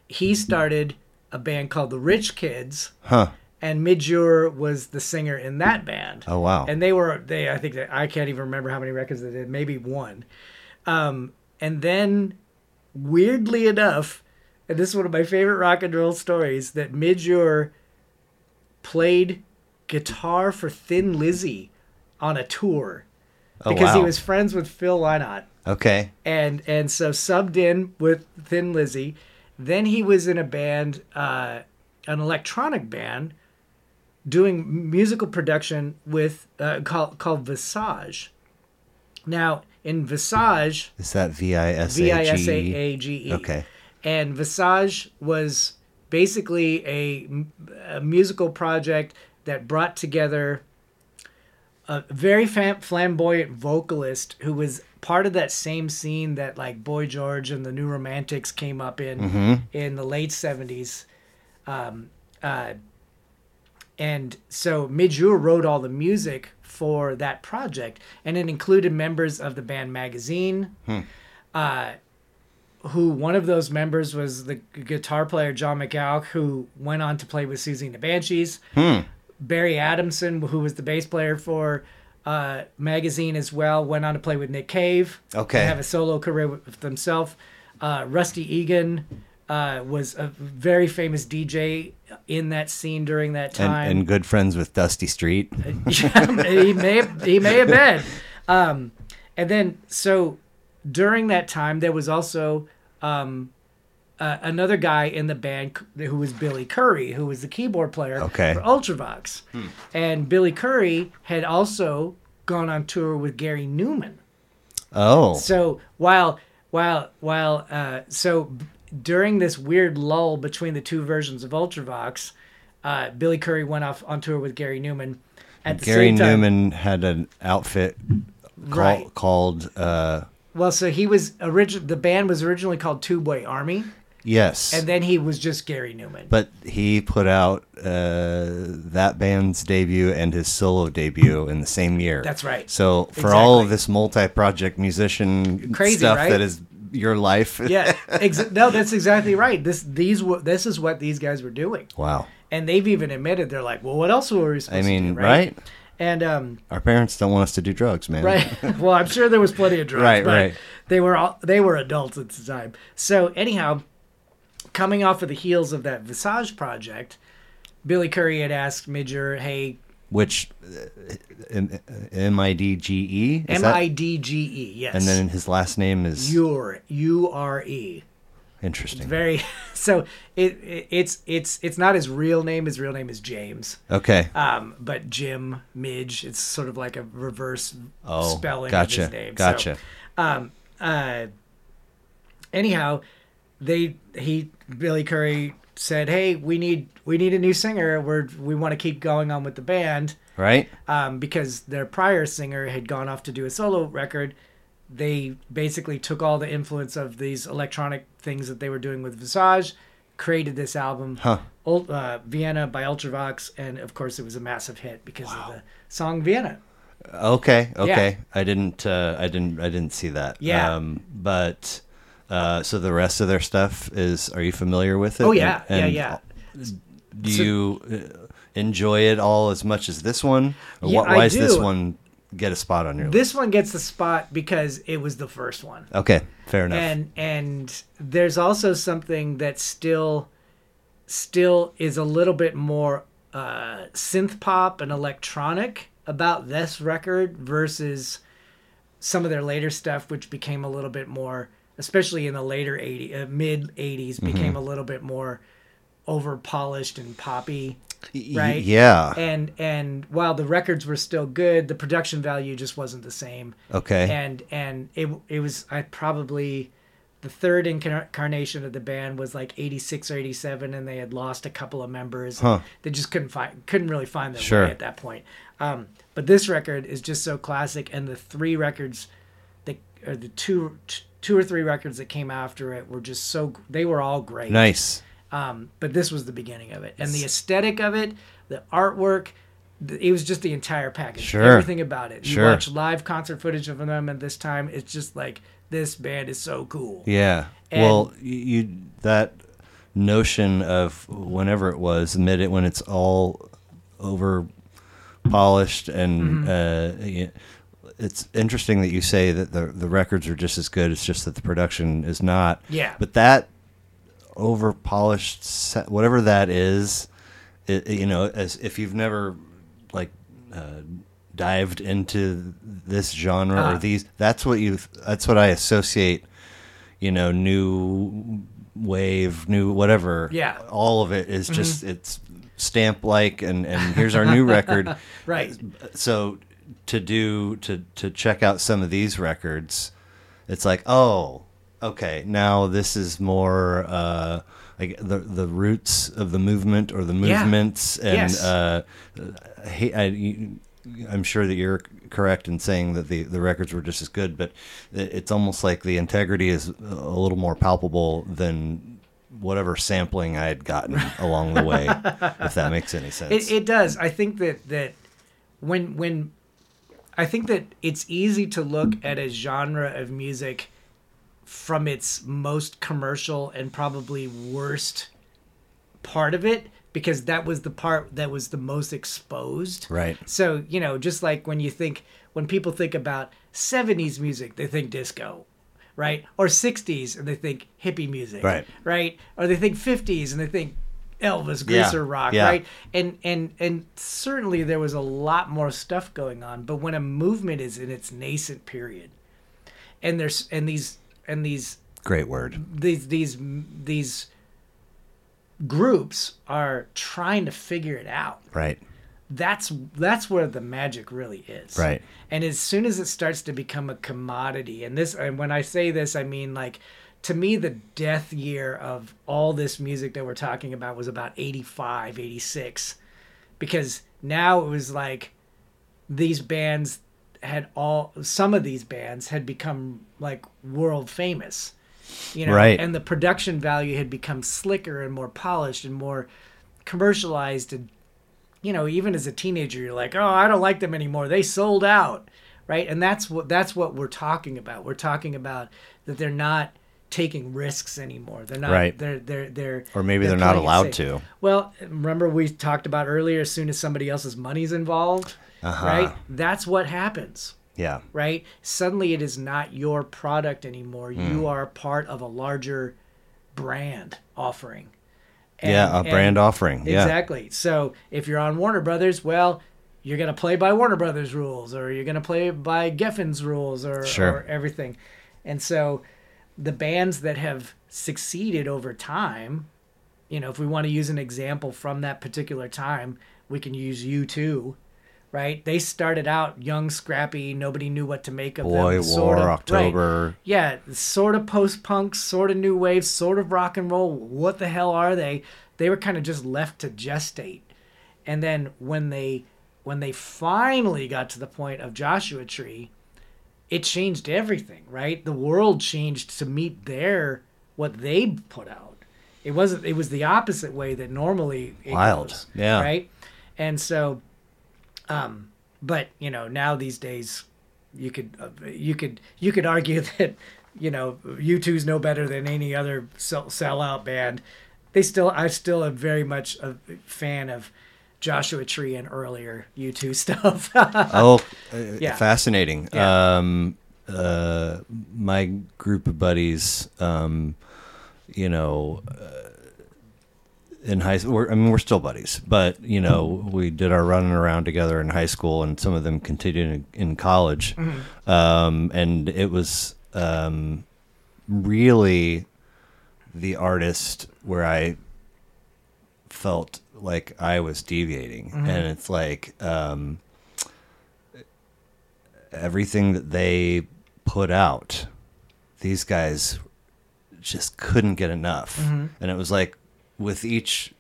Speaker 2: he started a band called the Rich Kids,
Speaker 1: huh?
Speaker 2: and Midge Ure was the singer in that band.
Speaker 1: Oh wow!
Speaker 2: And they were they I think that I can't even remember how many records they did, maybe one. Um, and then weirdly enough, and this is one of my favorite rock and roll stories, that Midge Ure played guitar for Thin Lizzy on a tour
Speaker 1: oh,
Speaker 2: because he was friends with Phil Lynott
Speaker 1: okay.
Speaker 2: and and so subbed in with Thin Lizzy. Then he was in a band, uh, an electronic band, doing musical production with uh, called called Visage. Now in Visage,
Speaker 1: Is that V I S A G
Speaker 2: E?
Speaker 1: Okay.
Speaker 2: And Visage was basically a, a musical project that brought together a very fam- flamboyant vocalist who was part of that same scene that like Boy George and the New Romantics came up in
Speaker 1: Mm-hmm.
Speaker 2: in the late 70s. Um, uh, and so Midge Ure wrote all the music for that project, and it included members of the band Magazine. Uh, who one of those members was the guitar player John McGeoch, who went on to play with Siouxsie and the Banshees. Barry Adamson, who was the bass player for uh, Magazine as well, went on to play with Nick Cave.
Speaker 1: Okay.
Speaker 2: and have a solo career with himself. Uh, Rusty Egan uh, was a very famous DJ in that scene during that
Speaker 1: And,
Speaker 2: time.
Speaker 1: and good friends with Dusty Street.
Speaker 2: Yeah, he may have, he may have been. Um, and then so during that time there was also um, uh, another guy in the band who was Billy Currie, who was the keyboard player
Speaker 1: Okay.
Speaker 2: for Ultravox, and Billy Currie had also gone on tour with Gary Numan.
Speaker 1: Oh,
Speaker 2: So while while while uh, so during this weird lull between the two versions of Ultravox, uh, Billy Currie went off on tour with Gary Numan. At the
Speaker 1: Gary
Speaker 2: same time,
Speaker 1: Gary Numan had an outfit call,
Speaker 2: Right.
Speaker 1: called uh,
Speaker 2: Well, so he was origin. The band was originally called Tubeway Army,
Speaker 1: yes,
Speaker 2: and then he was just Gary Numan.
Speaker 1: but he put out uh, that band's debut and his solo debut in the same year.
Speaker 2: That's right.
Speaker 1: So for all
Speaker 2: Exactly.
Speaker 1: of this multi-project musician
Speaker 2: Crazy,
Speaker 1: stuff
Speaker 2: right?
Speaker 1: that is your life,
Speaker 2: yeah, ex- no, that's exactly right. This these were this is what these guys were doing,
Speaker 1: wow.
Speaker 2: and they've even admitted they're like, well, what else were we supposed
Speaker 1: I mean,
Speaker 2: to do,
Speaker 1: right?
Speaker 2: And um,
Speaker 1: Our parents don't want us to do drugs, man.
Speaker 2: right. well, I'm sure there was plenty of drugs.
Speaker 1: Right,
Speaker 2: but
Speaker 1: right.
Speaker 2: They were all, they were adults at the time. So anyhow, coming off of the heels of that Visage project, Billy Currie had asked Midge Ure, "Hey,
Speaker 1: Which uh, M I D G E,
Speaker 2: M I D G E, yes,
Speaker 1: and then his last name is
Speaker 2: Ure, U R E."
Speaker 1: interesting.
Speaker 2: Very so it, it it's it's it's not his real name. His real name is James.
Speaker 1: Okay.
Speaker 2: Um, but Jim Midge, it's sort of like a reverse
Speaker 1: Oh,
Speaker 2: spelling
Speaker 1: gotcha.
Speaker 2: of his name. So,
Speaker 1: Gotcha.
Speaker 2: um, uh, anyhow, they he Billy Currie said, "Hey, we need we need a new singer. We're we want to keep going on with the band."
Speaker 1: Right?
Speaker 2: um, because their prior singer had gone off to do a solo record. They basically took all the influence of these electronic things that they were doing with Visage, created this album,
Speaker 1: Huh.
Speaker 2: Uh, Vienna by Ultravox, and of course it was a massive hit because of the song Vienna.
Speaker 1: Okay, okay. I didn't uh, I didn't I didn't see that.
Speaker 2: Yeah.
Speaker 1: Um but uh so the rest of their stuff is are you familiar with it?
Speaker 2: Oh, yeah.
Speaker 1: And- and
Speaker 2: Yeah,
Speaker 1: Do
Speaker 2: So-
Speaker 1: you uh, enjoy it all as much as this one? Or
Speaker 2: Yeah,
Speaker 1: wh-
Speaker 2: I
Speaker 1: why does this
Speaker 2: do.
Speaker 1: one get a spot on your list?
Speaker 2: This one gets the spot because it was the first one.
Speaker 1: Okay, fair enough.
Speaker 2: and and there's also something that still still is a little bit more uh, synth pop and electronic about this record versus some of their later stuff which became a little bit more especially in the later 80s, uh, mid 80s became a little bit more over polished and poppy right?
Speaker 1: Yeah.
Speaker 2: and and while the records were still good the production value just wasn't the same
Speaker 1: okay.
Speaker 2: and and it it was I probably the third incarnation of the band was like 86 or 87 and they had lost a couple of members
Speaker 1: Huh.
Speaker 2: they just couldn't find couldn't really find their
Speaker 1: Sure.
Speaker 2: way at that point um, but this record is just so classic and the three records that or the two two or three records that came after it were just so they were all great
Speaker 1: nice.
Speaker 2: Um, but this was the beginning of it, and the aesthetic of it, the artwork, it was just the entire package.
Speaker 1: Sure.
Speaker 2: Everything about it. You
Speaker 1: Sure.
Speaker 2: watch live concert footage of them at this time. It's just like this band is so cool.
Speaker 1: Yeah.
Speaker 2: And-
Speaker 1: well, you that notion of whenever it was mid it when it's all over polished and
Speaker 2: Mm-hmm.
Speaker 1: uh, it's interesting that you say that the the records are just as good. It's just that the production is not.
Speaker 2: Yeah.
Speaker 1: But that over polished set, whatever that is, it, you know, as if you've never like uh, dived into this genre
Speaker 2: Ah.
Speaker 1: or these, that's what you. That's what I associate. You know, new wave, new whatever.
Speaker 2: Yeah. Mm-hmm.
Speaker 1: All of it is just it's stamp like, and and here's our new record.
Speaker 2: Right.
Speaker 1: So to do to to check out some of these records, it's like oh okay now this is more uh like the the roots of the movement or the
Speaker 2: Yeah.
Speaker 1: movements and
Speaker 2: Yes.
Speaker 1: uh hey, I, I'm sure that you're correct in saying that the the records were just as good but it's almost like the integrity is a little more palpable than whatever sampling I had gotten along the way if that makes any sense
Speaker 2: It, it does. I think that that when when I think that it's easy to look at a genre of music from its most commercial and probably worst part of it because that was the part that was the most exposed.
Speaker 1: right
Speaker 2: So, you know, just like when you think, when people think about 70s music, they think disco, right? Or 60s and they think hippie music,
Speaker 1: Right.
Speaker 2: Right? Or they think 50s and they think Elvis,
Speaker 1: Yeah,
Speaker 2: greaser rock,
Speaker 1: yeah.
Speaker 2: right? And and and certainly there was a lot more stuff going on, but when a movement is in its nascent period, and there's and these and these
Speaker 1: great word.
Speaker 2: these these these groups are trying to figure it out.
Speaker 1: Right.
Speaker 2: That's that's where the magic really is.
Speaker 1: Right.
Speaker 2: and as soon as it starts to become a commodity and this and when i say this i mean like to me the death year of all this music that we're talking about was about 85 86 because now it was like these bands had all some of these bands had become like world famous you know
Speaker 1: Right.
Speaker 2: and the production value had become slicker and more polished and more commercialized and you know even as a teenager you're like oh i don't like them anymore they sold out right and that's what that's what we're talking about we're talking about that they're not taking risks anymore they're not
Speaker 1: Right.
Speaker 2: they're they're they're
Speaker 1: Or maybe they're not
Speaker 2: playing it
Speaker 1: allowed
Speaker 2: safe.
Speaker 1: to.
Speaker 2: well remember we talked about earlier as soon as somebody else's money's involved
Speaker 1: Uh-huh.
Speaker 2: right that's what happens
Speaker 1: yeah
Speaker 2: right? Suddenly it is not your product anymore.
Speaker 1: Hmm.
Speaker 2: You are part of a larger brand offering.
Speaker 1: yeah a brand
Speaker 2: and-
Speaker 1: offering yeah
Speaker 2: Exactly. So if you're on Warner Brothers, well, you're going to play by Warner Brothers rules or you're going to play by Geffen's rules or,
Speaker 1: Sure.
Speaker 2: or everything. And so the bands that have succeeded over time, you know, if we want to use an example from that particular time, we can use U2, right? They started out young, scrappy, nobody knew what to make of
Speaker 1: boy
Speaker 2: them.
Speaker 1: war
Speaker 2: sort of- right.
Speaker 1: october
Speaker 2: Yeah, sort of post punk, sort of new wave, sort of rock and roll. What the hell are they? they were kind of just left to gestate. And then when they when they finally got to the point of Joshua Tree, it changed everything, right? The world changed to meet their what they put out. It wasn't. It was the opposite way that normally it
Speaker 1: Wild.
Speaker 2: goes,
Speaker 1: Yeah.
Speaker 2: right. And so, um, but you know, now these days, you could uh, you could you could argue that you know U2's no better than any other sell, sellout band. They still, I still am very much a fan of Joshua Tree and earlier U2 stuff.
Speaker 1: oh, uh,
Speaker 2: Yeah.
Speaker 1: fascinating.
Speaker 2: Yeah.
Speaker 1: Um, uh, my group of buddies, um, you know, uh, in high school, I mean, we're still buddies, but you know, we did our running around together in high school, and some of them continued in, in college, um, and it was um, really the artist where I felt like I was deviating, and it's like. Um, everything that they put out, these guys just couldn't get enough.
Speaker 2: Mm-hmm.
Speaker 1: And it was like with each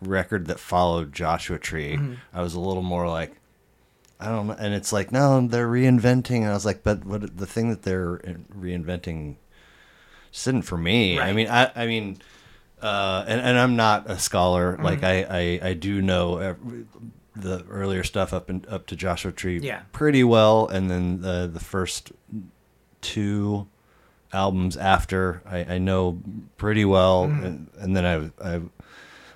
Speaker 1: record that followed Joshua Tree,
Speaker 2: Mm-hmm.
Speaker 1: I was a little more like, I don't know. And it's like, no, they're reinventing. And I was like, but what the thing that they're reinventing just isn't for me. I mean, I, I mean, uh, and, and I'm not a scholar.
Speaker 2: Mm-hmm.
Speaker 1: Like I, I, I do know every, the earlier stuff up and up to Joshua Tree
Speaker 2: Yeah.
Speaker 1: pretty well, and then the the first two albums after I, I know pretty well,
Speaker 2: Mm-hmm.
Speaker 1: and, and then I, I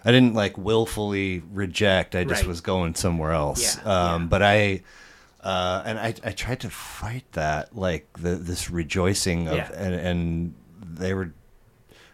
Speaker 1: I didn't like willfully reject. I just
Speaker 2: Right.
Speaker 1: was going somewhere else.
Speaker 2: Yeah,
Speaker 1: um,
Speaker 2: yeah.
Speaker 1: But I. Uh, and I, I tried to fight that, like the this rejoicing of,
Speaker 2: Yeah.
Speaker 1: and, and they were,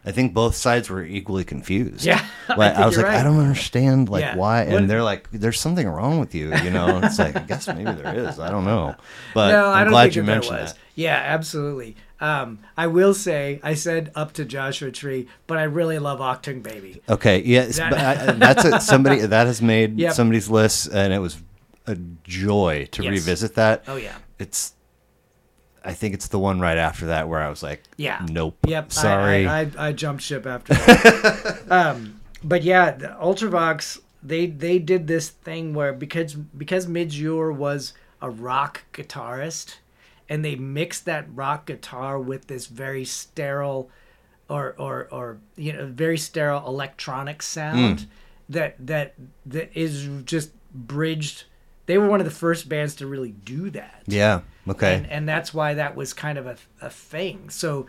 Speaker 1: I think both sides were equally confused.
Speaker 2: Yeah, I
Speaker 1: like I,
Speaker 2: think
Speaker 1: was like, I don't understand, like why, and
Speaker 2: What-
Speaker 1: they're like, there's something wrong with you, you know. And it's like, I guess maybe there is. I don't know, but
Speaker 2: no, I
Speaker 1: I'm glad you mentioned that.
Speaker 2: Yeah, absolutely. Um, I will say I said up to Joshua Tree, but I really love Achtung Baby.
Speaker 1: Okay, yes,
Speaker 2: That-
Speaker 1: I, that's a, somebody that has made
Speaker 2: Yep.
Speaker 1: somebody's list, and it was a joy to
Speaker 2: Yes.
Speaker 1: revisit that.
Speaker 2: Oh yeah.
Speaker 1: It's, I think it's the one right after that where I was like,
Speaker 2: Yeah.
Speaker 1: nope,
Speaker 2: Yep.
Speaker 1: Sorry.
Speaker 2: I, I, I jumped ship after that. um, but yeah, the Ultravox they they did this thing where because because Midge Ure was a rock guitarist, and they mixed that rock guitar with this very sterile, or or or you know very sterile electronic sound hmm. that that that is just bridged. They were one of the first bands to really do that.
Speaker 1: Yeah, okay,
Speaker 2: and, and that's why that was kind of a, a thing. So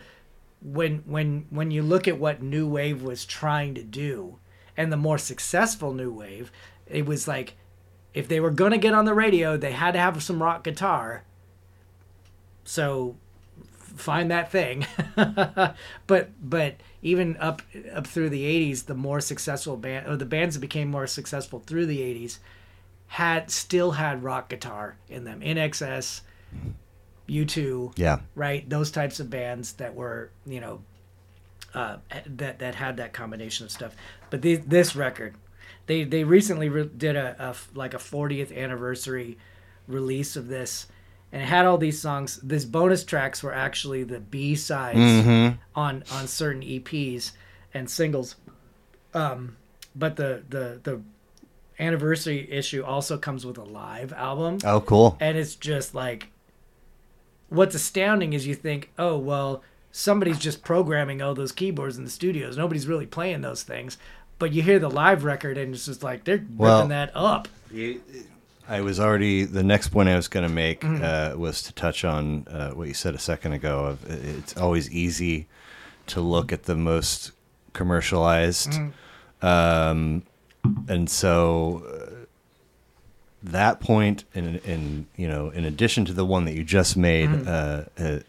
Speaker 2: when when when you look at what new wave was trying to do and the more successful new wave it was like if they were going to get on the radio they had to have some rock guitar so find that thing. But but even up up through the 80s the more successful band or the bands that became more successful through the 80s had still had rock guitar in them. INXS u2
Speaker 1: yeah,
Speaker 2: right? Those types of bands that were you know uh, that that had that combination of stuff. But the, this record they they recently re- did a, a like a 40th anniversary release of this and it had all these songs. These bonus tracks were actually the b-sides
Speaker 1: Mm-hmm.
Speaker 2: on on certain eps and singles. Um but the the the anniversary issue also comes with a live album.
Speaker 1: Oh, cool,
Speaker 2: and it's just like what's astounding is you think oh well somebody's just programming all those keyboards in the studios. Nobody's really playing those things. But you hear the live record and it's just like they're ripping
Speaker 1: Well-
Speaker 2: that up
Speaker 1: I was already the next point I was going to make
Speaker 2: Mm-hmm.
Speaker 1: uh, was to touch on uh, what you said a second ago. Of it's always easy to look at the most commercialized,
Speaker 2: Mm-hmm.
Speaker 1: um, and so uh, that point, in, in you know, in addition to the one that you just made,
Speaker 2: Mm-hmm.
Speaker 1: uh, uh,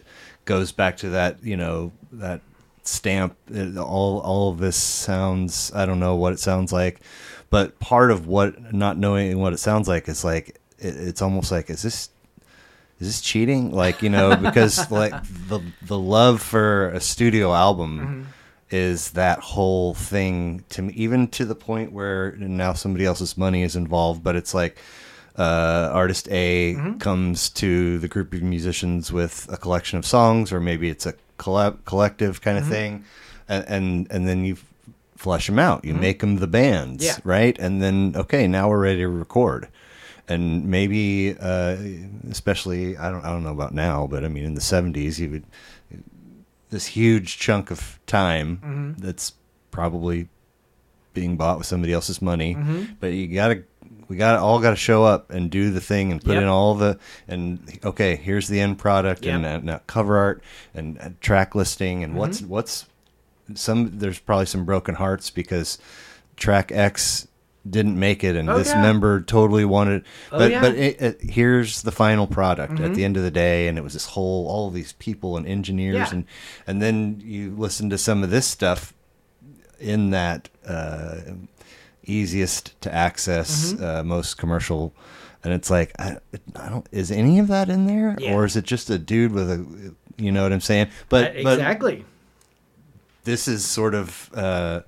Speaker 1: goes back to that you know that stamp. It, all all of this sounds. I don't know what it sounds like, but part of what not knowing what it sounds like is like it, it's almost like is this is this cheating? Like you know because like the the love for a studio album. Mm-hmm. Is that whole thing to me, even to the point where now somebody else's money is involved, but it's like uh, artist A mm-hmm. comes to the group of musicians with a collection of songs, or maybe it's a collab- collective kind of mm-hmm. thing, and, and and then you flesh them out. You make them the bands,
Speaker 2: Yeah.
Speaker 1: right? And then okay, now we're ready to record. And maybe, uh, especially I don't I don't know about now, but I mean in the '70s, you would this huge chunk of time that's probably being bought with somebody else's money.
Speaker 2: Mm-hmm.
Speaker 1: But you gotta, we got all got to show up and do the thing and put
Speaker 2: Yep.
Speaker 1: in all the and okay, here's the end product and
Speaker 2: Yep.
Speaker 1: uh, now cover art and uh, track listing and what's
Speaker 2: Mm-hmm.
Speaker 1: what's some. There's probably some broken hearts because track X didn't make it and
Speaker 2: Oh,
Speaker 1: this
Speaker 2: yeah.
Speaker 1: member totally wanted
Speaker 2: Oh,
Speaker 1: but
Speaker 2: yeah.
Speaker 1: but it, it, here's the final product
Speaker 2: Mm-hmm.
Speaker 1: at the end of the day and it was this whole all of these people and engineers
Speaker 2: Yeah.
Speaker 1: and and then you listen to some of this stuff in that uh, easiest to access,
Speaker 2: Mm-hmm.
Speaker 1: uh, most commercial, and it's like I, I don't. Is any of that in there, or is it just a dude with a, you know what I'm saying? But
Speaker 2: Uh,
Speaker 1: but
Speaker 2: exactly.
Speaker 1: This is sort of uh,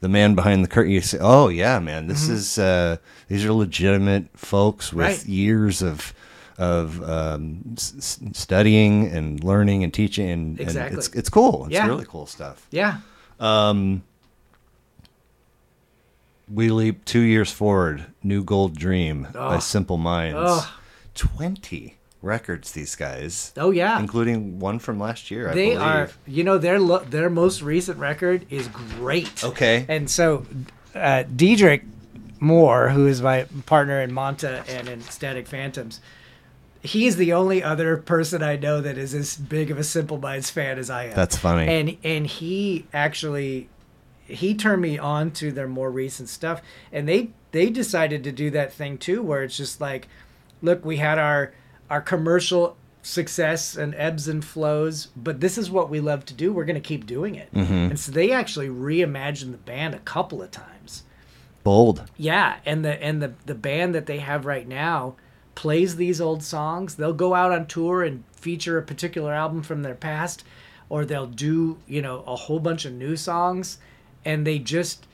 Speaker 1: the man behind the curtain. You say, oh yeah, man, this is uh, these are legitimate folks with
Speaker 2: Mm-hmm. Right.
Speaker 1: years of of um, s- studying and learning and teaching, and,
Speaker 2: Exactly.
Speaker 1: and it's it's cool. It's
Speaker 2: Yeah.
Speaker 1: really cool stuff.
Speaker 2: Yeah.
Speaker 1: Um, we leap two years forward. New Gold Dream by
Speaker 2: Oh.
Speaker 1: Simple Minds.
Speaker 2: Oh.
Speaker 1: Twenty records, these guys,
Speaker 2: Oh yeah.
Speaker 1: including one from last year. I
Speaker 2: they
Speaker 1: believe.
Speaker 2: are. You know their lo- their most recent record is great.
Speaker 1: okay.
Speaker 2: And so, uh, Diedrich Moore, who is my partner in Monta and in Static Phantoms, he's the only other person I know that is as big of a Simple Minds fan as I am.
Speaker 1: That's funny.
Speaker 2: And and he actually he turned me on to their more recent stuff, and they they decided to do that thing too, where it's just like, look, we had our our commercial success and ebbs and flows, but this is what we love to do. We're going to keep doing it.
Speaker 1: Mm-hmm.
Speaker 2: And so they actually reimagined the band a couple of times.
Speaker 1: Bold.
Speaker 2: Yeah, and the and the the band that they have right now plays these old songs. They'll go out on tour and feature a particular album from their past, or they'll do you know a whole bunch of new songs, and they just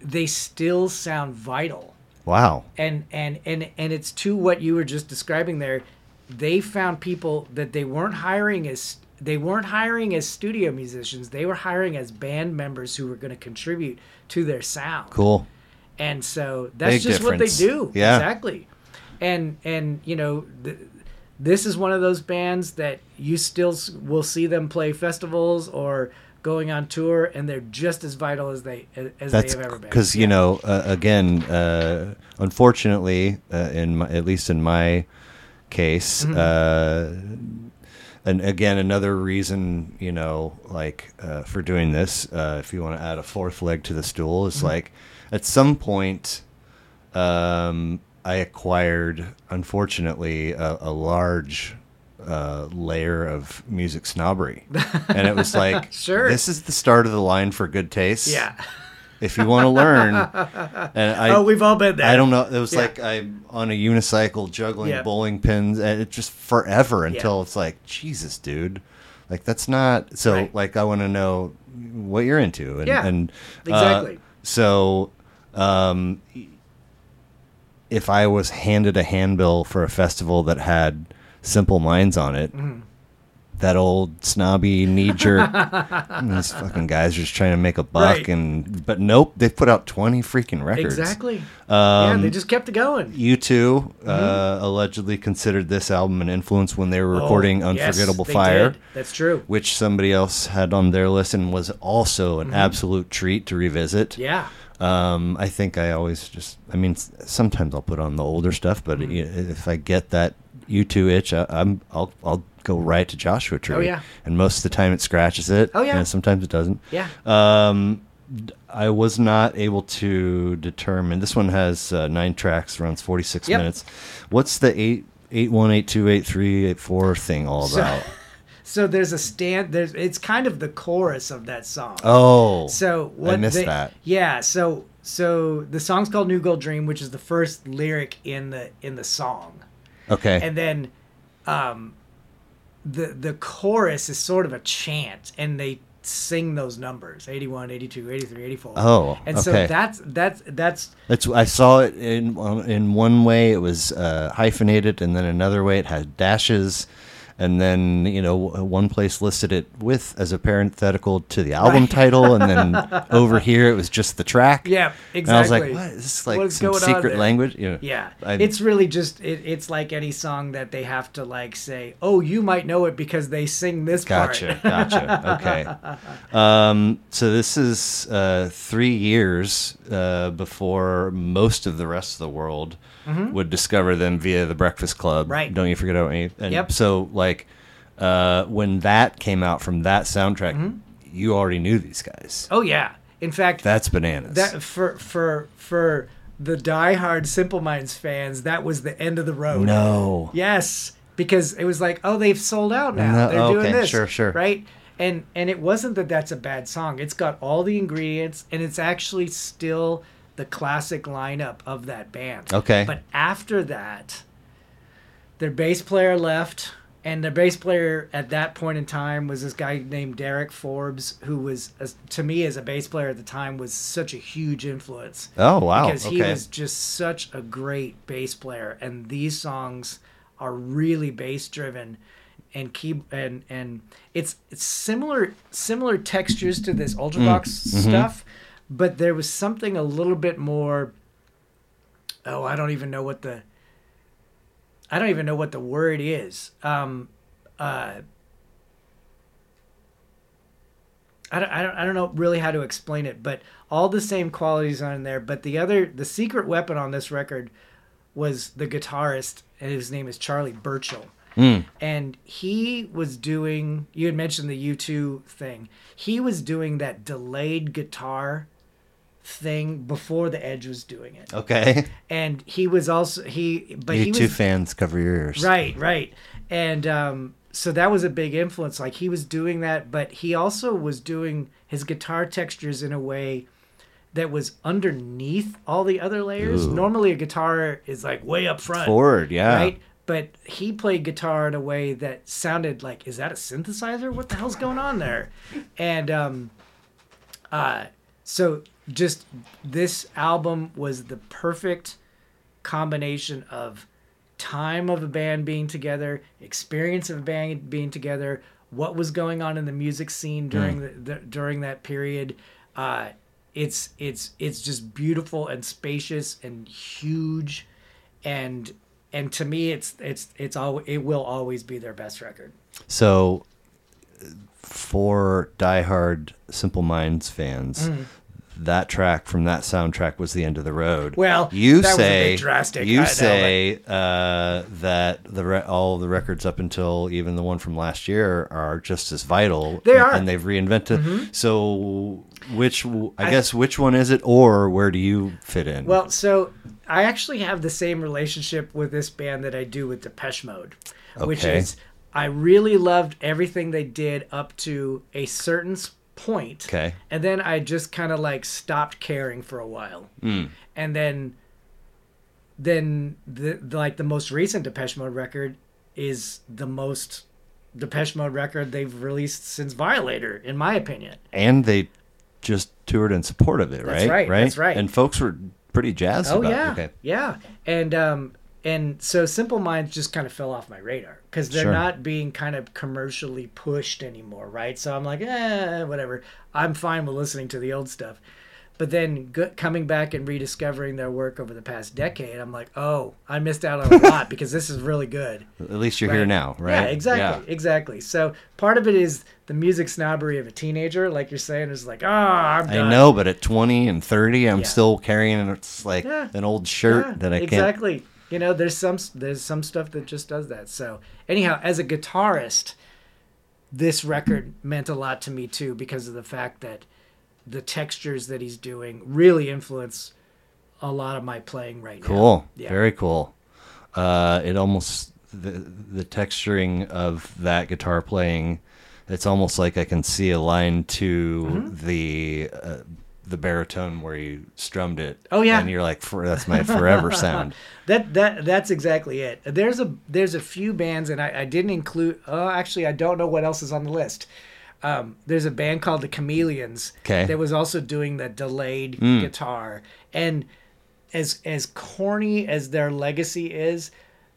Speaker 2: they still sound vital
Speaker 1: Wow.
Speaker 2: and and and and it's to what you were just describing there they found people that they weren't hiring as they weren't hiring as studio musicians they were hiring as band members who were going to contribute to their sound
Speaker 1: Cool.
Speaker 2: and so that's
Speaker 1: Big
Speaker 2: just what they do
Speaker 1: Yeah.
Speaker 2: exactly and and you know th- this is one of those bands that you still s- will see them play festivals or going on tour and they're just as vital as they as
Speaker 1: That's
Speaker 2: they have ever been
Speaker 1: because you know, uh, again, uh, unfortunately, uh, in my, at least in my case,
Speaker 2: Mm-hmm.
Speaker 1: uh, and again, another reason, you know, like uh, for doing this, uh, if you want to add a fourth leg to the stool, is
Speaker 2: Mm-hmm.
Speaker 1: like at some point, um, I acquired, unfortunately, a, a large. Uh, layer of music snobbery, and it was like,
Speaker 2: Sure.
Speaker 1: this is the start of the line for good taste
Speaker 2: yeah
Speaker 1: if you want to learn. And I,
Speaker 2: oh we've all been there
Speaker 1: I don't know. It was
Speaker 2: Yeah.
Speaker 1: like I'm on a unicycle juggling
Speaker 2: Yeah.
Speaker 1: bowling pins, and it just forever until it's like, Jesus, dude, like that's not. So
Speaker 2: Right.
Speaker 1: like, I want to know what you're into, and,
Speaker 2: Yeah,
Speaker 1: and uh,
Speaker 2: exactly.
Speaker 1: so, um, if I was handed a handbill for a festival that had Simple Minds on it.
Speaker 2: Mm-hmm.
Speaker 1: That old snobby knee jerk. these fucking guys are just trying to make a buck,
Speaker 2: Right.
Speaker 1: and but nope, they've put out twenty freaking records.
Speaker 2: Exactly. yeah,
Speaker 1: Um,
Speaker 2: they just kept it going.
Speaker 1: U2 uh, allegedly considered this album an influence when they were recording
Speaker 2: Mm-hmm. Oh, yes,
Speaker 1: Unforgettable
Speaker 2: they
Speaker 1: Fire,
Speaker 2: did. That's true.
Speaker 1: which somebody else had on their list and was also an absolute treat to revisit.
Speaker 2: Mm-hmm. Yeah.
Speaker 1: Um, I think I always just, I mean, sometimes I'll put on the older stuff, but
Speaker 2: Mm-hmm.
Speaker 1: if I get that U2 itch, I, I'm, I'll, I'll go right to Joshua Tree.
Speaker 2: Oh, yeah.
Speaker 1: And most of the time it scratches it.
Speaker 2: Oh, yeah.
Speaker 1: And sometimes it doesn't.
Speaker 2: Yeah.
Speaker 1: Um, I was not able to determine. This one has uh, nine tracks, runs 46
Speaker 2: Yep.
Speaker 1: minutes. What's the eight, eight one, eight two, eight three, eight four thing all
Speaker 2: So-
Speaker 1: about?
Speaker 2: So there's a stand. There's it's kind of the chorus of that song.
Speaker 1: oh,
Speaker 2: So what
Speaker 1: missed
Speaker 2: they-
Speaker 1: that.
Speaker 2: Yeah. So so the song's called "New Gold Dream," which is the first lyric in the in the song,
Speaker 1: okay.
Speaker 2: and then, um, the the chorus is sort of a chant, and they sing those numbers 81 82 83 84
Speaker 1: Oh,
Speaker 2: and so
Speaker 1: okay.
Speaker 2: that's that's that's
Speaker 1: That's I saw it in in one way it was uh, hyphenated, and then another way it had dashes, and then you know one place listed it with as a parenthetical to the album title, and then over here it was just the track.
Speaker 2: Yeah, exactly
Speaker 1: And I was like, what? Is this like
Speaker 2: What's
Speaker 1: some secret language? You know,
Speaker 2: Yeah,
Speaker 1: I-
Speaker 2: it's really just it, it's like any song that they have to like say, "Oh, you might know it because they sing this
Speaker 1: Gotcha,
Speaker 2: part."
Speaker 1: gotcha. Okay. Um, so this is uh, three years uh, before most of the rest of the world would discover them via the Breakfast Club.
Speaker 2: Mm-hmm. Right.
Speaker 1: Don't you forget about me. And
Speaker 2: Yep.
Speaker 1: So like uh, when that came out from that soundtrack,
Speaker 2: Mm-hmm.
Speaker 1: you already knew these guys.
Speaker 2: oh yeah. In fact,
Speaker 1: That's bananas.
Speaker 2: that for for for the diehard Simple Minds fans, that was the end of the road.
Speaker 1: no.
Speaker 2: Yes, because it was like, oh, they've sold out now.
Speaker 1: No,
Speaker 2: They're
Speaker 1: okay,
Speaker 2: doing this.
Speaker 1: sure, sure.
Speaker 2: Right? And and it wasn't that that's a bad song. It's got all the ingredients, and it's actually still the classic lineup of that band.
Speaker 1: Okay.
Speaker 2: But after that, their bass player left, and their bass player at that point in time was this guy named Derek Forbes, who was, as, to me, as a bass player at the time, was such a huge influence
Speaker 1: Oh wow.
Speaker 2: because he
Speaker 1: okay.
Speaker 2: was just such a great bass player and these songs are really bass driven and key and and it's it's similar similar textures to this ultravox mm. mm-hmm. stuff but there was something a little bit more oh i don't even know what the i don't even know what the word is um uh I don't, I don't, I don't know really how to explain it, but all the same qualities are in there. But the other, the secret weapon on this record was the guitarist, and his name is Charlie Burchill.
Speaker 1: Mm.
Speaker 2: And he was doing, you had mentioned the U2 thing. He was doing that delayed guitar thing before the Edge was doing it.
Speaker 1: Okay.
Speaker 2: And he was also, he, but he
Speaker 1: you
Speaker 2: was.
Speaker 1: two fans cover your ears.
Speaker 2: Right, right. And um, so that was a big influence. Like he was doing that, but he also was doing his guitar textures in a way that was underneath all the other layers.
Speaker 1: Ooh.
Speaker 2: Normally, a guitar is like way up front,
Speaker 1: Forward. Yeah.
Speaker 2: right? But he played guitar in a way that sounded like, is that a synthesizer? What the hell's going on there? And um, uh, so just this album was the perfect combination of time of a band being together, experience of a band being together, what was going on in the music scene during hmm. the, the during that period. Uh, it's it's it's just beautiful and spacious and huge, and and to me, it's it's it's all it will always be their best record.
Speaker 1: So, uh, for diehard Simple Minds fans, mm-hmm. That track from that soundtrack was the end of the road.
Speaker 2: Well,
Speaker 1: you
Speaker 2: that was a
Speaker 1: say
Speaker 2: drastic.
Speaker 1: You
Speaker 2: I know,
Speaker 1: say uh, that the re- all the records up until even the one from last year are just as vital.
Speaker 2: They
Speaker 1: and,
Speaker 2: are. Mm-hmm.
Speaker 1: and they've reinvented. So, which I guess which one is it, or where do you fit in?
Speaker 2: Well, so I actually have the same relationship with this band that I do with Depeche Mode, which is I really loved everything they did up to a certain point,
Speaker 1: okay.
Speaker 2: and then I just kind of like stopped caring for a while,
Speaker 1: Mm.
Speaker 2: and then then the, the like the most recent Depeche Mode record is the most Depeche Mode record they've released since Violator, in my opinion.
Speaker 1: And they just toured in support of it,
Speaker 2: That's
Speaker 1: right?
Speaker 2: right, that's right.
Speaker 1: And folks were pretty jazzed
Speaker 2: Oh
Speaker 1: about
Speaker 2: yeah,
Speaker 1: it. Okay.
Speaker 2: yeah, and um, and so Simple Minds just kind of fell off my radar because they're
Speaker 1: Sure.
Speaker 2: not being kind of commercially pushed anymore, right? So I'm like, eh, whatever. I'm fine with listening to the old stuff, but then go- coming back and rediscovering their work over the past decade, I'm like, oh, I missed out on a lot because this is really good.
Speaker 1: At least you're here now, right?
Speaker 2: Yeah, exactly, exactly. So part of it is the music snobbery of a teenager, like you're saying, is like, oh, I'm
Speaker 1: I know, but at 20 and 30, I'm
Speaker 2: Yeah.
Speaker 1: still carrying it's like
Speaker 2: Yeah.
Speaker 1: an old shirt
Speaker 2: Yeah,
Speaker 1: that I can't.
Speaker 2: exactly. You know, there's some there's some stuff that just does that. So anyhow, as a guitarist, this record meant a lot to me too because of the fact that the textures that he's doing really influence a lot of my playing right now.
Speaker 1: Cool.
Speaker 2: Yeah.
Speaker 1: Very cool. Uh, it almost the the texturing of that guitar playing. It's almost like I can see a line to
Speaker 2: Mm-hmm.
Speaker 1: the uh, the baritone where you strummed it.
Speaker 2: Oh, yeah.
Speaker 1: and you're like, for, that's my forever sound.
Speaker 2: That that that's exactly it. There's a there's a few bands, and I, I didn't include. Oh, actually, I don't know what else is on the list. Um, there's a band called the Chameleons
Speaker 1: 'Kay.
Speaker 2: that was also doing that delayed guitar, and as as corny as their legacy is,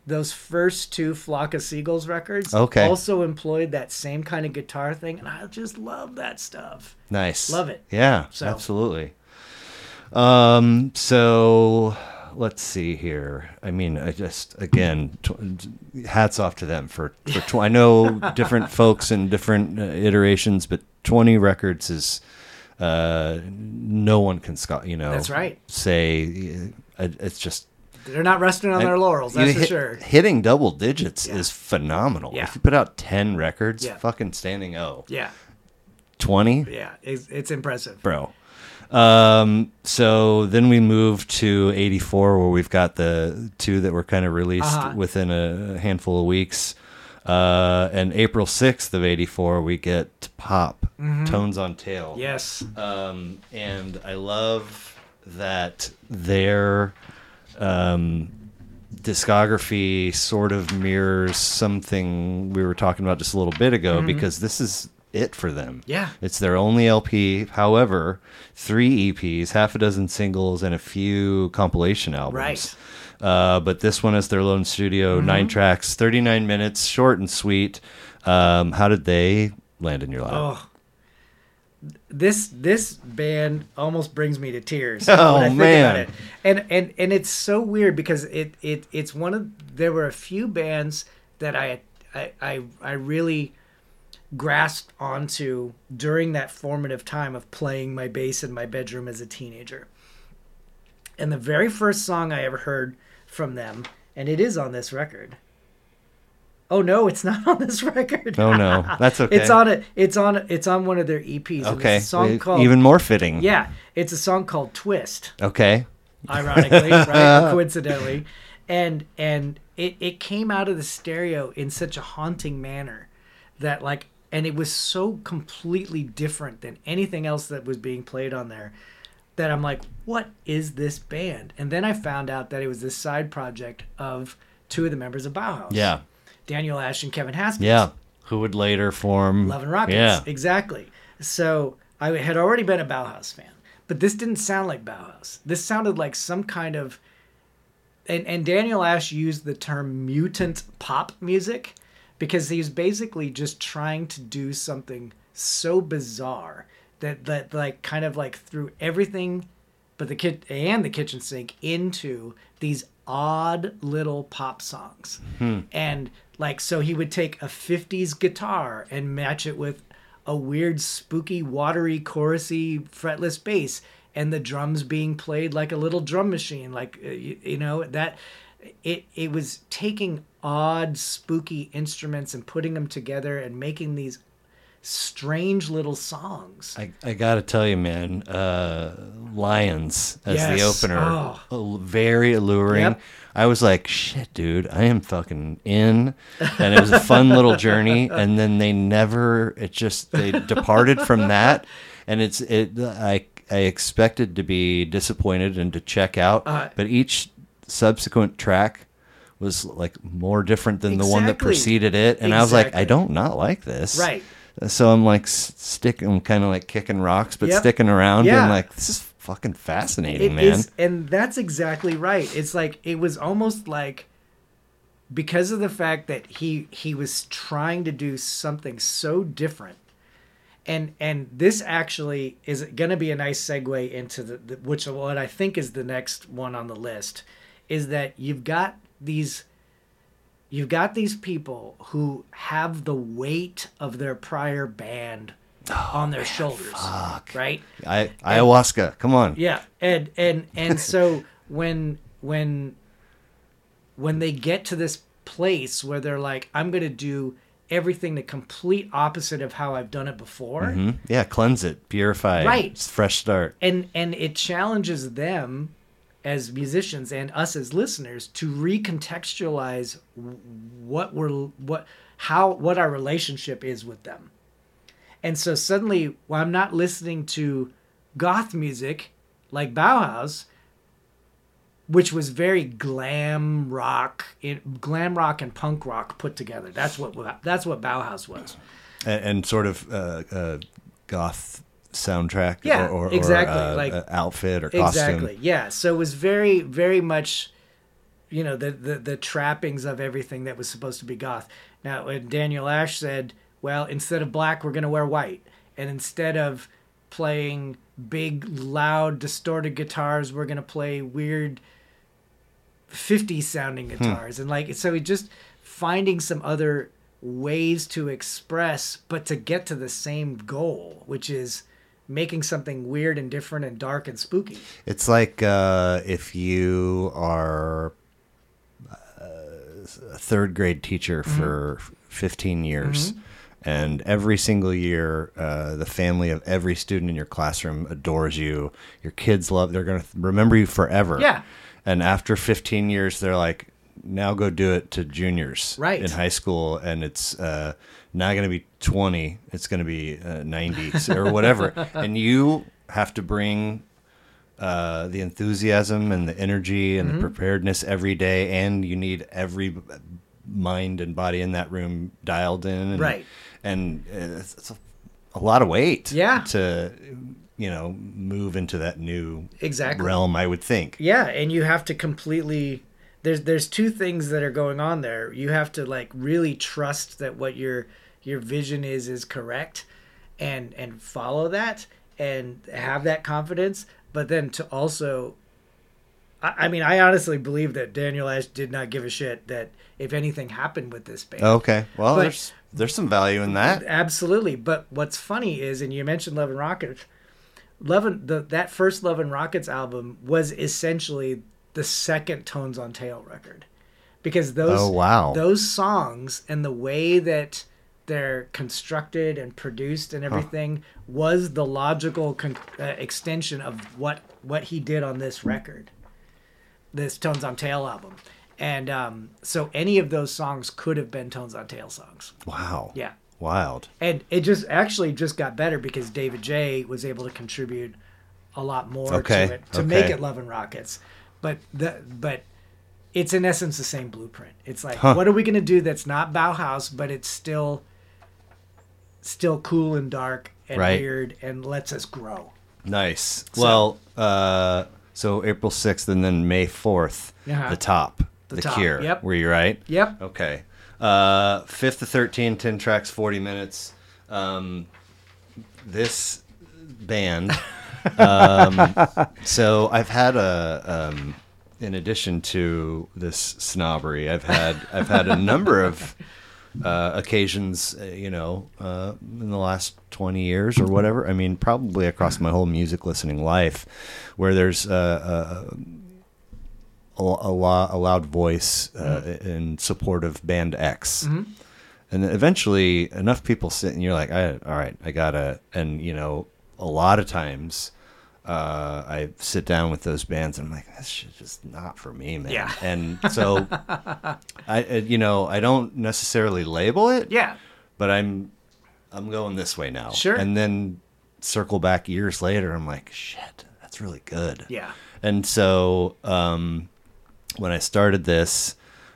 Speaker 2: those first two Flock of Seagulls records
Speaker 1: Okay.
Speaker 2: also employed that same kind of guitar thing, and I just love that stuff.
Speaker 1: Nice.
Speaker 2: Love it.
Speaker 1: Yeah,
Speaker 2: So-
Speaker 1: absolutely. Um, so let's see here. I mean, I just again, tw- hats off to them for for. Tw- I know different folks and different uh, iterations, but twenty records is uh, no one can sco- you know.
Speaker 2: That's right.
Speaker 1: Say uh, it's just
Speaker 2: They're not resting on their laurels, that's for
Speaker 1: hit-
Speaker 2: sure.
Speaker 1: Hitting double digits
Speaker 2: Yeah.
Speaker 1: is phenomenal.
Speaker 2: Yeah.
Speaker 1: If you put out ten records,
Speaker 2: Yeah.
Speaker 1: fucking standing O.
Speaker 2: Yeah,
Speaker 1: Twenty
Speaker 2: yeah, it's, it's impressive.
Speaker 1: bro. Um, so then we move to 84 where we've got the two that were kind of released
Speaker 2: Uh-huh.
Speaker 1: within a handful of weeks. Uh, and April 6th of 84, we get Pop, Tones on Tail.
Speaker 2: Yes,
Speaker 1: Um, and I love that their um, discography sort of mirrors something we were talking about just a little bit ago because this is it for them.
Speaker 2: Yeah.
Speaker 1: It's their only LP. However, three EPs, half a dozen singles, and a few compilation albums.
Speaker 2: Right.
Speaker 1: Uh, but this one is their lone studio,
Speaker 2: Mm-hmm.
Speaker 1: nine tracks, 39 minutes, short and sweet. Um, how did they land in your lap?
Speaker 2: Oh, this this band almost brings me to tears.
Speaker 1: Oh,
Speaker 2: when I think
Speaker 1: man.
Speaker 2: about it. and and and it's so weird because it it it's one of there were a few bands that I I I, I really grasped onto during that formative time of playing my bass in my bedroom as a teenager. And the very first song I ever heard from them, and it is on this record. Oh no, it's not on this record.
Speaker 1: Oh, no. That's okay.
Speaker 2: It's on it. It's on. It's on one of their EPs.
Speaker 1: Okay.
Speaker 2: It's a song called.
Speaker 1: Even more fitting.
Speaker 2: Yeah, it's a song called "Twist."
Speaker 1: Okay.
Speaker 2: Ironically, right? Coincidentally, and and it it came out of the stereo in such a haunting manner that like, and it was so completely different than anything else that was being played on there that I'm like, what is this band? And then I found out that it was this side project of two of the members of Bauhaus.
Speaker 1: Yeah.
Speaker 2: Daniel Ash and Kevin Haskins.
Speaker 1: Yeah. Who would later form
Speaker 2: Love and Rockets.
Speaker 1: Yeah.
Speaker 2: Exactly. So I had already been a Bauhaus fan, but this didn't sound like Bauhaus. This sounded like some kind of and, and Daniel Ash used the term mutant pop music because he was basically just trying to do something so bizarre that that like kind of like threw everything but the kid and the kitchen sink into these odd little pop songs hmm. and like so he would take a 50s guitar and match it with a weird spooky watery chorusy fretless bass and the drums being played like a little drum machine like uh, you, you know that it it was taking odd spooky instruments and putting them together and making these strange little songs
Speaker 1: I, I gotta tell you, man, uh, Lions as the opener,
Speaker 2: Oh.
Speaker 1: very alluring.
Speaker 2: Yep.
Speaker 1: I was like, shit, dude, I am fucking in. And it was a fun little journey. And then they never, it just, they departed from that. And it's, it, I, I expected to be disappointed and to check out.
Speaker 2: Uh,
Speaker 1: but each subsequent track was like more different than the one that preceded it. And I was like, I don't not like this.
Speaker 2: Right.
Speaker 1: So I'm like sticking, I'm kind of like kicking rocks, but
Speaker 2: Yep.
Speaker 1: sticking around,
Speaker 2: Yeah.
Speaker 1: and like this is fucking fascinating,
Speaker 2: It
Speaker 1: man.
Speaker 2: is, and that's exactly right. It's like it was almost like because of the fact that he he was trying to do something so different, and and this actually is going to be a nice segue into the, the which what I think is the next one on the list, is that you've got these. You've got these people who have the weight of their prior band on their shoulders, right?
Speaker 1: I, ayahuasca, come on.
Speaker 2: Yeah, and and and so when when when they get to this place where they're like, I'm gonna do everything the complete opposite of how I've done it before,
Speaker 1: Hmm? Yeah, cleanse it, purify it.
Speaker 2: Right.
Speaker 1: Fresh start.
Speaker 2: and and it challenges them as musicians and us as listeners to recontextualize what we're what how what our relationship is with them. And so suddenly i'm not listening to goth music like bauhaus which was very glam rock it, glam rock and punk rock put together that's what that's what bauhaus was.
Speaker 1: And, and sort of uh, uh, goth soundtrack
Speaker 2: Yeah,
Speaker 1: or, or,
Speaker 2: exactly,
Speaker 1: or, uh,
Speaker 2: like-
Speaker 1: outfit or costume.
Speaker 2: Exactly. Yeah. So it was very, very much you know the, the the trappings of everything that was supposed to be goth. Now, when Daniel Ash said, "Well, instead of black, we're gonna wear white," and instead of playing big, loud, distorted guitars, we're gonna play weird, 50 sounding guitars, and like so, he just finding some other ways to express, but to get to the same goal, which is making something weird and different and dark and spooky.
Speaker 1: It's like uh, if you are uh, a third grade teacher
Speaker 2: Mm-hmm.
Speaker 1: for 15 years. And every single year, uh, the family of every student in your classroom adores you. Your kids love. They're going to remember you forever.
Speaker 2: Yeah.
Speaker 1: And after 15 years, they're like, now go do it to juniors
Speaker 2: Right.
Speaker 1: in high school, and it's uh, not going to be 20. It's going to be uh, 90 or whatever. and you have to bring uh, the enthusiasm and the energy and
Speaker 2: Mm-hmm.
Speaker 1: the preparedness every day, and you need every mind and body in that room dialed in. And,
Speaker 2: Right.
Speaker 1: And uh, it's, it's a, a lot of weight.
Speaker 2: Yeah.
Speaker 1: To you know move into that new
Speaker 2: Exactly.
Speaker 1: realm, I would think.
Speaker 2: Yeah, and you have to completely there's there's two things that are going on there. You have to like really trust that what your your vision is is correct and and follow that and have that confidence, but then to also I, I mean, I honestly believe that Daniel Ash did not give a shit that if anything happened with this band.
Speaker 1: Okay. Well,
Speaker 2: But-
Speaker 1: there's there's some value in that.
Speaker 2: Absolutely. But what's funny is, and you mentioned Love and Rockets, Love and the, that first Love and Rockets album was essentially the second Tones on Tail record, because those
Speaker 1: Oh, wow.
Speaker 2: those songs and the way that they're constructed and produced and everything was the logical con- uh, extension of what what he did on this record, this Tones on Tail album. And um, so any of those songs could have been Tones on Tail songs.
Speaker 1: Wow.
Speaker 2: Yeah.
Speaker 1: Wild.
Speaker 2: And it just actually just got better because David J was able to contribute a lot more
Speaker 1: Okay,
Speaker 2: to it to make it Love and Rockets. But the but it's in essence the same blueprint. It's like
Speaker 1: Huh.
Speaker 2: what are we gonna do that's not Bauhaus, but it's still still cool and dark and
Speaker 1: Right.
Speaker 2: weird and lets us grow.
Speaker 1: Nice. well, uh, so April 6th and then May 4th,
Speaker 2: Uh-huh.
Speaker 1: the top, the,
Speaker 2: The Top,
Speaker 1: cure.
Speaker 2: yep.
Speaker 1: Were you right?
Speaker 2: Yep.
Speaker 1: Okay. Uh, 5th to 13, 10 tracks, 40 minutes. Um, this band. um, so I've had a, um, in addition to this snobbery, I've had I've had a number of uh, occasions, uh, you know, uh, in the last 20 years or whatever. I mean, probably across my whole music listening life, where there's uh, a, a, a, a loud voice uh, in support of band X. And then eventually, enough people sit, and you're like, I, all right, I gotta. And you know, a lot of times, uh, I sit down with those bands, and I'm like, this shit just not for me, man.
Speaker 2: Yeah.
Speaker 1: And so, I, uh, you know, I don't necessarily label it,
Speaker 2: Yeah.
Speaker 1: but I'm, I'm going this way now.
Speaker 2: Sure.
Speaker 1: And then circle back years later, I'm like, shit, that's really good.
Speaker 2: Yeah.
Speaker 1: And so um, when I started this,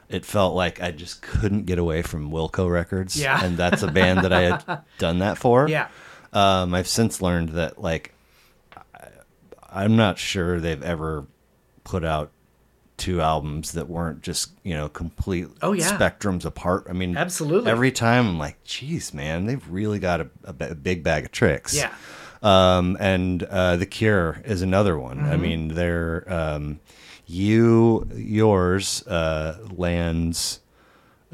Speaker 1: it felt like I just couldn't get away from Wilco Records.
Speaker 2: Yeah.
Speaker 1: And that's a band that I had done that for.
Speaker 2: Yeah.
Speaker 1: Um, I've since learned that, like, I'm not sure they've ever put out two albums that weren't just, you know, complete
Speaker 2: Oh, yeah.
Speaker 1: spectrums apart. I mean,
Speaker 2: Absolutely.
Speaker 1: Every time I'm like, geez, man, they've really got a, a, a big bag of tricks.
Speaker 2: Yeah.
Speaker 1: Um, and uh, The Cure is another one. I
Speaker 2: Mm-hmm.
Speaker 1: mean, they're um, you, yours, uh, lands.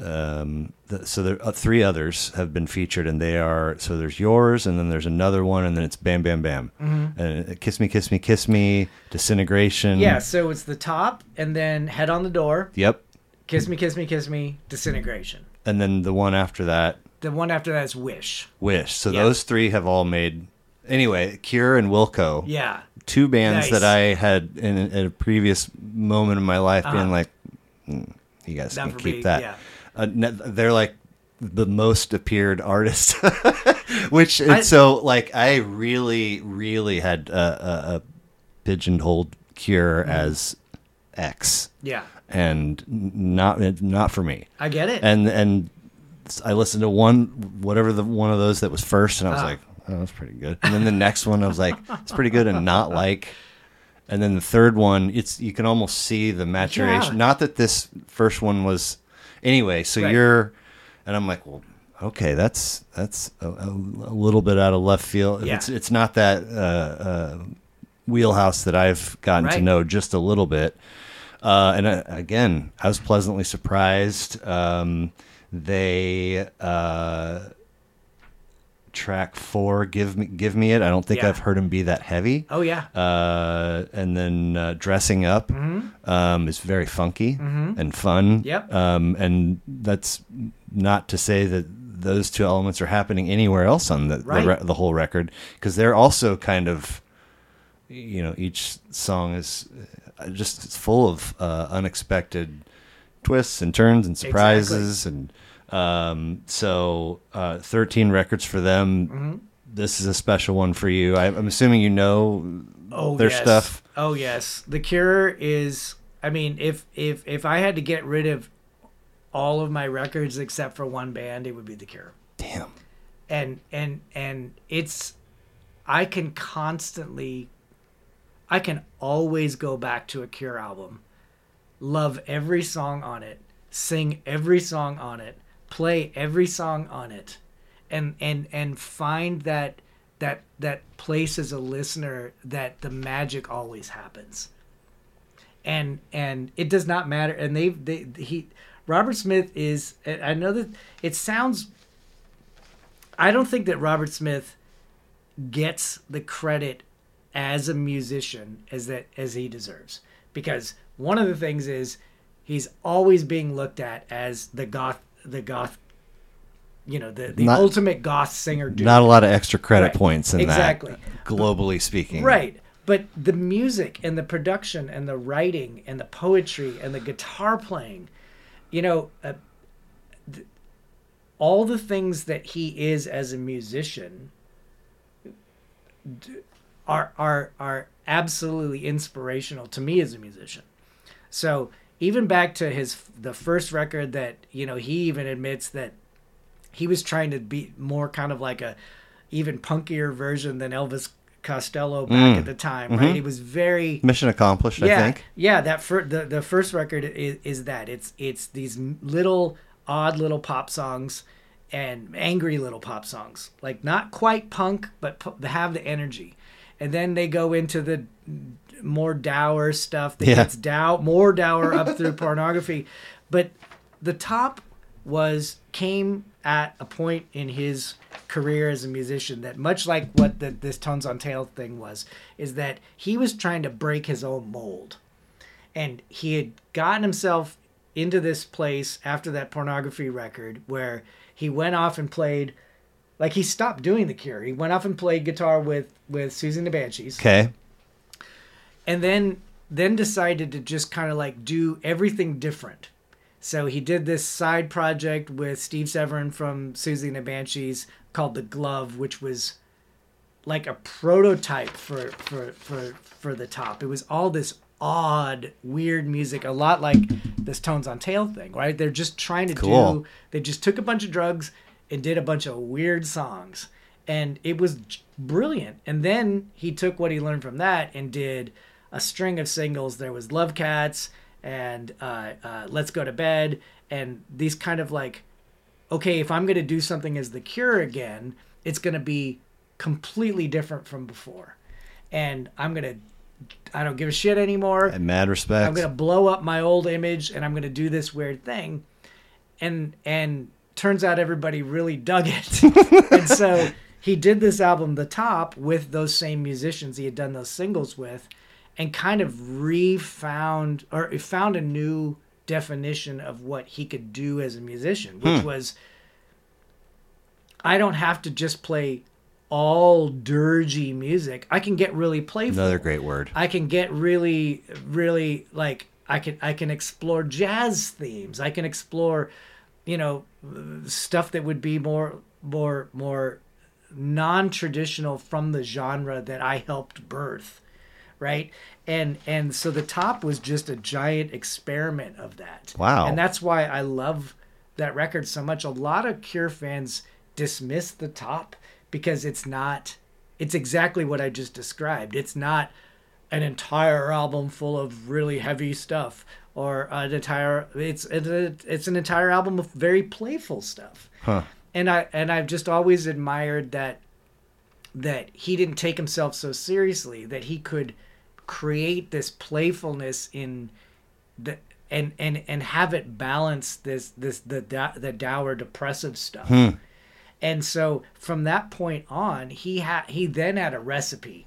Speaker 1: Um, the, so there uh, three others have been featured, and they are so there's yours, and then there's another one, and then it's Bam Bam Bam, and uh, Kiss Me, Kiss Me, Kiss Me, Disintegration.
Speaker 2: Mm-hmm. Yeah, so it's the top and then head on the door,
Speaker 1: Yep.
Speaker 2: kiss me, kiss me, kiss me, disintegration.
Speaker 1: And then the one after that,
Speaker 2: The one after that is wish.
Speaker 1: Wish. So
Speaker 2: Yeah.
Speaker 1: those three have all made. Anyway, Cure and Wilco.
Speaker 2: Yeah.
Speaker 1: two bands
Speaker 2: Nice.
Speaker 1: that I had in, in a previous moment of my life being
Speaker 2: Uh-huh.
Speaker 1: like, "Mm, you guys
Speaker 2: Not
Speaker 1: can keep
Speaker 2: me,
Speaker 1: that.
Speaker 2: yeah.
Speaker 1: Uh, they're like the most appeared artist, which
Speaker 2: I-
Speaker 1: so like I really, really had a, a, a pigeonholed Cure
Speaker 2: Mm-hmm.
Speaker 1: as X,
Speaker 2: Yeah.
Speaker 1: and not not for me.
Speaker 2: I get it.
Speaker 1: And and I listened to one whatever the one of those that was first, and I was
Speaker 2: Ah.
Speaker 1: like, oh, that's pretty good. And then the next one, I was like, it's pretty good, and not like and then the third one, it's you can almost see the maturation.
Speaker 2: Yeah.
Speaker 1: Not that this first one was, anyway. So
Speaker 2: Right.
Speaker 1: you're, and I'm like, well, okay, that's that's a, a, a little bit out of left field.
Speaker 2: Yeah.
Speaker 1: It's it's not that uh, uh, wheelhouse that I've gotten to know just a little bit. Uh, and uh, again, I was pleasantly surprised. Um, they uh, track four, give me give me it. I don't think
Speaker 2: Yeah.
Speaker 1: I've heard him be that heavy.
Speaker 2: Oh yeah.
Speaker 1: Uh, and then uh, dressing up um, is very funky and fun.
Speaker 2: Yep.
Speaker 1: Um, and that's not to say that those two elements are happening anywhere else on the
Speaker 2: Right.
Speaker 1: the, re- the whole record because they're also kind of, you know, each song is uh, just it's full of uh, unexpected twists and turns and surprises and um, so uh, 13 records for them
Speaker 2: Mm-hmm.
Speaker 1: this is a special one for you I, i'm assuming you know
Speaker 2: oh,
Speaker 1: their
Speaker 2: yes.
Speaker 1: stuff
Speaker 2: Oh yes, The Cure is. I mean, if if if I had to get rid of all of my records except for one band, it would be The Cure.
Speaker 1: damn
Speaker 2: And and and it's, I can constantly, I can always go back to a Cure album, love every song on it, sing every song on it, play every song on it, and and and find that that that place as a listener that the magic always happens. And and it does not matter. And they they he robert smith is i know that it sounds i don't think that robert smith gets the credit as a musician as that as he deserves. Because one of the things is he's always being looked at as the goth the goth you know the, the
Speaker 1: Not-
Speaker 2: ultimate goth singer dude.
Speaker 1: not a lot of extra credit
Speaker 2: Right.
Speaker 1: points in
Speaker 2: Exactly.
Speaker 1: that globally speaking
Speaker 2: Right. But the music and the production and the writing and the poetry and the guitar playing, you know, uh, th- all the things that he is as a musician d- are are are absolutely inspirational to me as a musician. So even back to his the first record that you know he even admits that he was trying to be more kind of like a even punkier version than Elvis Costello back mm. at the time, mm-hmm. right? He was very
Speaker 1: mission accomplished
Speaker 2: yeah,
Speaker 1: i think.
Speaker 2: yeah. That fir- the the first record is, is that. It's it's these little odd little pop songs and angry little pop songs, like not quite punk, but have the energy, and then they go into the more dour stuff that
Speaker 1: Yeah.
Speaker 2: gets dow more dour up through pornography, but the top was came at a point in his career as a musician that much like what the, this tones on tail thing was is that he was trying to break his own mold. And he had gotten himself into this place after that pornography record where he went off and played like he stopped doing the cure. He went off and played guitar with with Siouxsie and the Banshees
Speaker 1: okay
Speaker 2: and then then decided to just kind of like do everything different. So he did this side project with Steve Severin from Siouxsie and the Banshees called The Glove, which was like a prototype for for for for the top. It was all this odd, weird music, a lot like this Tones on Tail thing, right? They're just trying to
Speaker 1: Cool.
Speaker 2: do they just took a bunch of drugs and did a bunch of weird songs. And it was brilliant. And then he took what he learned from that and did a string of singles. There was Love Cats and uh, uh, Let's Go to Bed and these kind of like okay, if I'm going to do something as The Cure again, it's going to be completely different from before. And I'm going to, I don't give a shit anymore.
Speaker 1: and mad respect
Speaker 2: I'm going to blow up my old image and I'm going to do this weird thing. And, and turns out everybody really dug it. and so he did this album, The Top, with those same musicians he had done those singles with and kind of refound or found a new definition of what he could do as a musician, which hmm. was I don't have to just play all dirgy music. I can get really playful.
Speaker 1: another great word
Speaker 2: I can get really, really like I can I can explore jazz themes. I can explore, you know, stuff that would be more more more non-traditional from the genre that I helped birth, right? And and so the top was just a giant experiment of that.
Speaker 1: Wow.
Speaker 2: And that's why I love that record so much. A lot of Cure fans dismiss the top because it's not it's exactly what I just described. It's not an entire album full of really heavy stuff or an entire it's it's, it's an entire album of very playful stuff
Speaker 1: Huh.
Speaker 2: and i and i've just always admired that that he didn't take himself so seriously that he could create this playfulness in the and and and have it balance this this the the dour depressive stuff. And so from that point on he had he then had a recipe.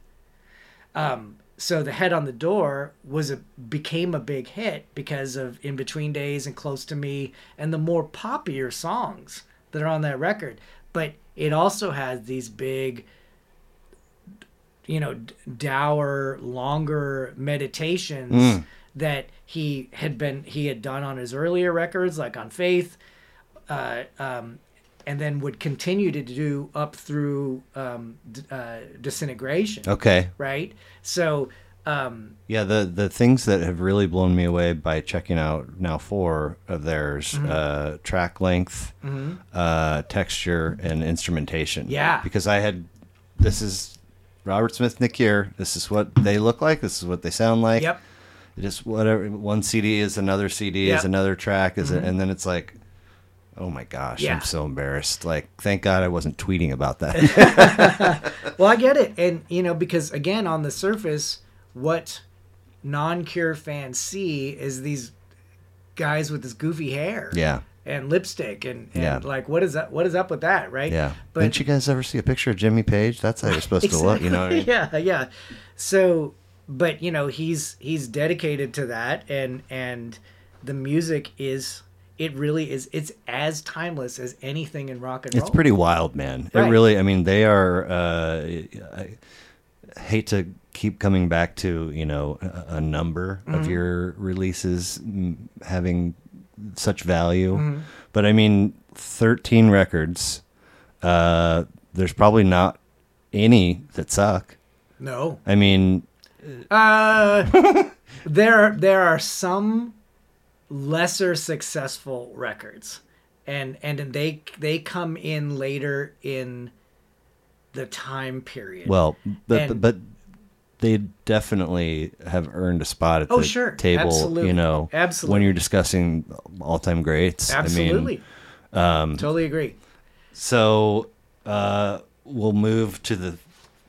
Speaker 2: Um so the head on the door was a became a big hit because of in between days and close to me and the more poppier songs that are on that record. But it also has these big you know dour longer meditations that he had been he had done on his earlier records like on faith uh, um, and then would continue to do up through um, d- uh, disintegration
Speaker 1: Okay.
Speaker 2: right so um,
Speaker 1: Yeah, the the things that have really blown me away by checking out now four of theirs
Speaker 2: Mm-hmm.
Speaker 1: uh, track length, uh, texture, and instrumentation.
Speaker 2: Yeah.
Speaker 1: because I had this is Robert Smith, Nick here. This is what they look like. This is what they sound like.
Speaker 2: yep
Speaker 1: Just whatever one CD is another CD
Speaker 2: Yep.
Speaker 1: is another track is it, and then it's like. Oh my gosh,
Speaker 2: Mm-hmm. Yeah.
Speaker 1: I'm so embarrassed. Like, thank God I wasn't tweeting about that.
Speaker 2: well i get it and you know because again on the surface what non-cure fans see is these guys with this goofy hair
Speaker 1: yeah,
Speaker 2: and lipstick and, and
Speaker 1: Yeah.
Speaker 2: like what is that what is up with that right
Speaker 1: yeah.
Speaker 2: but
Speaker 1: Didn't you guys ever see a picture of Jimmy Page? That's how you're supposed to look. You know I mean?
Speaker 2: yeah yeah so but you know he's he's dedicated to that and and the music is it really is it's as timeless as anything in rock and roll
Speaker 1: It's pretty wild, man. It really, I mean, they are. Uh, I hate to keep coming back to you know a, a number of
Speaker 2: Mm-hmm.
Speaker 1: your releases having such value,
Speaker 2: Mm-hmm.
Speaker 1: but I mean, thirteen records. Uh, there's probably not any that suck.
Speaker 2: no
Speaker 1: I mean,
Speaker 2: Uh, there there are some lesser successful records, and and they they come in later in the time period.
Speaker 1: well, but
Speaker 2: And-
Speaker 1: but they definitely have earned a spot at
Speaker 2: Oh,
Speaker 1: the
Speaker 2: sure.
Speaker 1: table.
Speaker 2: Absolutely.
Speaker 1: You know,
Speaker 2: absolutely.
Speaker 1: when you're discussing all-time greats. I mean,
Speaker 2: absolutely,
Speaker 1: um,
Speaker 2: totally agree.
Speaker 1: So uh, we'll move to the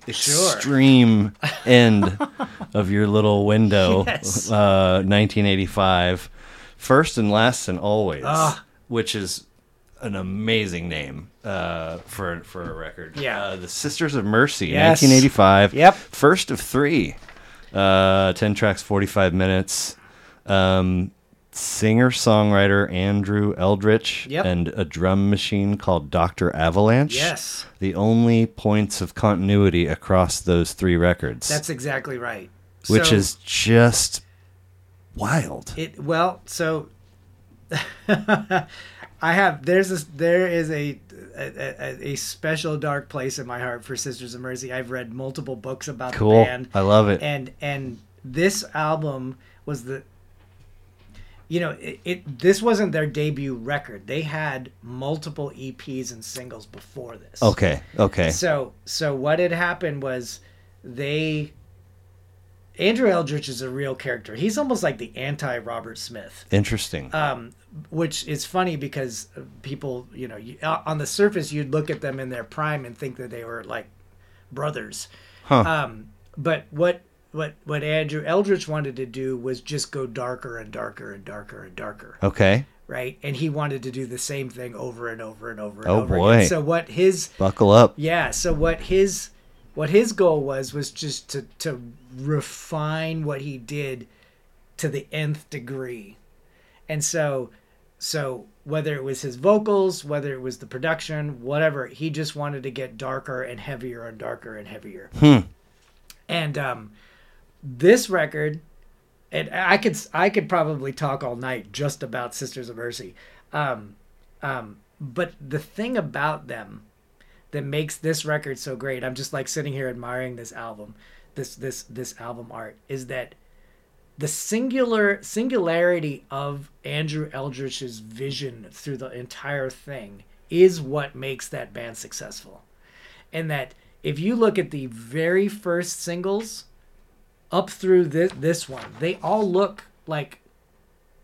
Speaker 2: Sure.
Speaker 1: extreme end of your little window,
Speaker 2: Yes.
Speaker 1: uh, 1985. First and last and always,
Speaker 2: Ah.
Speaker 1: which is an amazing name uh, for for a record.
Speaker 2: Yeah.
Speaker 1: uh, the Sisters of Mercy,
Speaker 2: Yes.
Speaker 1: 1985.
Speaker 2: Yep.
Speaker 1: first of three. Uh, 10 tracks, 45 minutes. Um, Singer songwriter Andrew Eldritch
Speaker 2: Yep.
Speaker 1: and a drum machine called Dr. Avalanche.
Speaker 2: Yes,
Speaker 1: The only points of continuity across those three records.
Speaker 2: that's exactly right.
Speaker 1: which
Speaker 2: So-
Speaker 1: is just wild.
Speaker 2: It well, so I have there's this there is a, a a a special dark place in my heart for Sisters of Mercy. I've read multiple books about
Speaker 1: Cool.
Speaker 2: the band,
Speaker 1: I love it.
Speaker 2: and and this album was the you know it, it this wasn't their debut record. They had multiple EPs and singles before this.
Speaker 1: okay. Okay.
Speaker 2: So so what had happened was they Andrew Eldritch is a real character. He's almost like the anti Robert Smith.
Speaker 1: Interesting.
Speaker 2: Um, which is funny because people, you know, you, uh, on the surface you'd look at them in their prime and think that they were like brothers.
Speaker 1: Huh.
Speaker 2: Um, but what what what Andrew Eldritch wanted to do was just go darker and darker and darker and darker
Speaker 1: okay.
Speaker 2: right? And he wanted to do the same thing over and over and over and
Speaker 1: Oh,
Speaker 2: over
Speaker 1: boy.
Speaker 2: again. So what his
Speaker 1: Buckle up.
Speaker 2: yeah, so what his what his goal was was just to to refine what he did to the nth degree. And so so whether it was his vocals, whether it was the production, whatever, he just wanted to get darker and heavier and darker and heavier. And um this record and I could I could probably talk all night just about Sisters of Mercy. Um, um, but the thing about them that makes this record so great, I'm just like sitting here admiring this album, this this this album art, is that the singular singularity of Andrew Eldritch's vision through the entire thing is what makes that band successful. And that if you look at the very first singles up through this this one, they all look like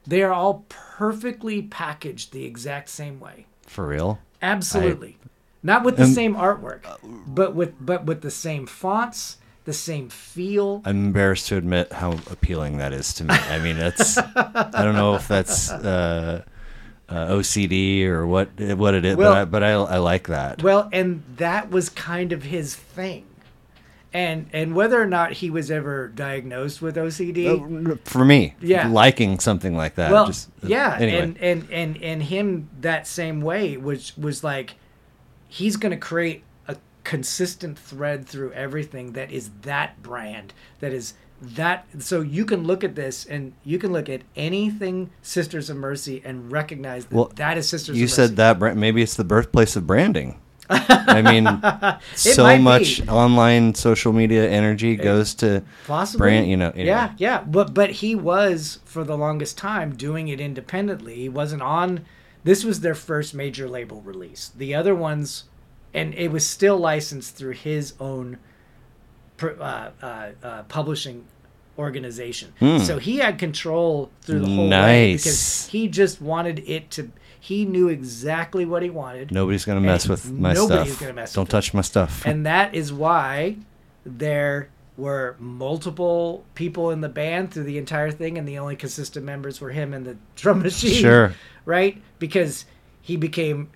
Speaker 2: they are all perfectly packaged the exact same way.
Speaker 1: For real?
Speaker 2: Absolutely. Not with the
Speaker 1: Um,
Speaker 2: same artwork, but with but with the same fonts, the same feel.
Speaker 1: I'm embarrassed to admit how appealing that is to me. I mean, that's I don't know if that's uh, uh, OCD or what what it is,
Speaker 2: Well-
Speaker 1: but I, but I, I like that.
Speaker 2: Well, and that was kind of his thing. And and whether or not he was ever diagnosed with OCD,
Speaker 1: For me,
Speaker 2: Yeah.
Speaker 1: liking something like that.
Speaker 2: well,
Speaker 1: just, uh,
Speaker 2: yeah,
Speaker 1: Anyway,
Speaker 2: and, and and and him that same way was was like he's going to create consistent thread through everything that is that brand that is that so you can look at this and you can look at anything Sisters of Mercy and recognize that
Speaker 1: Well,
Speaker 2: that is Sisters
Speaker 1: you
Speaker 2: of Mercy.
Speaker 1: You said that brand, maybe it's the birthplace of branding. I mean, so
Speaker 2: might be.
Speaker 1: much online social media energy goes to
Speaker 2: Possibly.
Speaker 1: brand. You know, anyway.
Speaker 2: Yeah, yeah. But but he was for the longest time doing it independently. He wasn't on. This was their first major label release. The other ones, and it was still licensed through his own uh, uh, uh, publishing organization. So he had control through the whole way
Speaker 1: Nice.
Speaker 2: because he just wanted it to. He knew exactly what he wanted.
Speaker 1: Nobody's gonna mess with my
Speaker 2: nobody's
Speaker 1: stuff.
Speaker 2: gonna mess
Speaker 1: Don't
Speaker 2: with it.
Speaker 1: touch my stuff.
Speaker 2: and that is why there were multiple people in the band through the entire thing and the only consistent members were him and the drum machine
Speaker 1: Sure.
Speaker 2: right because he became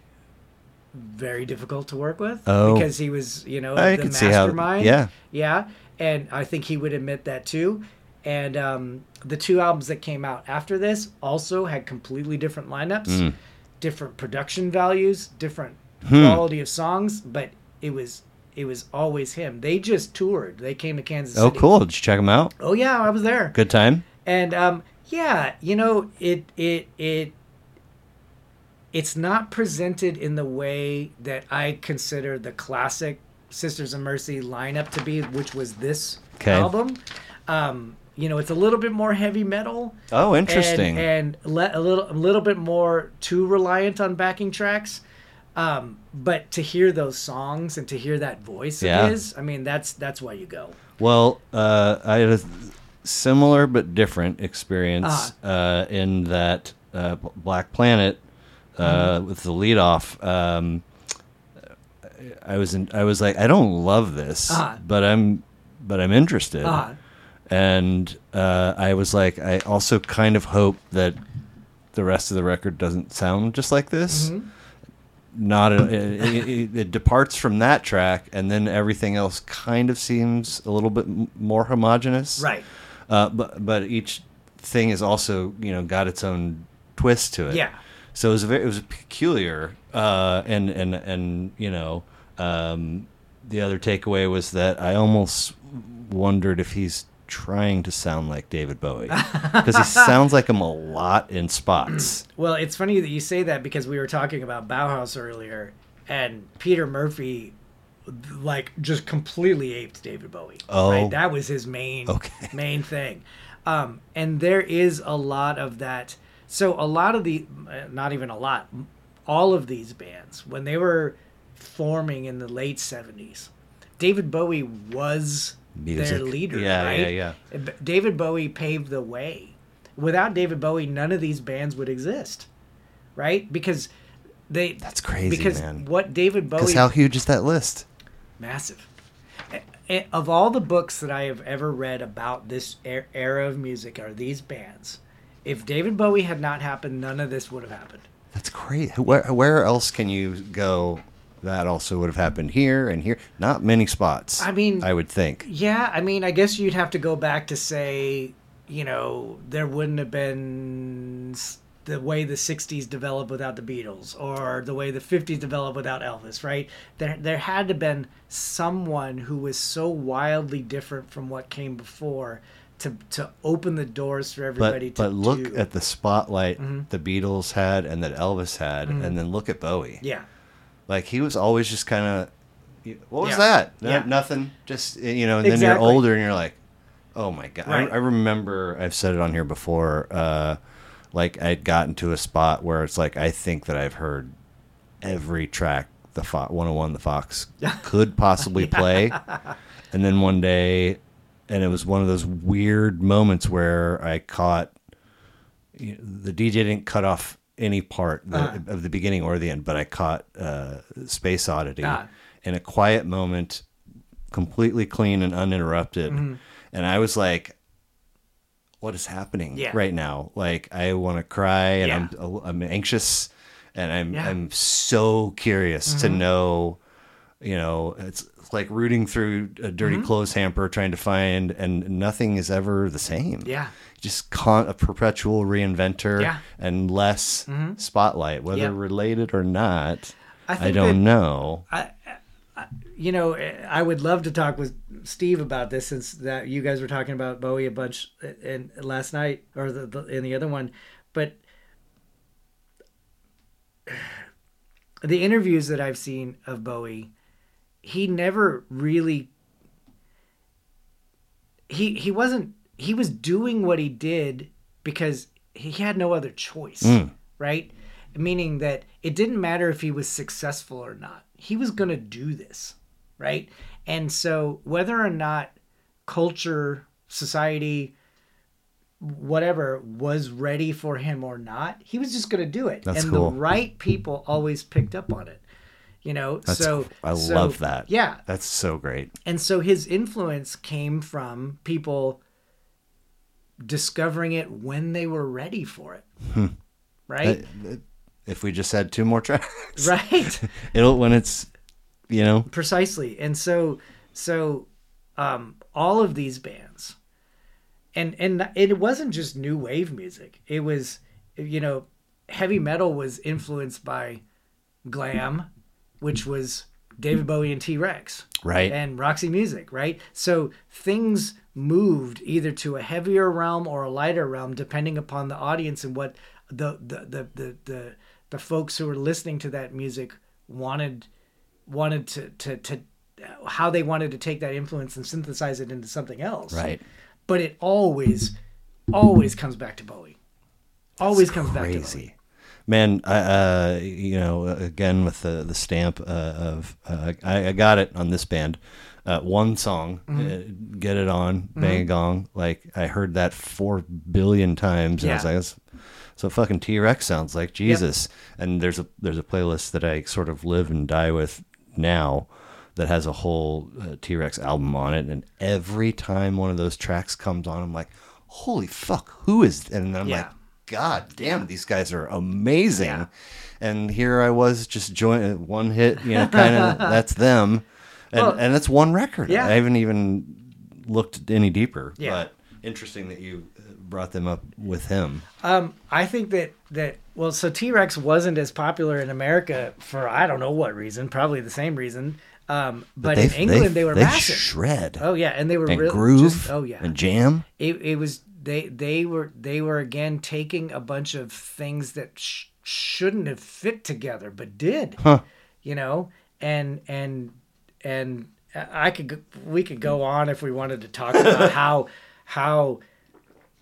Speaker 2: very difficult to work with
Speaker 1: Oh.
Speaker 2: because he was you know
Speaker 1: I
Speaker 2: the
Speaker 1: see how-
Speaker 2: mastermind
Speaker 1: yeah.
Speaker 2: yeah and i think he would admit that too and um, the two albums that came out after this also had completely different lineups
Speaker 1: Mm.
Speaker 2: different production values different
Speaker 1: Hmm.
Speaker 2: quality of songs but it was it was always him they just toured they came to kansas
Speaker 1: oh, cool! Did you check them out?
Speaker 2: oh yeah i was there
Speaker 1: Good time.
Speaker 2: and um, yeah, you know, it it it it's not presented in the way that I consider the classic Sisters of Mercy lineup to be, which was this
Speaker 1: 'Kay.
Speaker 2: album. Um, you know, it's a little bit more heavy metal.
Speaker 1: Oh, interesting.
Speaker 2: And, and le- a little a little bit more too reliant on backing tracks. Um, but to hear those songs and to hear that voice
Speaker 1: Yeah.
Speaker 2: of his, I mean, that's that's why you go.
Speaker 1: Well, uh, I had a similar but different experience
Speaker 2: Ah.
Speaker 1: uh, in that uh, Black Planet uh,
Speaker 2: Mm-hmm.
Speaker 1: with the lead off. Um, I was in, I was like, I don't love this,
Speaker 2: Ah.
Speaker 1: but I'm but I'm interested.
Speaker 2: Ah.
Speaker 1: And uh, I was like, I also kind of hope that the rest of the record doesn't sound just like this.
Speaker 2: Mm-hmm.
Speaker 1: Not a, it, it, it departs from that track, and then everything else kind of seems a little bit m- more homogenous.
Speaker 2: Right.
Speaker 1: Uh, but but each thing is also you know got its own twist to it.
Speaker 2: Yeah.
Speaker 1: So it was a very, it was peculiar, uh, and and and you know, um, the other takeaway was that I almost wondered if he's trying to sound like David Bowie because he sounds like him a lot in spots.
Speaker 2: Well, it's funny that you say that because we were talking about Bauhaus earlier, and Peter Murphy, like, just completely aped David Bowie.
Speaker 1: Oh.
Speaker 2: right? that was his main
Speaker 1: Okay.
Speaker 2: main thing. Um, and there is a lot of that. So a lot of the, uh, not even a lot, all of these bands when they were forming in the late seventies, David Bowie was their leader.
Speaker 1: Yeah,
Speaker 2: right?
Speaker 1: yeah,
Speaker 2: yeah. David Bowie paved the way. Without David Bowie, none of these bands would exist, right? Because they
Speaker 1: That's crazy,
Speaker 2: because
Speaker 1: man.
Speaker 2: what David
Speaker 1: Because
Speaker 2: Bowie
Speaker 1: how huge is that list?
Speaker 2: massive. A- a- Of all the books that I have ever read about this er- era of music are these bands. If David Bowie had not happened, none of this would have happened.
Speaker 1: That's great. Where where else can you go? That also would have happened here and here. Not many spots.
Speaker 2: I mean-
Speaker 1: I would think.
Speaker 2: Yeah, I mean, I guess you'd have to go back to say, you know, there wouldn't have been the way the 60s developed without the Beatles or the way the 50s developed without Elvis, right? There there had to have been someone who was so wildly different from what came before to to open the doors for everybody
Speaker 1: But
Speaker 2: to
Speaker 1: but look
Speaker 2: do.
Speaker 1: at the spotlight
Speaker 2: Mhm.
Speaker 1: the Beatles had and that Elvis had,
Speaker 2: Mhm.
Speaker 1: and then look at Bowie.
Speaker 2: Yeah.
Speaker 1: Like he was always just kind of. What was
Speaker 2: Yeah.
Speaker 1: that? No-
Speaker 2: Yeah.
Speaker 1: Nothing. Just you know. And then
Speaker 2: Exactly.
Speaker 1: you're older and you're like, oh my god.
Speaker 2: Right.
Speaker 1: I, I remember I've said it on here before. Uh, like I'd gotten to a spot where it's like I think that I've heard every track the Fo- 101 the Fox could possibly play, and then one day, and it was one of those weird moments where I caught you know, the DJ didn't cut off any part the,
Speaker 2: Uh-huh.
Speaker 1: of the beginning or the end, but I caught uh, Space Oddity in a quiet moment, completely clean and uninterrupted,
Speaker 2: Mm-hmm.
Speaker 1: and I was like. What is happening
Speaker 2: Yeah.
Speaker 1: right now? Like I want to cry and
Speaker 2: Yeah.
Speaker 1: I'm I'm anxious and I'm
Speaker 2: Yeah. Mm-hmm.
Speaker 1: I'm so curious to know you know it's like rooting through a dirty
Speaker 2: Mm-hmm.
Speaker 1: clothes hamper trying to find and nothing is ever the same
Speaker 2: Yeah.
Speaker 1: just con- a perpetual reinventor
Speaker 2: Yeah.
Speaker 1: and less spotlight whether related or not
Speaker 2: I
Speaker 1: i, don't know
Speaker 2: you know, I would love to talk with Steve about this since that you guys were talking about Bowie a bunch in last night or the, the in the other one, but the interviews that I've seen of Bowie, he never really he he wasn't he was doing what he did because he had no other choice, hmm. right? Meaning that it didn't matter if he was successful or not. He was going to do this, right? And so whether or not culture, society, whatever was ready for him or not, he was just going to do it.
Speaker 1: That's
Speaker 2: and
Speaker 1: cool.
Speaker 2: the right people always picked up on it. You know,
Speaker 1: That's,
Speaker 2: so
Speaker 1: i
Speaker 2: so-
Speaker 1: love that
Speaker 2: Yeah,
Speaker 1: that's so great
Speaker 2: and so his influence came from people discovering it when they were ready for it. Right?
Speaker 1: Uh, if we just had two more tracks
Speaker 2: right.
Speaker 1: it'll when it's you know
Speaker 2: Precisely. And so so um all of these bands and and it wasn't just new wave music. It was you know, heavy metal was influenced by glam, which was David Bowie and T-Rex.
Speaker 1: right
Speaker 2: and Roxy Music, right? So things moved either to a heavier realm or a lighter realm, depending upon the audience and what the the the the the, the folks who were listening to that music wanted wanted to, to to how they wanted to take that influence and synthesize it into something else.
Speaker 1: right
Speaker 2: But it always always comes back to Bowie. Always comes back to Bowie.
Speaker 1: Man I, uh you know again with the the stamp uh, of uh, I, I got it on this band uh, one song
Speaker 2: Mm-hmm.
Speaker 1: uh, get it on bang a gong. Like i heard that four billion times and i was like so fucking t-rex sounds like jesus. And there's a there's a playlist that i sort of live and die with now that has a whole uh, t-rex album on it. And every time one of those tracks comes on i'm like holy fuck who is and then i'm
Speaker 2: Yeah.
Speaker 1: like God damn, these guys are amazing.
Speaker 2: Yeah.
Speaker 1: And here I was just join one hit, you know, kind of that's them. And
Speaker 2: Well,
Speaker 1: and that's one record.
Speaker 2: yeah.
Speaker 1: I haven't even looked any deeper.
Speaker 2: Yeah.
Speaker 1: But interesting that you brought them up with him.
Speaker 2: Um, I think that that well, so T Rex wasn't as popular in America for I don't know what reason, probably the same reason. Um, but, in England they, were
Speaker 1: they
Speaker 2: massive.
Speaker 1: shred
Speaker 2: oh yeah, and they were
Speaker 1: and
Speaker 2: real,
Speaker 1: groove.
Speaker 2: just- oh yeah,
Speaker 1: and jam.
Speaker 2: it it was they they were they were again taking a bunch of things that sh- shouldn't have fit together but did.
Speaker 1: Huh.
Speaker 2: You know, and and and I could we could go on if we wanted to talk about how how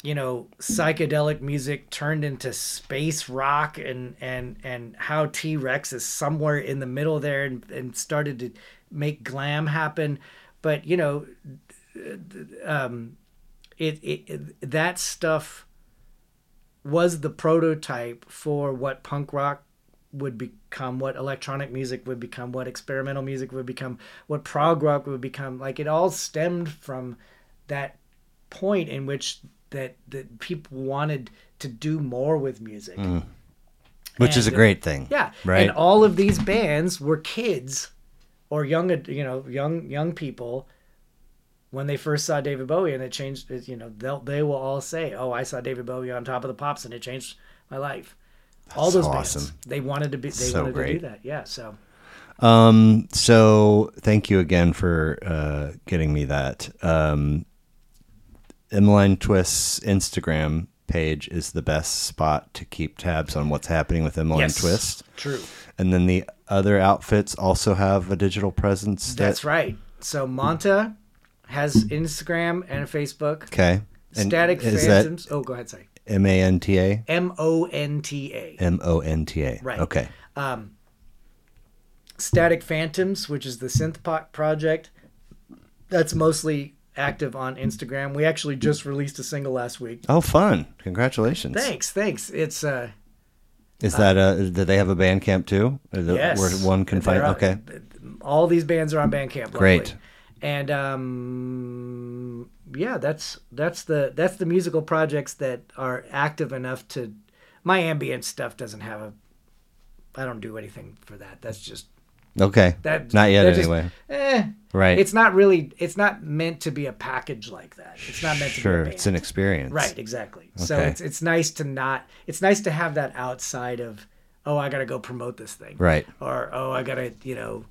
Speaker 2: you know psychedelic music turned into space rock and and and how T-Rex is somewhere in the middle there and, and started to make glam happen but you know um it, it, that stuff was the prototype for what punk rock would become, what electronic music would become, what experimental music would become, what prog rock would become. Like it all stemmed from that point in which that that people wanted to do more with music. Mm.
Speaker 1: Which is a great thing.
Speaker 2: Yeah,
Speaker 1: Right.
Speaker 2: And all of these bands were kids or young, you know, young young people when they first saw David Bowie, and it changed. You know, they'll they will all say, "Oh, I saw David Bowie on Top of the Pops, and it changed my life." all those
Speaker 1: awesome.
Speaker 2: bands, they wanted to be, they
Speaker 1: So
Speaker 2: wanted to
Speaker 1: great.
Speaker 2: do that. Yeah. So
Speaker 1: Um, so thank you again for uh, getting me that. Um, Emmaline Twist's Instagram page is the best spot to keep tabs on what's happening with Emmaline
Speaker 2: Yes.
Speaker 1: Twist.
Speaker 2: true.
Speaker 1: And then the other outfits also have a digital presence. that-
Speaker 2: That's right. So Monta has Instagram and a Facebook.
Speaker 1: Okay. And
Speaker 2: Static
Speaker 1: is
Speaker 2: Phantoms. oh, go ahead. Sorry.
Speaker 1: that M A N T A?
Speaker 2: M O N T A.
Speaker 1: M O N T A.
Speaker 2: Right.
Speaker 1: Okay.
Speaker 2: um, Static Phantoms, which is the synth pop project. That's mostly active on Instagram. We actually just released a single last week.
Speaker 1: Oh, fun! Congratulations.
Speaker 2: Thanks, thanks. It's uh
Speaker 1: Is that uh? Do they have a Bandcamp too? It
Speaker 2: yes,
Speaker 1: Where one can find.
Speaker 2: On-
Speaker 1: Okay.
Speaker 2: All these bands are on Bandcamp.
Speaker 1: Great.
Speaker 2: And um, yeah, that's that's the that's the musical projects that are active enough to. My ambient stuff doesn't have a. I don't do anything for that. That's just
Speaker 1: Okay.
Speaker 2: that.
Speaker 1: Not yet,
Speaker 2: they're just-
Speaker 1: anyway.
Speaker 2: eh,
Speaker 1: Right.
Speaker 2: It's not really. It's not meant to be a package like that. It's not meant to
Speaker 1: sure.
Speaker 2: be. A
Speaker 1: It's an experience.
Speaker 2: Right, exactly.
Speaker 1: Okay.
Speaker 2: So it's it's nice to not it's nice to have that outside of oh I gotta go promote this thing.
Speaker 1: Right.
Speaker 2: Or oh I gotta, you know,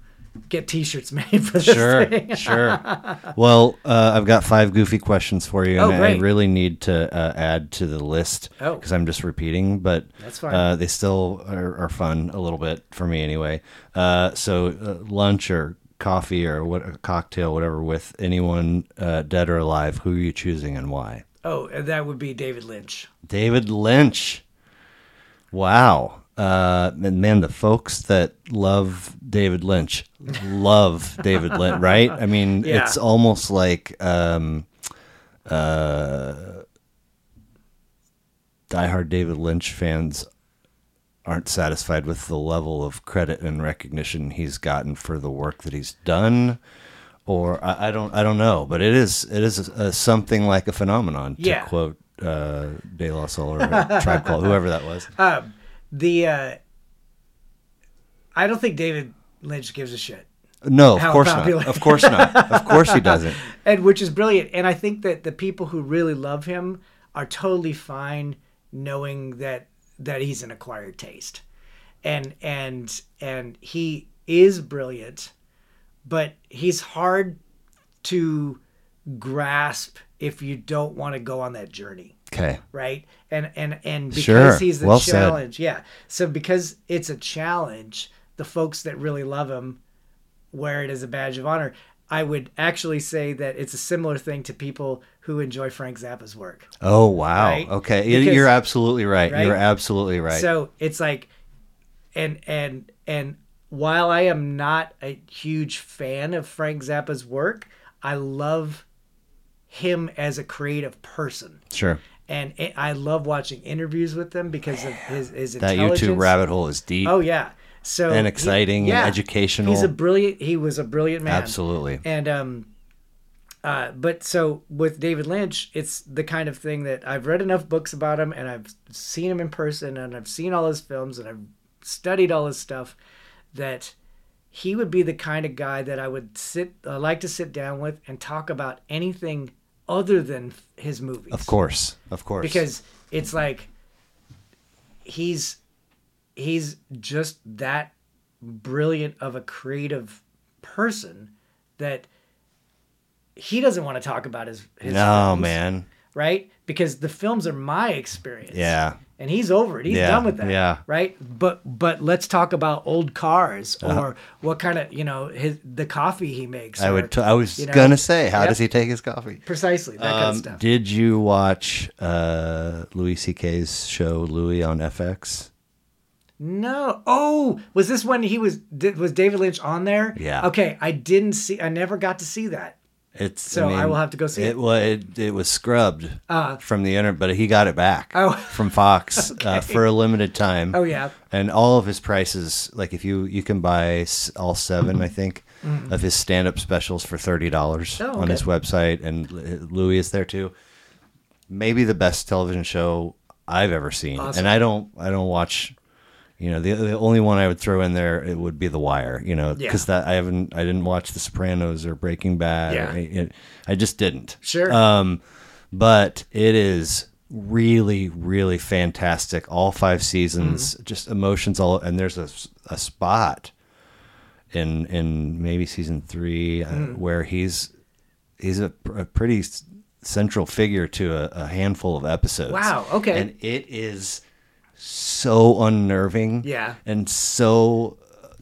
Speaker 2: get t shirts made for this
Speaker 1: Sure,
Speaker 2: thing.
Speaker 1: sure. Well, uh, I've got five goofy questions for you,
Speaker 2: Oh,
Speaker 1: and I really need to uh, add to the list
Speaker 2: Oh.
Speaker 1: because I'm just repeating, but
Speaker 2: That's fine.
Speaker 1: Uh, they still are, are fun a little bit for me anyway. Uh, so, uh, lunch or coffee or what a cocktail, whatever, with anyone uh, dead or alive. Who are you choosing and why?
Speaker 2: Oh, that would be David Lynch.
Speaker 1: David Lynch. Wow. Uh, and man, the folks that love David Lynch love David Lynch, right? I mean,
Speaker 2: Yeah.
Speaker 1: it's almost like um, uh, diehard David Lynch fans aren't satisfied with the level of credit and recognition he's gotten for the work that he's done. Or I, I don't, I don't know, but it is, it is a, something like a phenomenon. To
Speaker 2: Yeah.
Speaker 1: quote uh, De La Soul or Tribe Called, whoever that was.
Speaker 2: Um the uh I don't think David Lynch gives a shit.
Speaker 1: No, of course
Speaker 2: popular.
Speaker 1: not. Of course not. Of course he doesn't.
Speaker 2: And which is brilliant. And I think that the people who really love him are totally fine knowing that that he's an acquired taste. And and and he is brilliant, but he's hard to grasp if you don't want to go on that journey
Speaker 1: Okay.
Speaker 2: right? And and and because
Speaker 1: Sure.
Speaker 2: he's the
Speaker 1: Well said.
Speaker 2: challenge, yeah. So because it's a challenge, the folks that really love him wear it as a badge of honor. I would actually say that it's a similar thing to people who enjoy Frank Zappa's work.
Speaker 1: Oh wow.
Speaker 2: Right?
Speaker 1: Okay,
Speaker 2: Because-
Speaker 1: you're absolutely right.
Speaker 2: right?
Speaker 1: You're absolutely right.
Speaker 2: So it's like, and and and while I am not a huge fan of Frank Zappa's work, I love him as a creative person.
Speaker 1: sure.
Speaker 2: And it, I love watching interviews with him because of his his
Speaker 1: That
Speaker 2: intelligence.
Speaker 1: YouTube rabbit hole is deep.
Speaker 2: Oh yeah, so
Speaker 1: And
Speaker 2: he-
Speaker 1: exciting and educational.
Speaker 2: He's a brilliant. He was a brilliant man.
Speaker 1: Absolutely.
Speaker 2: And um, uh, but so with David Lynch, it's the kind of thing that I've read enough books about him, and I've seen him in person, and I've seen all his films, and I've studied all his stuff. That he would be the kind of guy that I would sit, uh, like to sit down with and talk about anything other than his movies
Speaker 1: Of course. Of course.
Speaker 2: because it's like he's he's just that brilliant of a creative person that he doesn't want to talk about his, his
Speaker 1: no,
Speaker 2: films,
Speaker 1: man.
Speaker 2: right because the films are my experience
Speaker 1: Yeah.
Speaker 2: and he's over it he's
Speaker 1: Yeah,
Speaker 2: done with that
Speaker 1: yeah.
Speaker 2: right but but let's talk about old cars or
Speaker 1: Uh-huh.
Speaker 2: what kind of you know his the coffee he makes
Speaker 1: I
Speaker 2: or,
Speaker 1: would. T- I was
Speaker 2: you know,
Speaker 1: gonna say, how
Speaker 2: yep.
Speaker 1: does he take his coffee?
Speaker 2: precisely that kind of
Speaker 1: Um,
Speaker 2: stuff
Speaker 1: did you watch uh, Louis C.K.'s show Louie on FX?
Speaker 2: No. Oh, was this when he was did, was David Lynch on there?
Speaker 1: Yeah.
Speaker 2: Okay, I didn't see. I never got to see that.
Speaker 1: It's
Speaker 2: So I will have to go see it.
Speaker 1: it. Well, it, it was scrubbed
Speaker 2: Uh,
Speaker 1: from the internet, but he got it back
Speaker 2: Oh.
Speaker 1: from Fox uh, for a limited time.
Speaker 2: Oh yeah.
Speaker 1: and all of his prices, like if you you can buy all seven, I think, of his stand up specials for thirty dollars
Speaker 2: Mm-hmm. Oh,
Speaker 1: on his website, and Louie is there too. Maybe the best television show I've ever seen,
Speaker 2: Awesome.
Speaker 1: and I don't I don't watch. You know, the the only one I would throw in there it would be The Wire. You know,
Speaker 2: Yeah.
Speaker 1: because that I haven't I didn't watch The Sopranos or Breaking Bad.
Speaker 2: Yeah.
Speaker 1: or, it, I just didn't.
Speaker 2: Sure.
Speaker 1: Um, but it is really, really fantastic. All five seasons,
Speaker 2: Mm-hmm.
Speaker 1: just emotions all. And there's a, a spot in in maybe season three uh,
Speaker 2: Mm.
Speaker 1: where he's he's a, a pretty central figure to a, a handful of episodes.
Speaker 2: Wow, okay.
Speaker 1: And it is so unnerving.
Speaker 2: Yeah.
Speaker 1: And so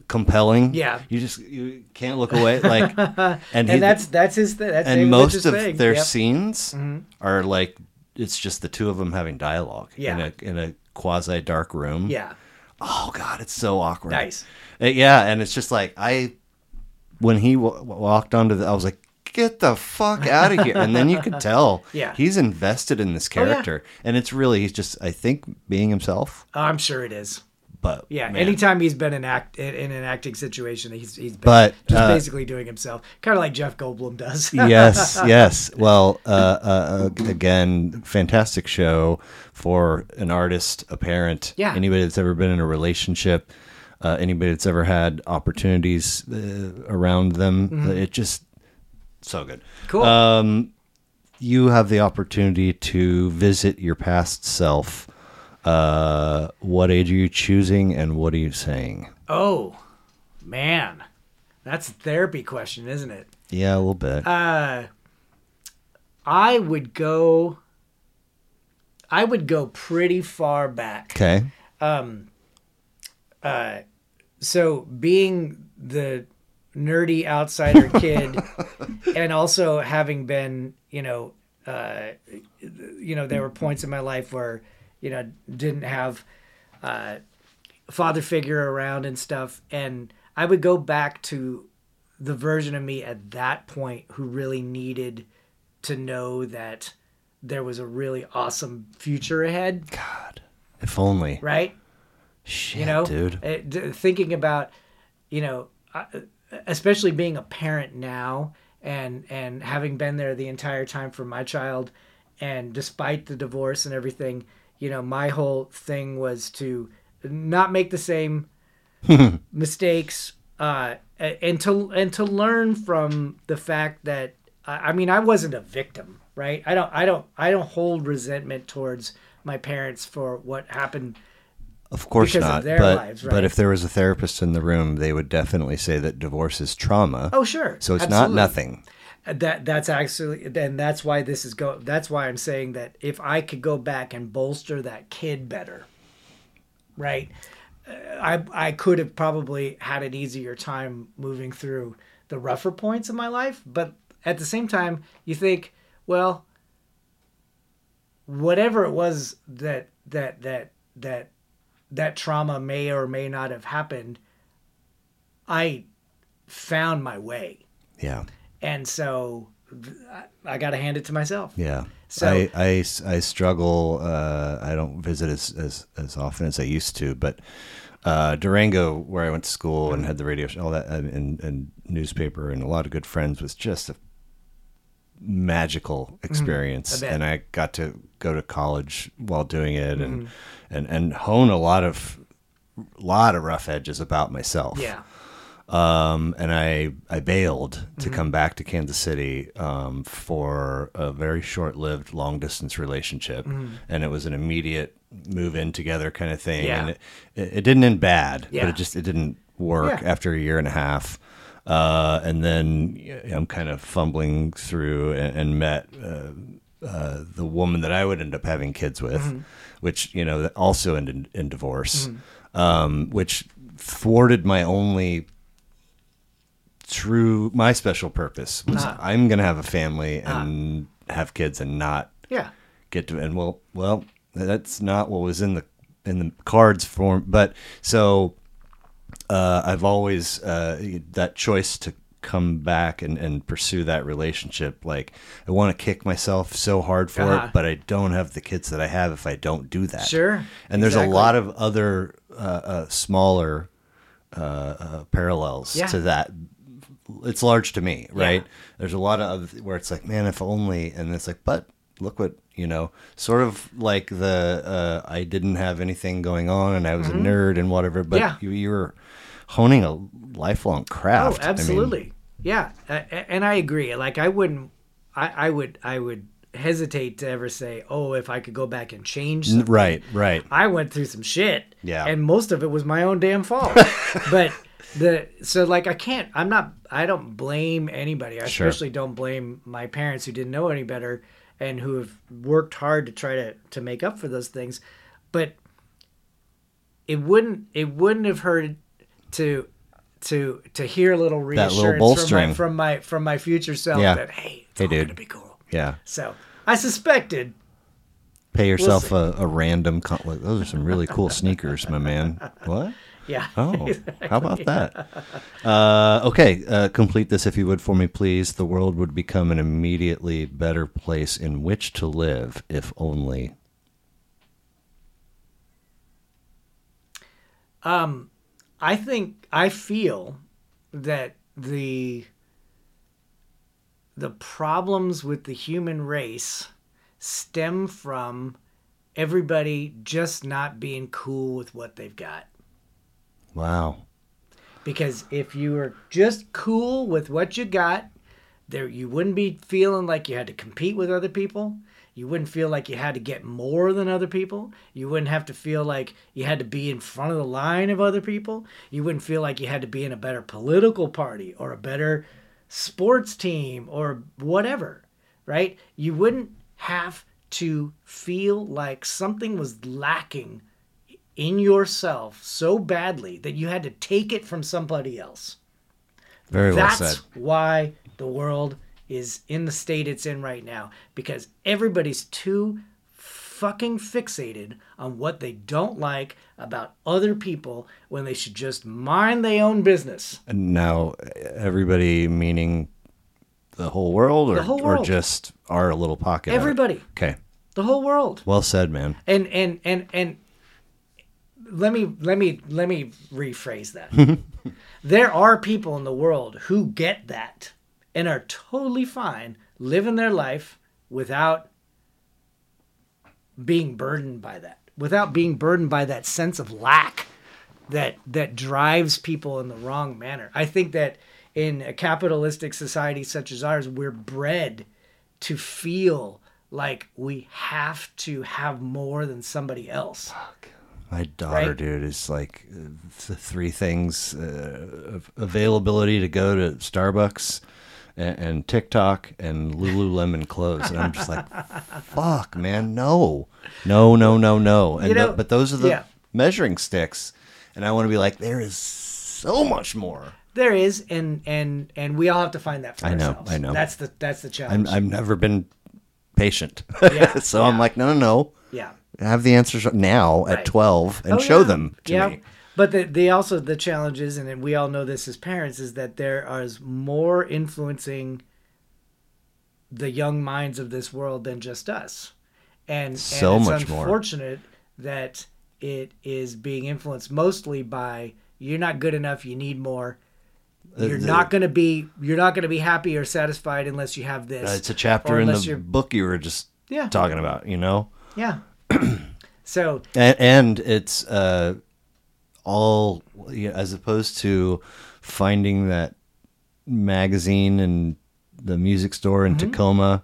Speaker 1: compelling.
Speaker 2: Yeah.
Speaker 1: You just you can't look away. Like, and,
Speaker 2: And
Speaker 1: he-
Speaker 2: that's that's his thing. That's
Speaker 1: and most of
Speaker 2: thing.
Speaker 1: their
Speaker 2: Yep.
Speaker 1: scenes are like it's just the two of them having dialogue
Speaker 2: Yeah.
Speaker 1: in a in a quasi dark room.
Speaker 2: Yeah.
Speaker 1: Oh god, it's so awkward.
Speaker 2: Nice.
Speaker 1: Uh, yeah, and it's just like I when he w- walked onto the I was like get the fuck out of here. And then you could tell
Speaker 2: Yeah.
Speaker 1: he's invested in this
Speaker 2: Oh, yeah.
Speaker 1: character. And it's really, he's just, I think, being himself.
Speaker 2: Oh, I'm sure it is.
Speaker 1: But
Speaker 2: Yeah,
Speaker 1: man.
Speaker 2: anytime he's been in act in, an acting situation, he's he's been
Speaker 1: But,
Speaker 2: just
Speaker 1: uh,
Speaker 2: basically doing himself, kind of like Jeff Goldblum does.
Speaker 1: yes, yes. Well, uh, uh, uh, again, fantastic show for an artist, a parent,
Speaker 2: Yeah.
Speaker 1: anybody that's ever been in a relationship, uh, anybody that's ever had opportunities uh, around them. It just so good.
Speaker 2: Cool.
Speaker 1: Um, you have the opportunity to visit your past self. Uh, what age are you choosing, and what are you saying?
Speaker 2: oh, man, that's a therapy question, isn't it?
Speaker 1: Yeah, a little bit.
Speaker 2: Uh, I would go. I would go pretty far back.
Speaker 1: okay. Um.
Speaker 2: Uh, so being the nerdy outsider kid and also having been you know uh, you know there were points in my life where you know didn't have uh, father figure around and stuff. And i would go back to the version of me at that point who really needed to know that there was a really awesome future ahead.
Speaker 1: God, if only.
Speaker 2: right?
Speaker 1: Shit,
Speaker 2: you know?
Speaker 1: dude.
Speaker 2: Uh, d- thinking about you know uh, especially being a parent now and and having been there the entire time for my child and despite the divorce and everything you know my whole thing was to not make the same mistakes uh and to and to learn from the fact that I I mean I wasn't a victim right? I don't I don't I don't hold resentment towards my parents for what happened
Speaker 1: Of course
Speaker 2: of
Speaker 1: not.
Speaker 2: their
Speaker 1: but
Speaker 2: lives,
Speaker 1: but if there was a therapist in the room, they would definitely say that divorce is trauma.
Speaker 2: Oh, sure.
Speaker 1: So it's
Speaker 2: Absolutely.
Speaker 1: not nothing.
Speaker 2: That that's actually then that's why this is go. That's why I'm saying that if I could go back and bolster that kid better, right? uh, I I could have probably had an easier time moving through the rougher points of my life, but at the same time, you think, well, whatever it was that that that that that trauma may or may not have happened, I found my way
Speaker 1: Yeah.
Speaker 2: and so I, got to hand it to myself.
Speaker 1: Yeah.
Speaker 2: So-
Speaker 1: I, I, I struggle. Uh, I don't visit as, as, as often as I used to, but uh, Durango, where I went to school and had the radio show, all that, and, and newspaper, and a lot of good friends, was just a magical experience.
Speaker 2: Mm-hmm.
Speaker 1: and I got to go to college while doing it, and
Speaker 2: Mm-hmm.
Speaker 1: and and hone a lot of lot of rough edges about myself.
Speaker 2: Yeah.
Speaker 1: um, and I I bailed
Speaker 2: Mm-hmm.
Speaker 1: to come back to Kansas City um, for a very short-lived long-distance relationship, and it was an immediate move in together kind of thing,
Speaker 2: Mm-hmm. Yeah.
Speaker 1: and it, it, didn't end bad, but
Speaker 2: Yeah.
Speaker 1: it just it didn't work
Speaker 2: Yeah.
Speaker 1: after a year and a half. Uh, and then I'm kind of fumbling through and, and met uh, uh, the woman that I would end up having kids with,
Speaker 2: Mm-hmm.
Speaker 1: which you know also ended in divorce, um, which thwarted my only true my special purpose was
Speaker 2: Ah.
Speaker 1: I'm gonna have a family and have kids and not
Speaker 2: Yeah.
Speaker 1: get to and well well that's not what was in the in the cards for but so uh, I've always uh, that choice to come back and, and pursue that relationship like I want to kick myself so hard for
Speaker 2: Uh-huh.
Speaker 1: it but I don't have the kids that I have if I don't do that
Speaker 2: Sure.
Speaker 1: and there's
Speaker 2: Exactly.
Speaker 1: a lot of other uh, uh, smaller uh, uh, parallels
Speaker 2: Yeah.
Speaker 1: to that it's large to me, right? There's a lot of where it's like, man, if only, and it's like, but look what you know, sort of like the uh, I didn't have anything going on and I was a nerd and whatever, but
Speaker 2: Mm-hmm. Yeah.
Speaker 1: you you were honing a lifelong
Speaker 2: Oh,
Speaker 1: craft. I mean,
Speaker 2: absolutely. yeah. And I agree. Like I wouldn't, I, I would, I would hesitate to ever say, oh, if I could go back and change something.
Speaker 1: right, right.
Speaker 2: I went through some shit.
Speaker 1: Yeah.
Speaker 2: And most of it was my own damn fault. but the so like I can't I'm not I don't blame anybody. I
Speaker 1: Sure.
Speaker 2: especially don't blame my parents who didn't know any better and who have worked hard to try to to make up for those things. But it wouldn't it wouldn't have hurt to to to hear a little reassurance
Speaker 1: little
Speaker 2: from, my, from my from my future self
Speaker 1: Yeah.
Speaker 2: that hey, it's
Speaker 1: Hey,
Speaker 2: all
Speaker 1: dude.
Speaker 2: gonna be cool.
Speaker 1: Yeah,
Speaker 2: So I suspected
Speaker 1: pay yourself
Speaker 2: see.
Speaker 1: a, a random. Con- like, Those are some really cool sneakers, my man. What?
Speaker 2: Yeah.
Speaker 1: Oh, how about that? Uh, okay, uh, complete this if you would for me, please. The world would become an immediately better place in which to live, if only.
Speaker 2: Um, I think I feel that the the problems with the human race stem from everybody just not being cool with what they've got.
Speaker 1: Wow.
Speaker 2: Because if you were just cool with what you got, there you wouldn't be feeling like you had to compete with other people. You wouldn't feel like you had to get more than other people. You wouldn't have to feel like you had to be in front of the line of other people. You wouldn't feel like you had to be in a better political party or a better sports team or whatever, right? You wouldn't have to feel like something was lacking in yourself so badly that you had to take it from somebody else.
Speaker 1: Very well
Speaker 2: That's
Speaker 1: said.
Speaker 2: why the world is in the state it's in right now because everybody's too fucking fixated on what they don't like about other people when they should just mind their own business.
Speaker 1: And now, everybody meaning the whole world, or
Speaker 2: The whole
Speaker 1: or just our little pocket.
Speaker 2: Everybody,
Speaker 1: Okay.
Speaker 2: the whole world.
Speaker 1: Well said, man.
Speaker 2: And and and and let me let me let me rephrase that. there are people in the world who get that and are totally fine living their life without being burdened by that. Without being burdened by that sense of lack that that drives people in the wrong manner. I think that in a capitalistic society such as ours, we're bred to feel like we have to have more than somebody else.
Speaker 1: My daughter,
Speaker 2: Right.
Speaker 1: dude, is like uh, the three things: uh, availability to go to Starbucks, and, and TikTok, and Lululemon clothes, and I'm just like, "Fuck, man, no, no, no, no, no." And
Speaker 2: You know,
Speaker 1: tho- but those are the
Speaker 2: yeah.
Speaker 1: measuring sticks, and I want to be like, there is so much more.
Speaker 2: There is, and and and we all have to find that for
Speaker 1: I know,
Speaker 2: ourselves.
Speaker 1: I know.
Speaker 2: That's the that's the
Speaker 1: I'm,
Speaker 2: challenge.
Speaker 1: I've never been patient,
Speaker 2: Yeah,
Speaker 1: so I'm like, no, no, no.
Speaker 2: yeah.
Speaker 1: Have the answers now at
Speaker 2: Right.
Speaker 1: 12 and
Speaker 2: Oh,
Speaker 1: show
Speaker 2: yeah.
Speaker 1: them to
Speaker 2: yeah.
Speaker 1: me.
Speaker 2: But the, the also the challenge is, and we all know this as parents, is that there is more influencing the young minds of this world than just us. And,
Speaker 1: So
Speaker 2: and it's
Speaker 1: much more.
Speaker 2: unfortunate that it is being influenced mostly by you're not good enough, you need more. You're
Speaker 1: Uh,
Speaker 2: not going to be you're not going to be happy or satisfied unless you have this.
Speaker 1: Uh, it's a chapter in the
Speaker 2: you're-
Speaker 1: book you were just
Speaker 2: Yeah.
Speaker 1: talking about, you know?
Speaker 2: Yeah. so
Speaker 1: and, and it's uh, all you know, as opposed to finding that magazine and the music store in
Speaker 2: Mm-hmm.
Speaker 1: Tacoma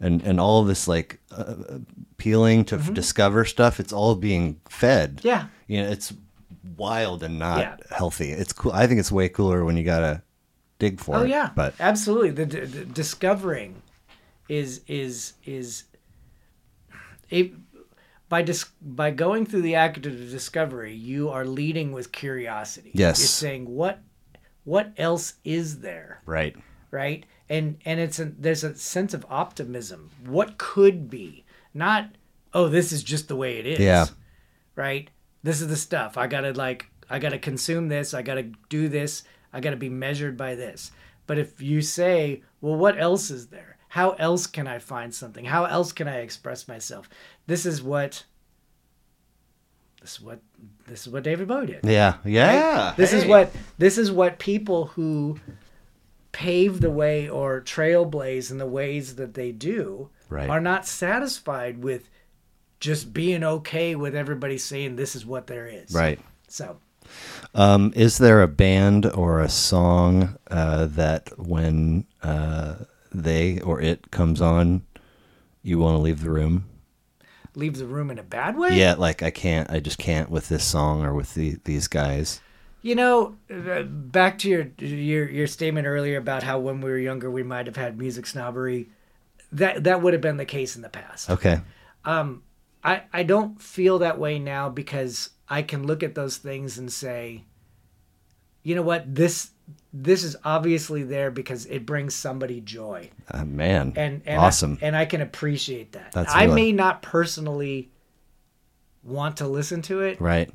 Speaker 1: and and all of this like uh, appealing to f- discover stuff it's all being fed
Speaker 2: Mm-hmm. Yeah.
Speaker 1: you know it's wild and not
Speaker 2: Yeah.
Speaker 1: healthy it's cool i think it's way cooler when you gotta dig for
Speaker 2: Oh
Speaker 1: it
Speaker 2: yeah,
Speaker 1: but
Speaker 2: absolutely. The, the, the discovering is is is a by dis, by going through the act of discovery, you are leading with curiosity.
Speaker 1: Yes.
Speaker 2: you're saying what what else is there,
Speaker 1: right
Speaker 2: right? And and it's a, there's a sense of optimism. What could be? Not oh, this is just the way it is.
Speaker 1: Yeah.
Speaker 2: Right. This is the stuff I gotta like. I gotta consume this. I gotta do this. I gotta be measured by this. But if you say, well, what else is there? How else can I find something? How else can I express myself? This is what. This is what. This is what David Bowie did.
Speaker 1: yeah yeah
Speaker 2: Right? This is what this is what people who pave the way or trailblaze in the ways that they do
Speaker 1: Right.
Speaker 2: are not satisfied with just being okay with everybody saying this is what there is.
Speaker 1: right
Speaker 2: So
Speaker 1: Um, is there a band or a song uh, that when uh, they or it comes on, you want to leave the room?
Speaker 2: leave the room in a bad way.
Speaker 1: Yeah, like I can't, I just can't with this song or with the, these guys.
Speaker 2: You know, uh, back to your your your statement earlier about how when we were younger we might have had music snobbery. That that would have been the case in the past.
Speaker 1: Okay, Um,
Speaker 2: I, I don't feel that way now because I can look at those things and say, you know what, this this is obviously there because it brings somebody joy.
Speaker 1: uh, man,
Speaker 2: And, and
Speaker 1: awesome.
Speaker 2: I, and I can appreciate that.
Speaker 1: That's
Speaker 2: I
Speaker 1: really-
Speaker 2: may not personally want to listen to it,
Speaker 1: right?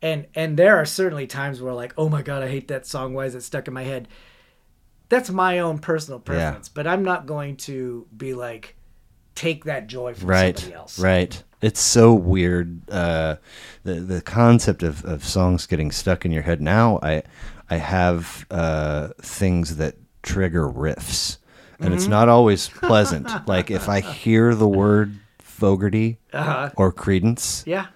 Speaker 2: and and there are certainly times where like, oh my god, I hate that song. Why is it stuck in my head? That's my own personal preference, but I'm not going to be like take that joy from
Speaker 1: right
Speaker 2: somebody else.
Speaker 1: right it's so weird uh the the concept of of songs getting stuck in your head now i i have uh things that trigger riffs and
Speaker 2: Mm-hmm.
Speaker 1: it's not always pleasant like if i hear the word fogerty
Speaker 2: Uh-huh.
Speaker 1: or Creedence
Speaker 2: Yeah.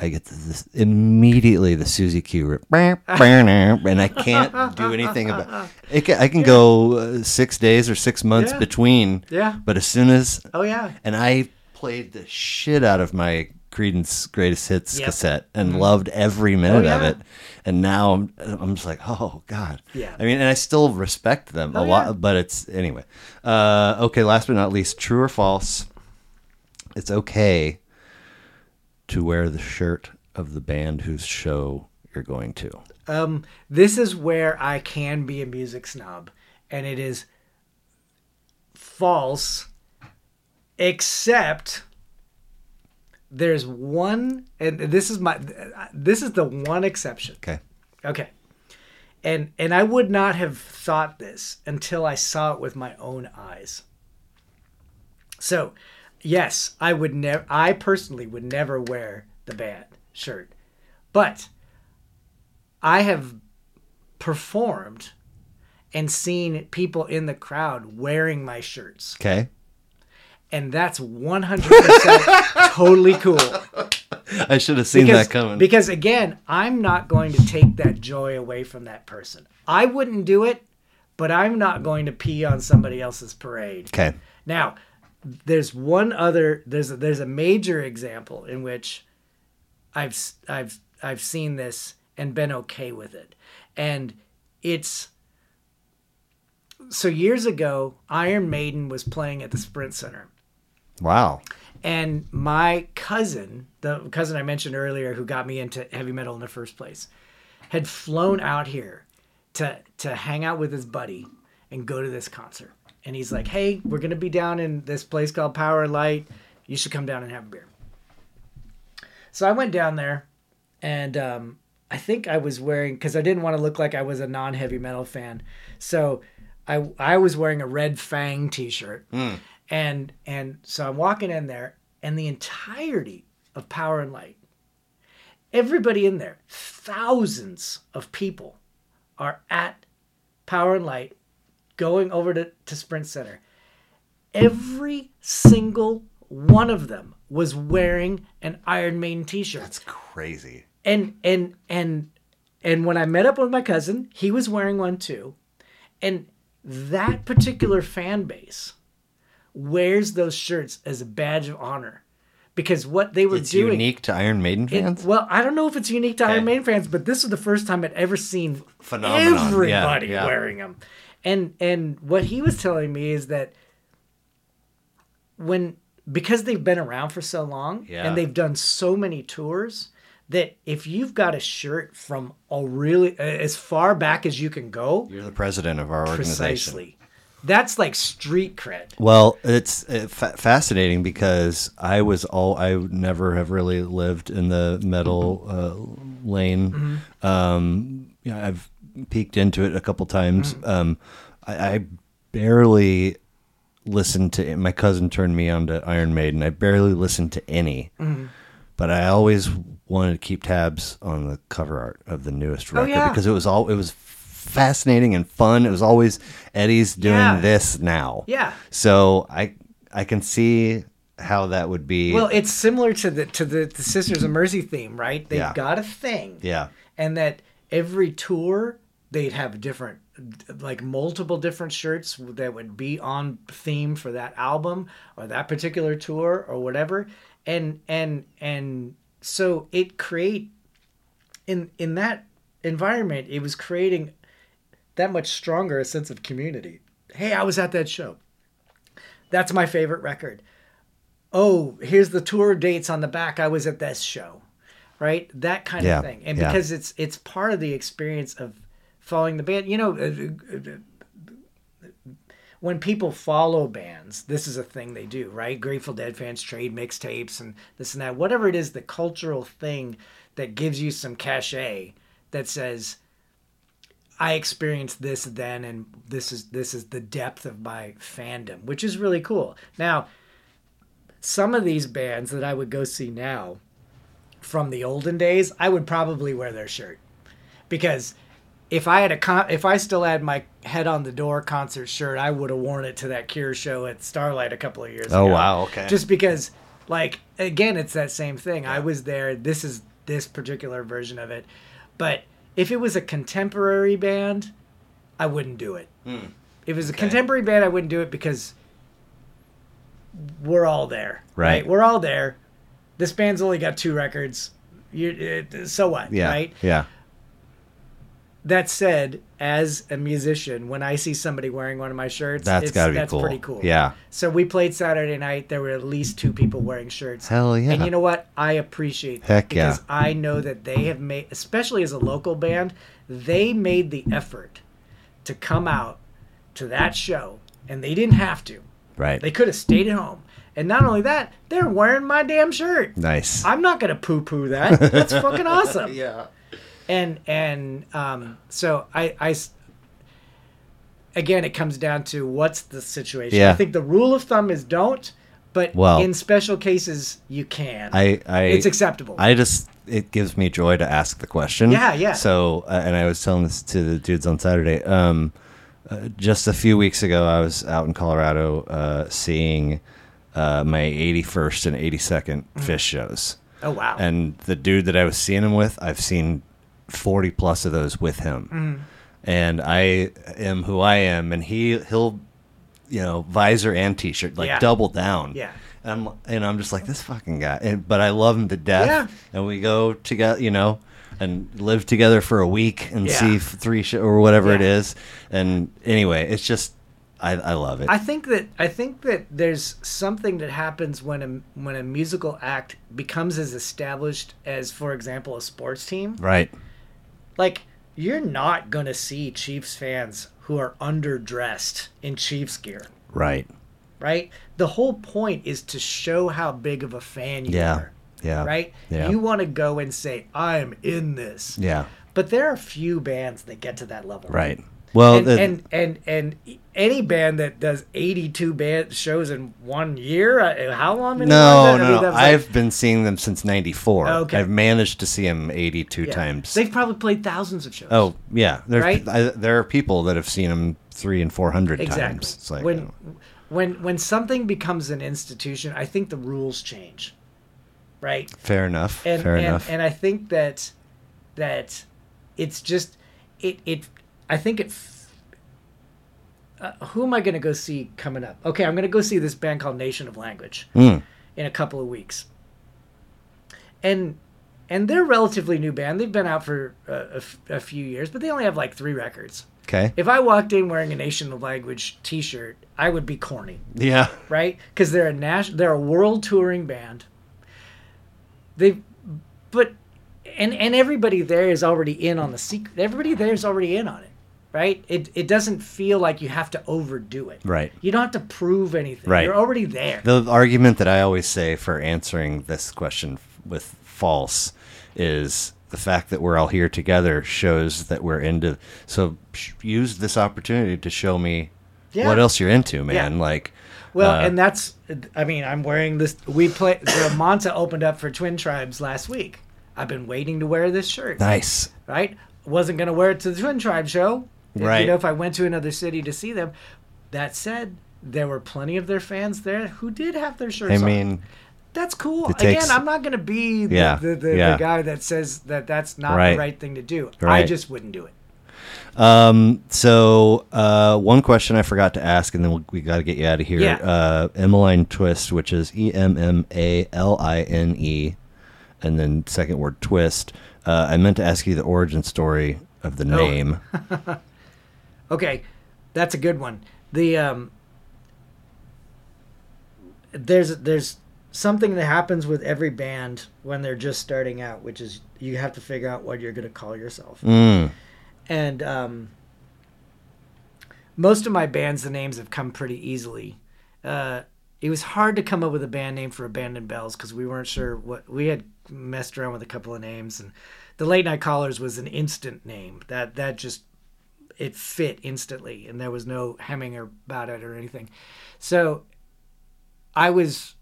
Speaker 1: I get this immediately the Susie Q rip, and I can't do anything about it. Can, I can go uh, six days or six months
Speaker 2: Yeah.
Speaker 1: between,
Speaker 2: Yeah.
Speaker 1: but as soon as
Speaker 2: Oh yeah.
Speaker 1: and I played the shit out of my Creedence Greatest Hits
Speaker 2: Yep.
Speaker 1: cassette and loved every minute of
Speaker 2: Oh, yeah.
Speaker 1: it. And now I'm, I'm just like, oh god.
Speaker 2: Yeah.
Speaker 1: I mean, and I still respect them a
Speaker 2: Oh,
Speaker 1: lot,
Speaker 2: yeah.
Speaker 1: but it's anyway. Uh, okay, last but not least, true or false? It's okay to wear the shirt of the band whose show you're going to.
Speaker 2: Um, this is where I can be a music snob, and it is false, except there's one, and this is my, this is the one exception.
Speaker 1: Okay.
Speaker 2: Okay. And and I would not have thought this until I saw it with my own eyes. So, yes, I would never I personally would never wear the band shirt. But I have performed and seen people in the crowd wearing my shirts.
Speaker 1: Okay.
Speaker 2: And that's 100% totally cool.
Speaker 1: I should have seen
Speaker 2: because,
Speaker 1: that coming.
Speaker 2: Because again, I'm not going to take that joy away from that person. I wouldn't do it, but I'm not going to pee on somebody else's parade.
Speaker 1: okay.
Speaker 2: Now, there's one other there's a, there's a major example in which I've I've I've seen this and been okay with it. And it's so years ago, Iron Maiden was playing at the Sprint Center
Speaker 1: Wow.
Speaker 2: and my cousin, the cousin I mentioned earlier, who got me into heavy metal in the first place, had flown out here to to hang out with his buddy and go to this concert. And he's like, "Hey, we're gonna be down in this place called Power Light. You should come down and have a beer." So I went down there, and um, I think I was wearing because I didn't want to look like I was a non-heavy metal fan. So I I was wearing a Red Fang T-shirt, and and so I'm walking in there, and the entirety of Power and Light, everybody in there, thousands of people, are at Power and Light, going over to, to Sprint Center. Every single one of them was wearing an Iron Maiden T-shirt
Speaker 1: That's crazy.
Speaker 2: and and and and when I met up with my cousin, he was wearing one too. And that particular fan base wears those shirts as a badge of honor because what they were
Speaker 1: It's
Speaker 2: doing
Speaker 1: unique to Iron Maiden
Speaker 2: it-
Speaker 1: fans.
Speaker 2: well, I don't know if it's unique to Iron Maiden fans, but this was the first time I'd ever seen
Speaker 1: Phenomenon.
Speaker 2: everybody
Speaker 1: Yeah, yeah.
Speaker 2: wearing them. And and what he was telling me is that when because they've been around for so long
Speaker 1: Yeah.
Speaker 2: and they've done so many tours that if you've got a shirt from a really as far back as you can go,
Speaker 1: You're the president of our organization.
Speaker 2: precisely, that's like street cred.
Speaker 1: Well, it's uh, fa- fascinating because I was all I never have really lived in the metal uh, lane.
Speaker 2: Mm-hmm.
Speaker 1: Um, you know, I've peeked into it a couple times.
Speaker 2: Mm.
Speaker 1: Um, I, I barely listened to. My cousin turned me on to Iron Maiden. I barely listened to any,
Speaker 2: Mm-hmm.
Speaker 1: but I always wanted to keep tabs on the cover art of the newest record
Speaker 2: Oh, yeah.
Speaker 1: because it was all it was fascinating and fun. It was always Eddie's doing
Speaker 2: Yeah.
Speaker 1: this now.
Speaker 2: Yeah.
Speaker 1: So I I can see how that would be.
Speaker 2: Well, it's similar to the to the, the Sisters of Mercy theme, right? They've
Speaker 1: Yeah.
Speaker 2: got a thing.
Speaker 1: yeah.
Speaker 2: and that every tour they'd have different like multiple different shirts that would be on theme for that album or that particular tour or whatever and and and so it create in in that environment it was creating that much stronger a sense of community. Hey i was at that show. That's my favorite record. Oh here's the tour dates on the back. I was at this show right? That kind
Speaker 1: Yeah,
Speaker 2: of thing. And
Speaker 1: yeah.
Speaker 2: because it's it's part of the experience of following the band. You know uh, uh, uh, when people follow bands, this is a thing they do, right? Grateful Dead fans trade mixtapes and this and that. Whatever it is, the cultural thing that gives you some cachet that says, I experienced this then, and this is this is the depth of my fandom, which is really cool. Now, some of these bands that I would go see now from the olden days, I would probably wear their shirt because if I had a con- if I still had my head on the door concert shirt, I would have worn it to that Cure show at Starlight a couple of years
Speaker 1: Oh,
Speaker 2: ago.
Speaker 1: Oh wow, okay.
Speaker 2: Just because, like, again, it's that same thing. I was there. This is this particular version of it, but if it was a contemporary band, I wouldn't do it. Hmm. If it was a contemporary band, I wouldn't do it because we're all there,
Speaker 1: Right.
Speaker 2: We're all there. This band's only got two records. You, it, so what,
Speaker 1: Yeah.
Speaker 2: right?
Speaker 1: Yeah.
Speaker 2: That said, as a musician, when I see somebody wearing one of my shirts,
Speaker 1: That's
Speaker 2: it's,
Speaker 1: gotta be
Speaker 2: that's
Speaker 1: cool.
Speaker 2: pretty cool.
Speaker 1: Yeah.
Speaker 2: So we played Saturday night. There were at least two people wearing shirts.
Speaker 1: Hell yeah.
Speaker 2: And you know what? I appreciate that
Speaker 1: Heck yeah.
Speaker 2: because I know that they have made, especially as a local band, they made the effort to come out to that show, and they didn't have to.
Speaker 1: Right.
Speaker 2: They could have stayed at home. And not only that, they're wearing my damn shirt.
Speaker 1: nice.
Speaker 2: I'm not gonna poo poo that. That's fucking awesome
Speaker 1: yeah.
Speaker 2: And and um, so I, I again it comes down to what's the situation
Speaker 1: Yeah.
Speaker 2: i think the rule of thumb is don't but
Speaker 1: Well-
Speaker 2: in special cases you can
Speaker 1: I I
Speaker 2: it's acceptable
Speaker 1: I just it gives me joy to ask the question.
Speaker 2: Yeah, yeah.
Speaker 1: So, uh, and I was telling this to the dudes on Saturday. Um, uh, just a few weeks ago, I was out in Colorado uh, seeing uh, my 81st and 82nd
Speaker 2: Mm-hmm.
Speaker 1: Phish shows,
Speaker 2: oh wow
Speaker 1: and the dude that I was seeing him with, I've seen 40 plus of those with him,
Speaker 2: Mm-hmm.
Speaker 1: and I am who I am, and he he'll, you know, visor and t-shirt like
Speaker 2: Yeah.
Speaker 1: double down.
Speaker 2: Yeah.
Speaker 1: And I'm, and I'm just like this fucking guy, and, but I love him to death.
Speaker 2: Yeah.
Speaker 1: And we go together, you know, and live together for a week and
Speaker 2: Yeah.
Speaker 1: see three sh- or whatever it
Speaker 2: Yeah.
Speaker 1: is. And anyway, it's just I, I love it.
Speaker 2: I think that I think that there's something that happens when a when a musical act becomes as established as, for example, a sports team.
Speaker 1: right.
Speaker 2: Like you're not gonna see Chiefs fans who are underdressed in Chiefs gear.
Speaker 1: Right.
Speaker 2: right? The whole point is to show how big of a fan you
Speaker 1: Yeah.
Speaker 2: are,
Speaker 1: Yeah.
Speaker 2: right?
Speaker 1: Yeah.
Speaker 2: You want to go and say, "I'm in this,"
Speaker 1: Yeah.
Speaker 2: but there are few bands that get to that level,
Speaker 1: Right. Well,
Speaker 2: and,
Speaker 1: the,
Speaker 2: and and and any band that does 82 band shows in one year, uh, how long?
Speaker 1: no,
Speaker 2: that? I
Speaker 1: no,
Speaker 2: mean,
Speaker 1: no.
Speaker 2: was like-
Speaker 1: I've been seeing them since '94.
Speaker 2: Okay.
Speaker 1: I've managed to see them 82
Speaker 2: yeah.
Speaker 1: times.
Speaker 2: They've probably played thousands of shows.
Speaker 1: oh, yeah. There,
Speaker 2: Right?
Speaker 1: I, there are people that have seen them three and four hundred
Speaker 2: exactly.
Speaker 1: times. It's like,
Speaker 2: when when when something becomes an institution, I think the rules change, right?
Speaker 1: fair enough.
Speaker 2: and
Speaker 1: fair
Speaker 2: and,
Speaker 1: enough.
Speaker 2: and I think that that it's just it it I think it. f- Uh, who am I going to go see coming up? Okay, I'm going to go see this band called Nation of Language
Speaker 1: Mm,
Speaker 2: in a couple of weeks, and and they're a relatively new band. They've been out for uh, a, f- a few years, but they only have like three records.
Speaker 1: okay.
Speaker 2: If I walked in wearing a Nation of Language T-shirt, I would be corny
Speaker 1: Yeah.
Speaker 2: right? Because they're a national, they're a world touring band. They, but, and and everybody there is already in on the secret. Everybody there is already in on it, right? It it doesn't feel like you have to overdo it.
Speaker 1: Right.
Speaker 2: You don't have to prove anything.
Speaker 1: Right.
Speaker 2: You're already there.
Speaker 1: The argument that I always say for answering this question with false is the fact that we're all here together shows that we're into. So use this opportunity to show me
Speaker 2: Yeah.
Speaker 1: what else you're into, man.
Speaker 2: Yeah.
Speaker 1: Like,
Speaker 2: well,
Speaker 1: uh,
Speaker 2: and that's. I mean, I'm wearing this. We play. The Monta opened up for Twin Tribes last week. I've been waiting to wear this shirt.
Speaker 1: nice.
Speaker 2: right? Wasn't gonna wear it to the Twin Tribe show.
Speaker 1: Right.
Speaker 2: You know, if I went to another city to see them. That said, there were plenty of their fans there who did have their shirts
Speaker 1: I
Speaker 2: on.
Speaker 1: mean,
Speaker 2: That's cool.
Speaker 1: Takes-
Speaker 2: Again, I'm not gonna be the,
Speaker 1: Yeah,
Speaker 2: the, the,
Speaker 1: yeah.
Speaker 2: the guy that says that that's not
Speaker 1: Right.
Speaker 2: the right thing to do. I just wouldn't do it.
Speaker 1: Um, so uh, one question I forgot to ask, and then we'll, we got to get you out of here.
Speaker 2: Yeah.
Speaker 1: Uh, Emmaline Twist, which is E M M A L I N E, and then second word twist. Uh, I meant to ask you the origin story of the
Speaker 2: Oh.
Speaker 1: name.
Speaker 2: Okay, that's a good one. The um, there's there's something that happens with every band when they're just starting out, which is you have to figure out what you're gonna call yourself.
Speaker 1: Mm,
Speaker 2: and um, most of my bands, the names have come pretty easily. Uh, it was hard to come up with a band name for Abandoned Bells because we weren't sure what we had messed around with a couple of names, and the Late Night Callers was an instant name that that just it fit instantly, and there was no hemming about it or anything. So I was,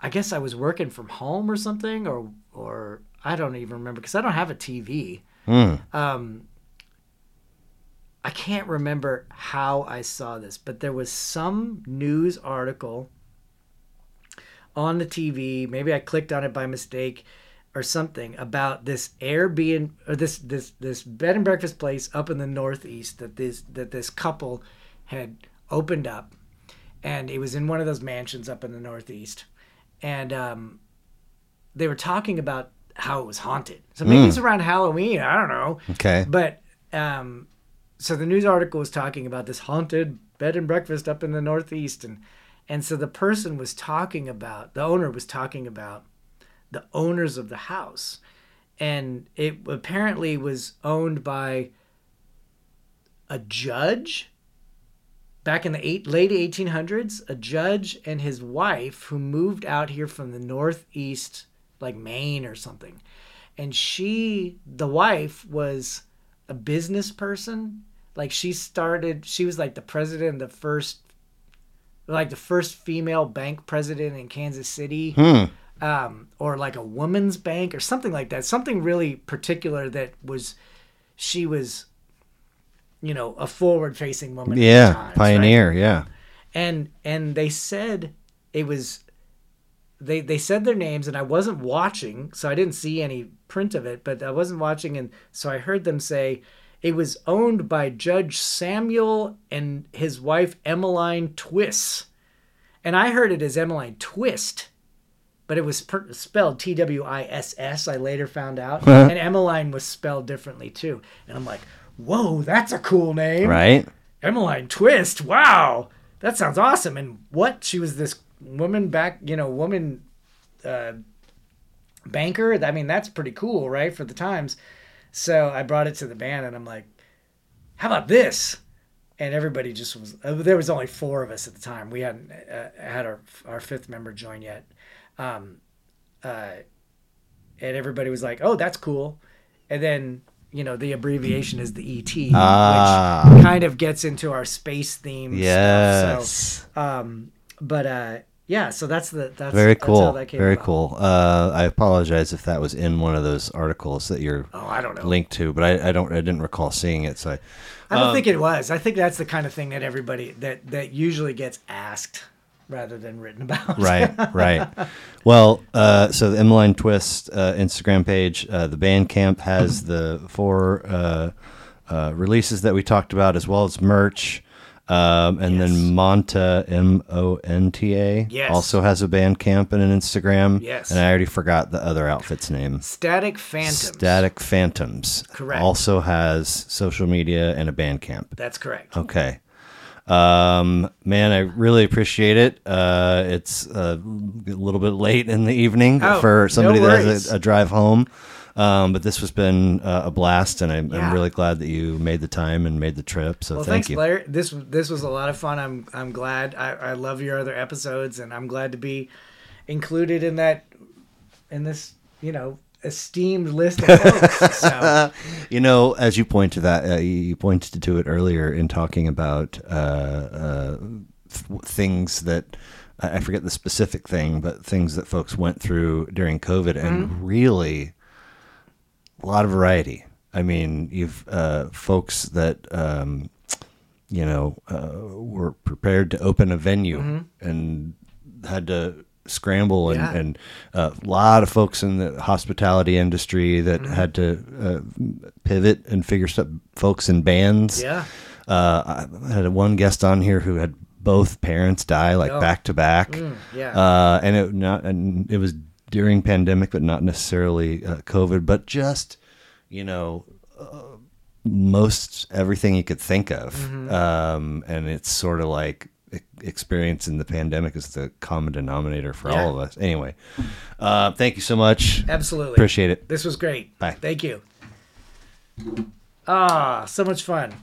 Speaker 2: I guess I was working from home or something, or or I don't even remember because I don't have a TV.
Speaker 1: Mm.
Speaker 2: Um, I can't remember how I saw this, but there was some news article on the TV. Maybe I clicked on it by mistake or something about this Airbnb or this this this bed and breakfast place up in the Northeast that this that this couple had opened up, and it was in one of those mansions up in the Northeast, and um, they were talking about how it was haunted. So maybe
Speaker 1: Mm.
Speaker 2: it's around Halloween. I don't know.
Speaker 1: Okay.
Speaker 2: But um, so the news article was talking about this haunted bed and breakfast up in the Northeast, and and so the person was talking about the owner was talking about the owners of the house, and it apparently was owned by a judge. Back in the eight, late 1800s a judge and his wife who moved out here from the northeast like maine or something. And she the wife was a business person. Like she started she was like the president of the first like the first female bank president in kansas city.
Speaker 1: Hmm.
Speaker 2: Um, or like a woman's bank or something like that. Something really particular that was she was, you know, a forward facing woman.
Speaker 1: Yeah.
Speaker 2: times, right?
Speaker 1: Pioneer. Yeah.
Speaker 2: And and they said it was they they said their names and I wasn't watching, so I didn't see any print of it, but I wasn't watching and so I heard them say it was owned by Judge Samuel and his wife Emmeline Twiss. And I heard it as Emmeline Twist, but it was per- spelled T W I S S. I later found out. and Emmeline was spelled differently too. And I'm like, whoa, that's a cool name.
Speaker 1: Right.
Speaker 2: Emmeline Twist. Wow, that sounds awesome. And what? She was this woman back, you know, woman uh, banker. I mean, that's pretty cool, right, for the times. So I brought it to the band, and I'm like, "How about this?" And everybody just was. Uh, there was only four of us at the time. We hadn't uh, had our our fifth member join yet. Um, uh, and everybody was like, "Oh, that's cool." And then you know the abbreviation is the ET,
Speaker 1: Ah.
Speaker 2: which kind of gets into our space theme stuff.
Speaker 1: Yes.
Speaker 2: So, um, but uh, yeah, so that's the that's
Speaker 1: Very
Speaker 2: that's
Speaker 1: cool.
Speaker 2: how that came
Speaker 1: Very
Speaker 2: about.
Speaker 1: cool. Uh, I apologize if that was in one of those articles that you're
Speaker 2: Oh, I don't know.
Speaker 1: linked to, but I, I don't. I didn't recall seeing it. So I,
Speaker 2: I don't
Speaker 1: Um,
Speaker 2: think it was. I think that's the kind of thing that everybody that that usually gets asked rather than written about.
Speaker 1: right, right. Well, uh, so the Emmaline Twist uh, Instagram page, uh, the Bandcamp has the four uh, uh, releases that we talked about, as well as merch. Um, and
Speaker 2: Yes.
Speaker 1: then Monta M O N T A
Speaker 2: Yes.
Speaker 1: also has a Bandcamp and an Instagram.
Speaker 2: Yes.
Speaker 1: and I already forgot the other outfit's name.
Speaker 2: Static Phantoms.
Speaker 1: Static Phantoms.
Speaker 2: Correct.
Speaker 1: Also has social media and a Bandcamp.
Speaker 2: That's correct.
Speaker 1: Okay. Um, man, I really appreciate it. Uh, it's uh, a little bit late in the evening
Speaker 2: Oh,
Speaker 1: for
Speaker 2: no
Speaker 1: somebody that has a, a drive home. Um, but this has been uh, a blast, and I'm,
Speaker 2: Yeah.
Speaker 1: I'm really glad that you made the time and made the trip. So
Speaker 2: Well,
Speaker 1: thank
Speaker 2: thanks,
Speaker 1: you.
Speaker 2: Blair. This this was a lot of fun. I'm I'm glad. I, I love your other episodes, and I'm glad to be included in that in this you know esteemed list of folks. so
Speaker 1: You know, as you point to that, uh, you pointed to it earlier in talking about uh, uh, th- things that I I forget the specific thing, but things that folks went through during COVID, and really a lot of variety. I mean, you've uh, folks that um, you know uh, were prepared to open a venue and had to scramble, and,
Speaker 2: Yeah.
Speaker 1: and uh, a lot of folks in the hospitality industry that had to uh, pivot and figure stuff. Folks in bands.
Speaker 2: yeah,
Speaker 1: Uh, I had one guest on here who had both parents die like
Speaker 2: Oh.
Speaker 1: back to back.
Speaker 2: Mm, yeah.
Speaker 1: Uh, and it not and it was during pandemic, but not necessarily uh, COVID, but just you know uh, most everything you could think of.
Speaker 2: Mm-hmm.
Speaker 1: Um, and it's sort of like experience in the pandemic is the common denominator for
Speaker 2: yeah.
Speaker 1: all of us. Anyway, uh, thank you so much.
Speaker 2: Absolutely.
Speaker 1: Appreciate it.
Speaker 2: This was great.
Speaker 1: Bye.
Speaker 2: Thank you. Ah, so much fun.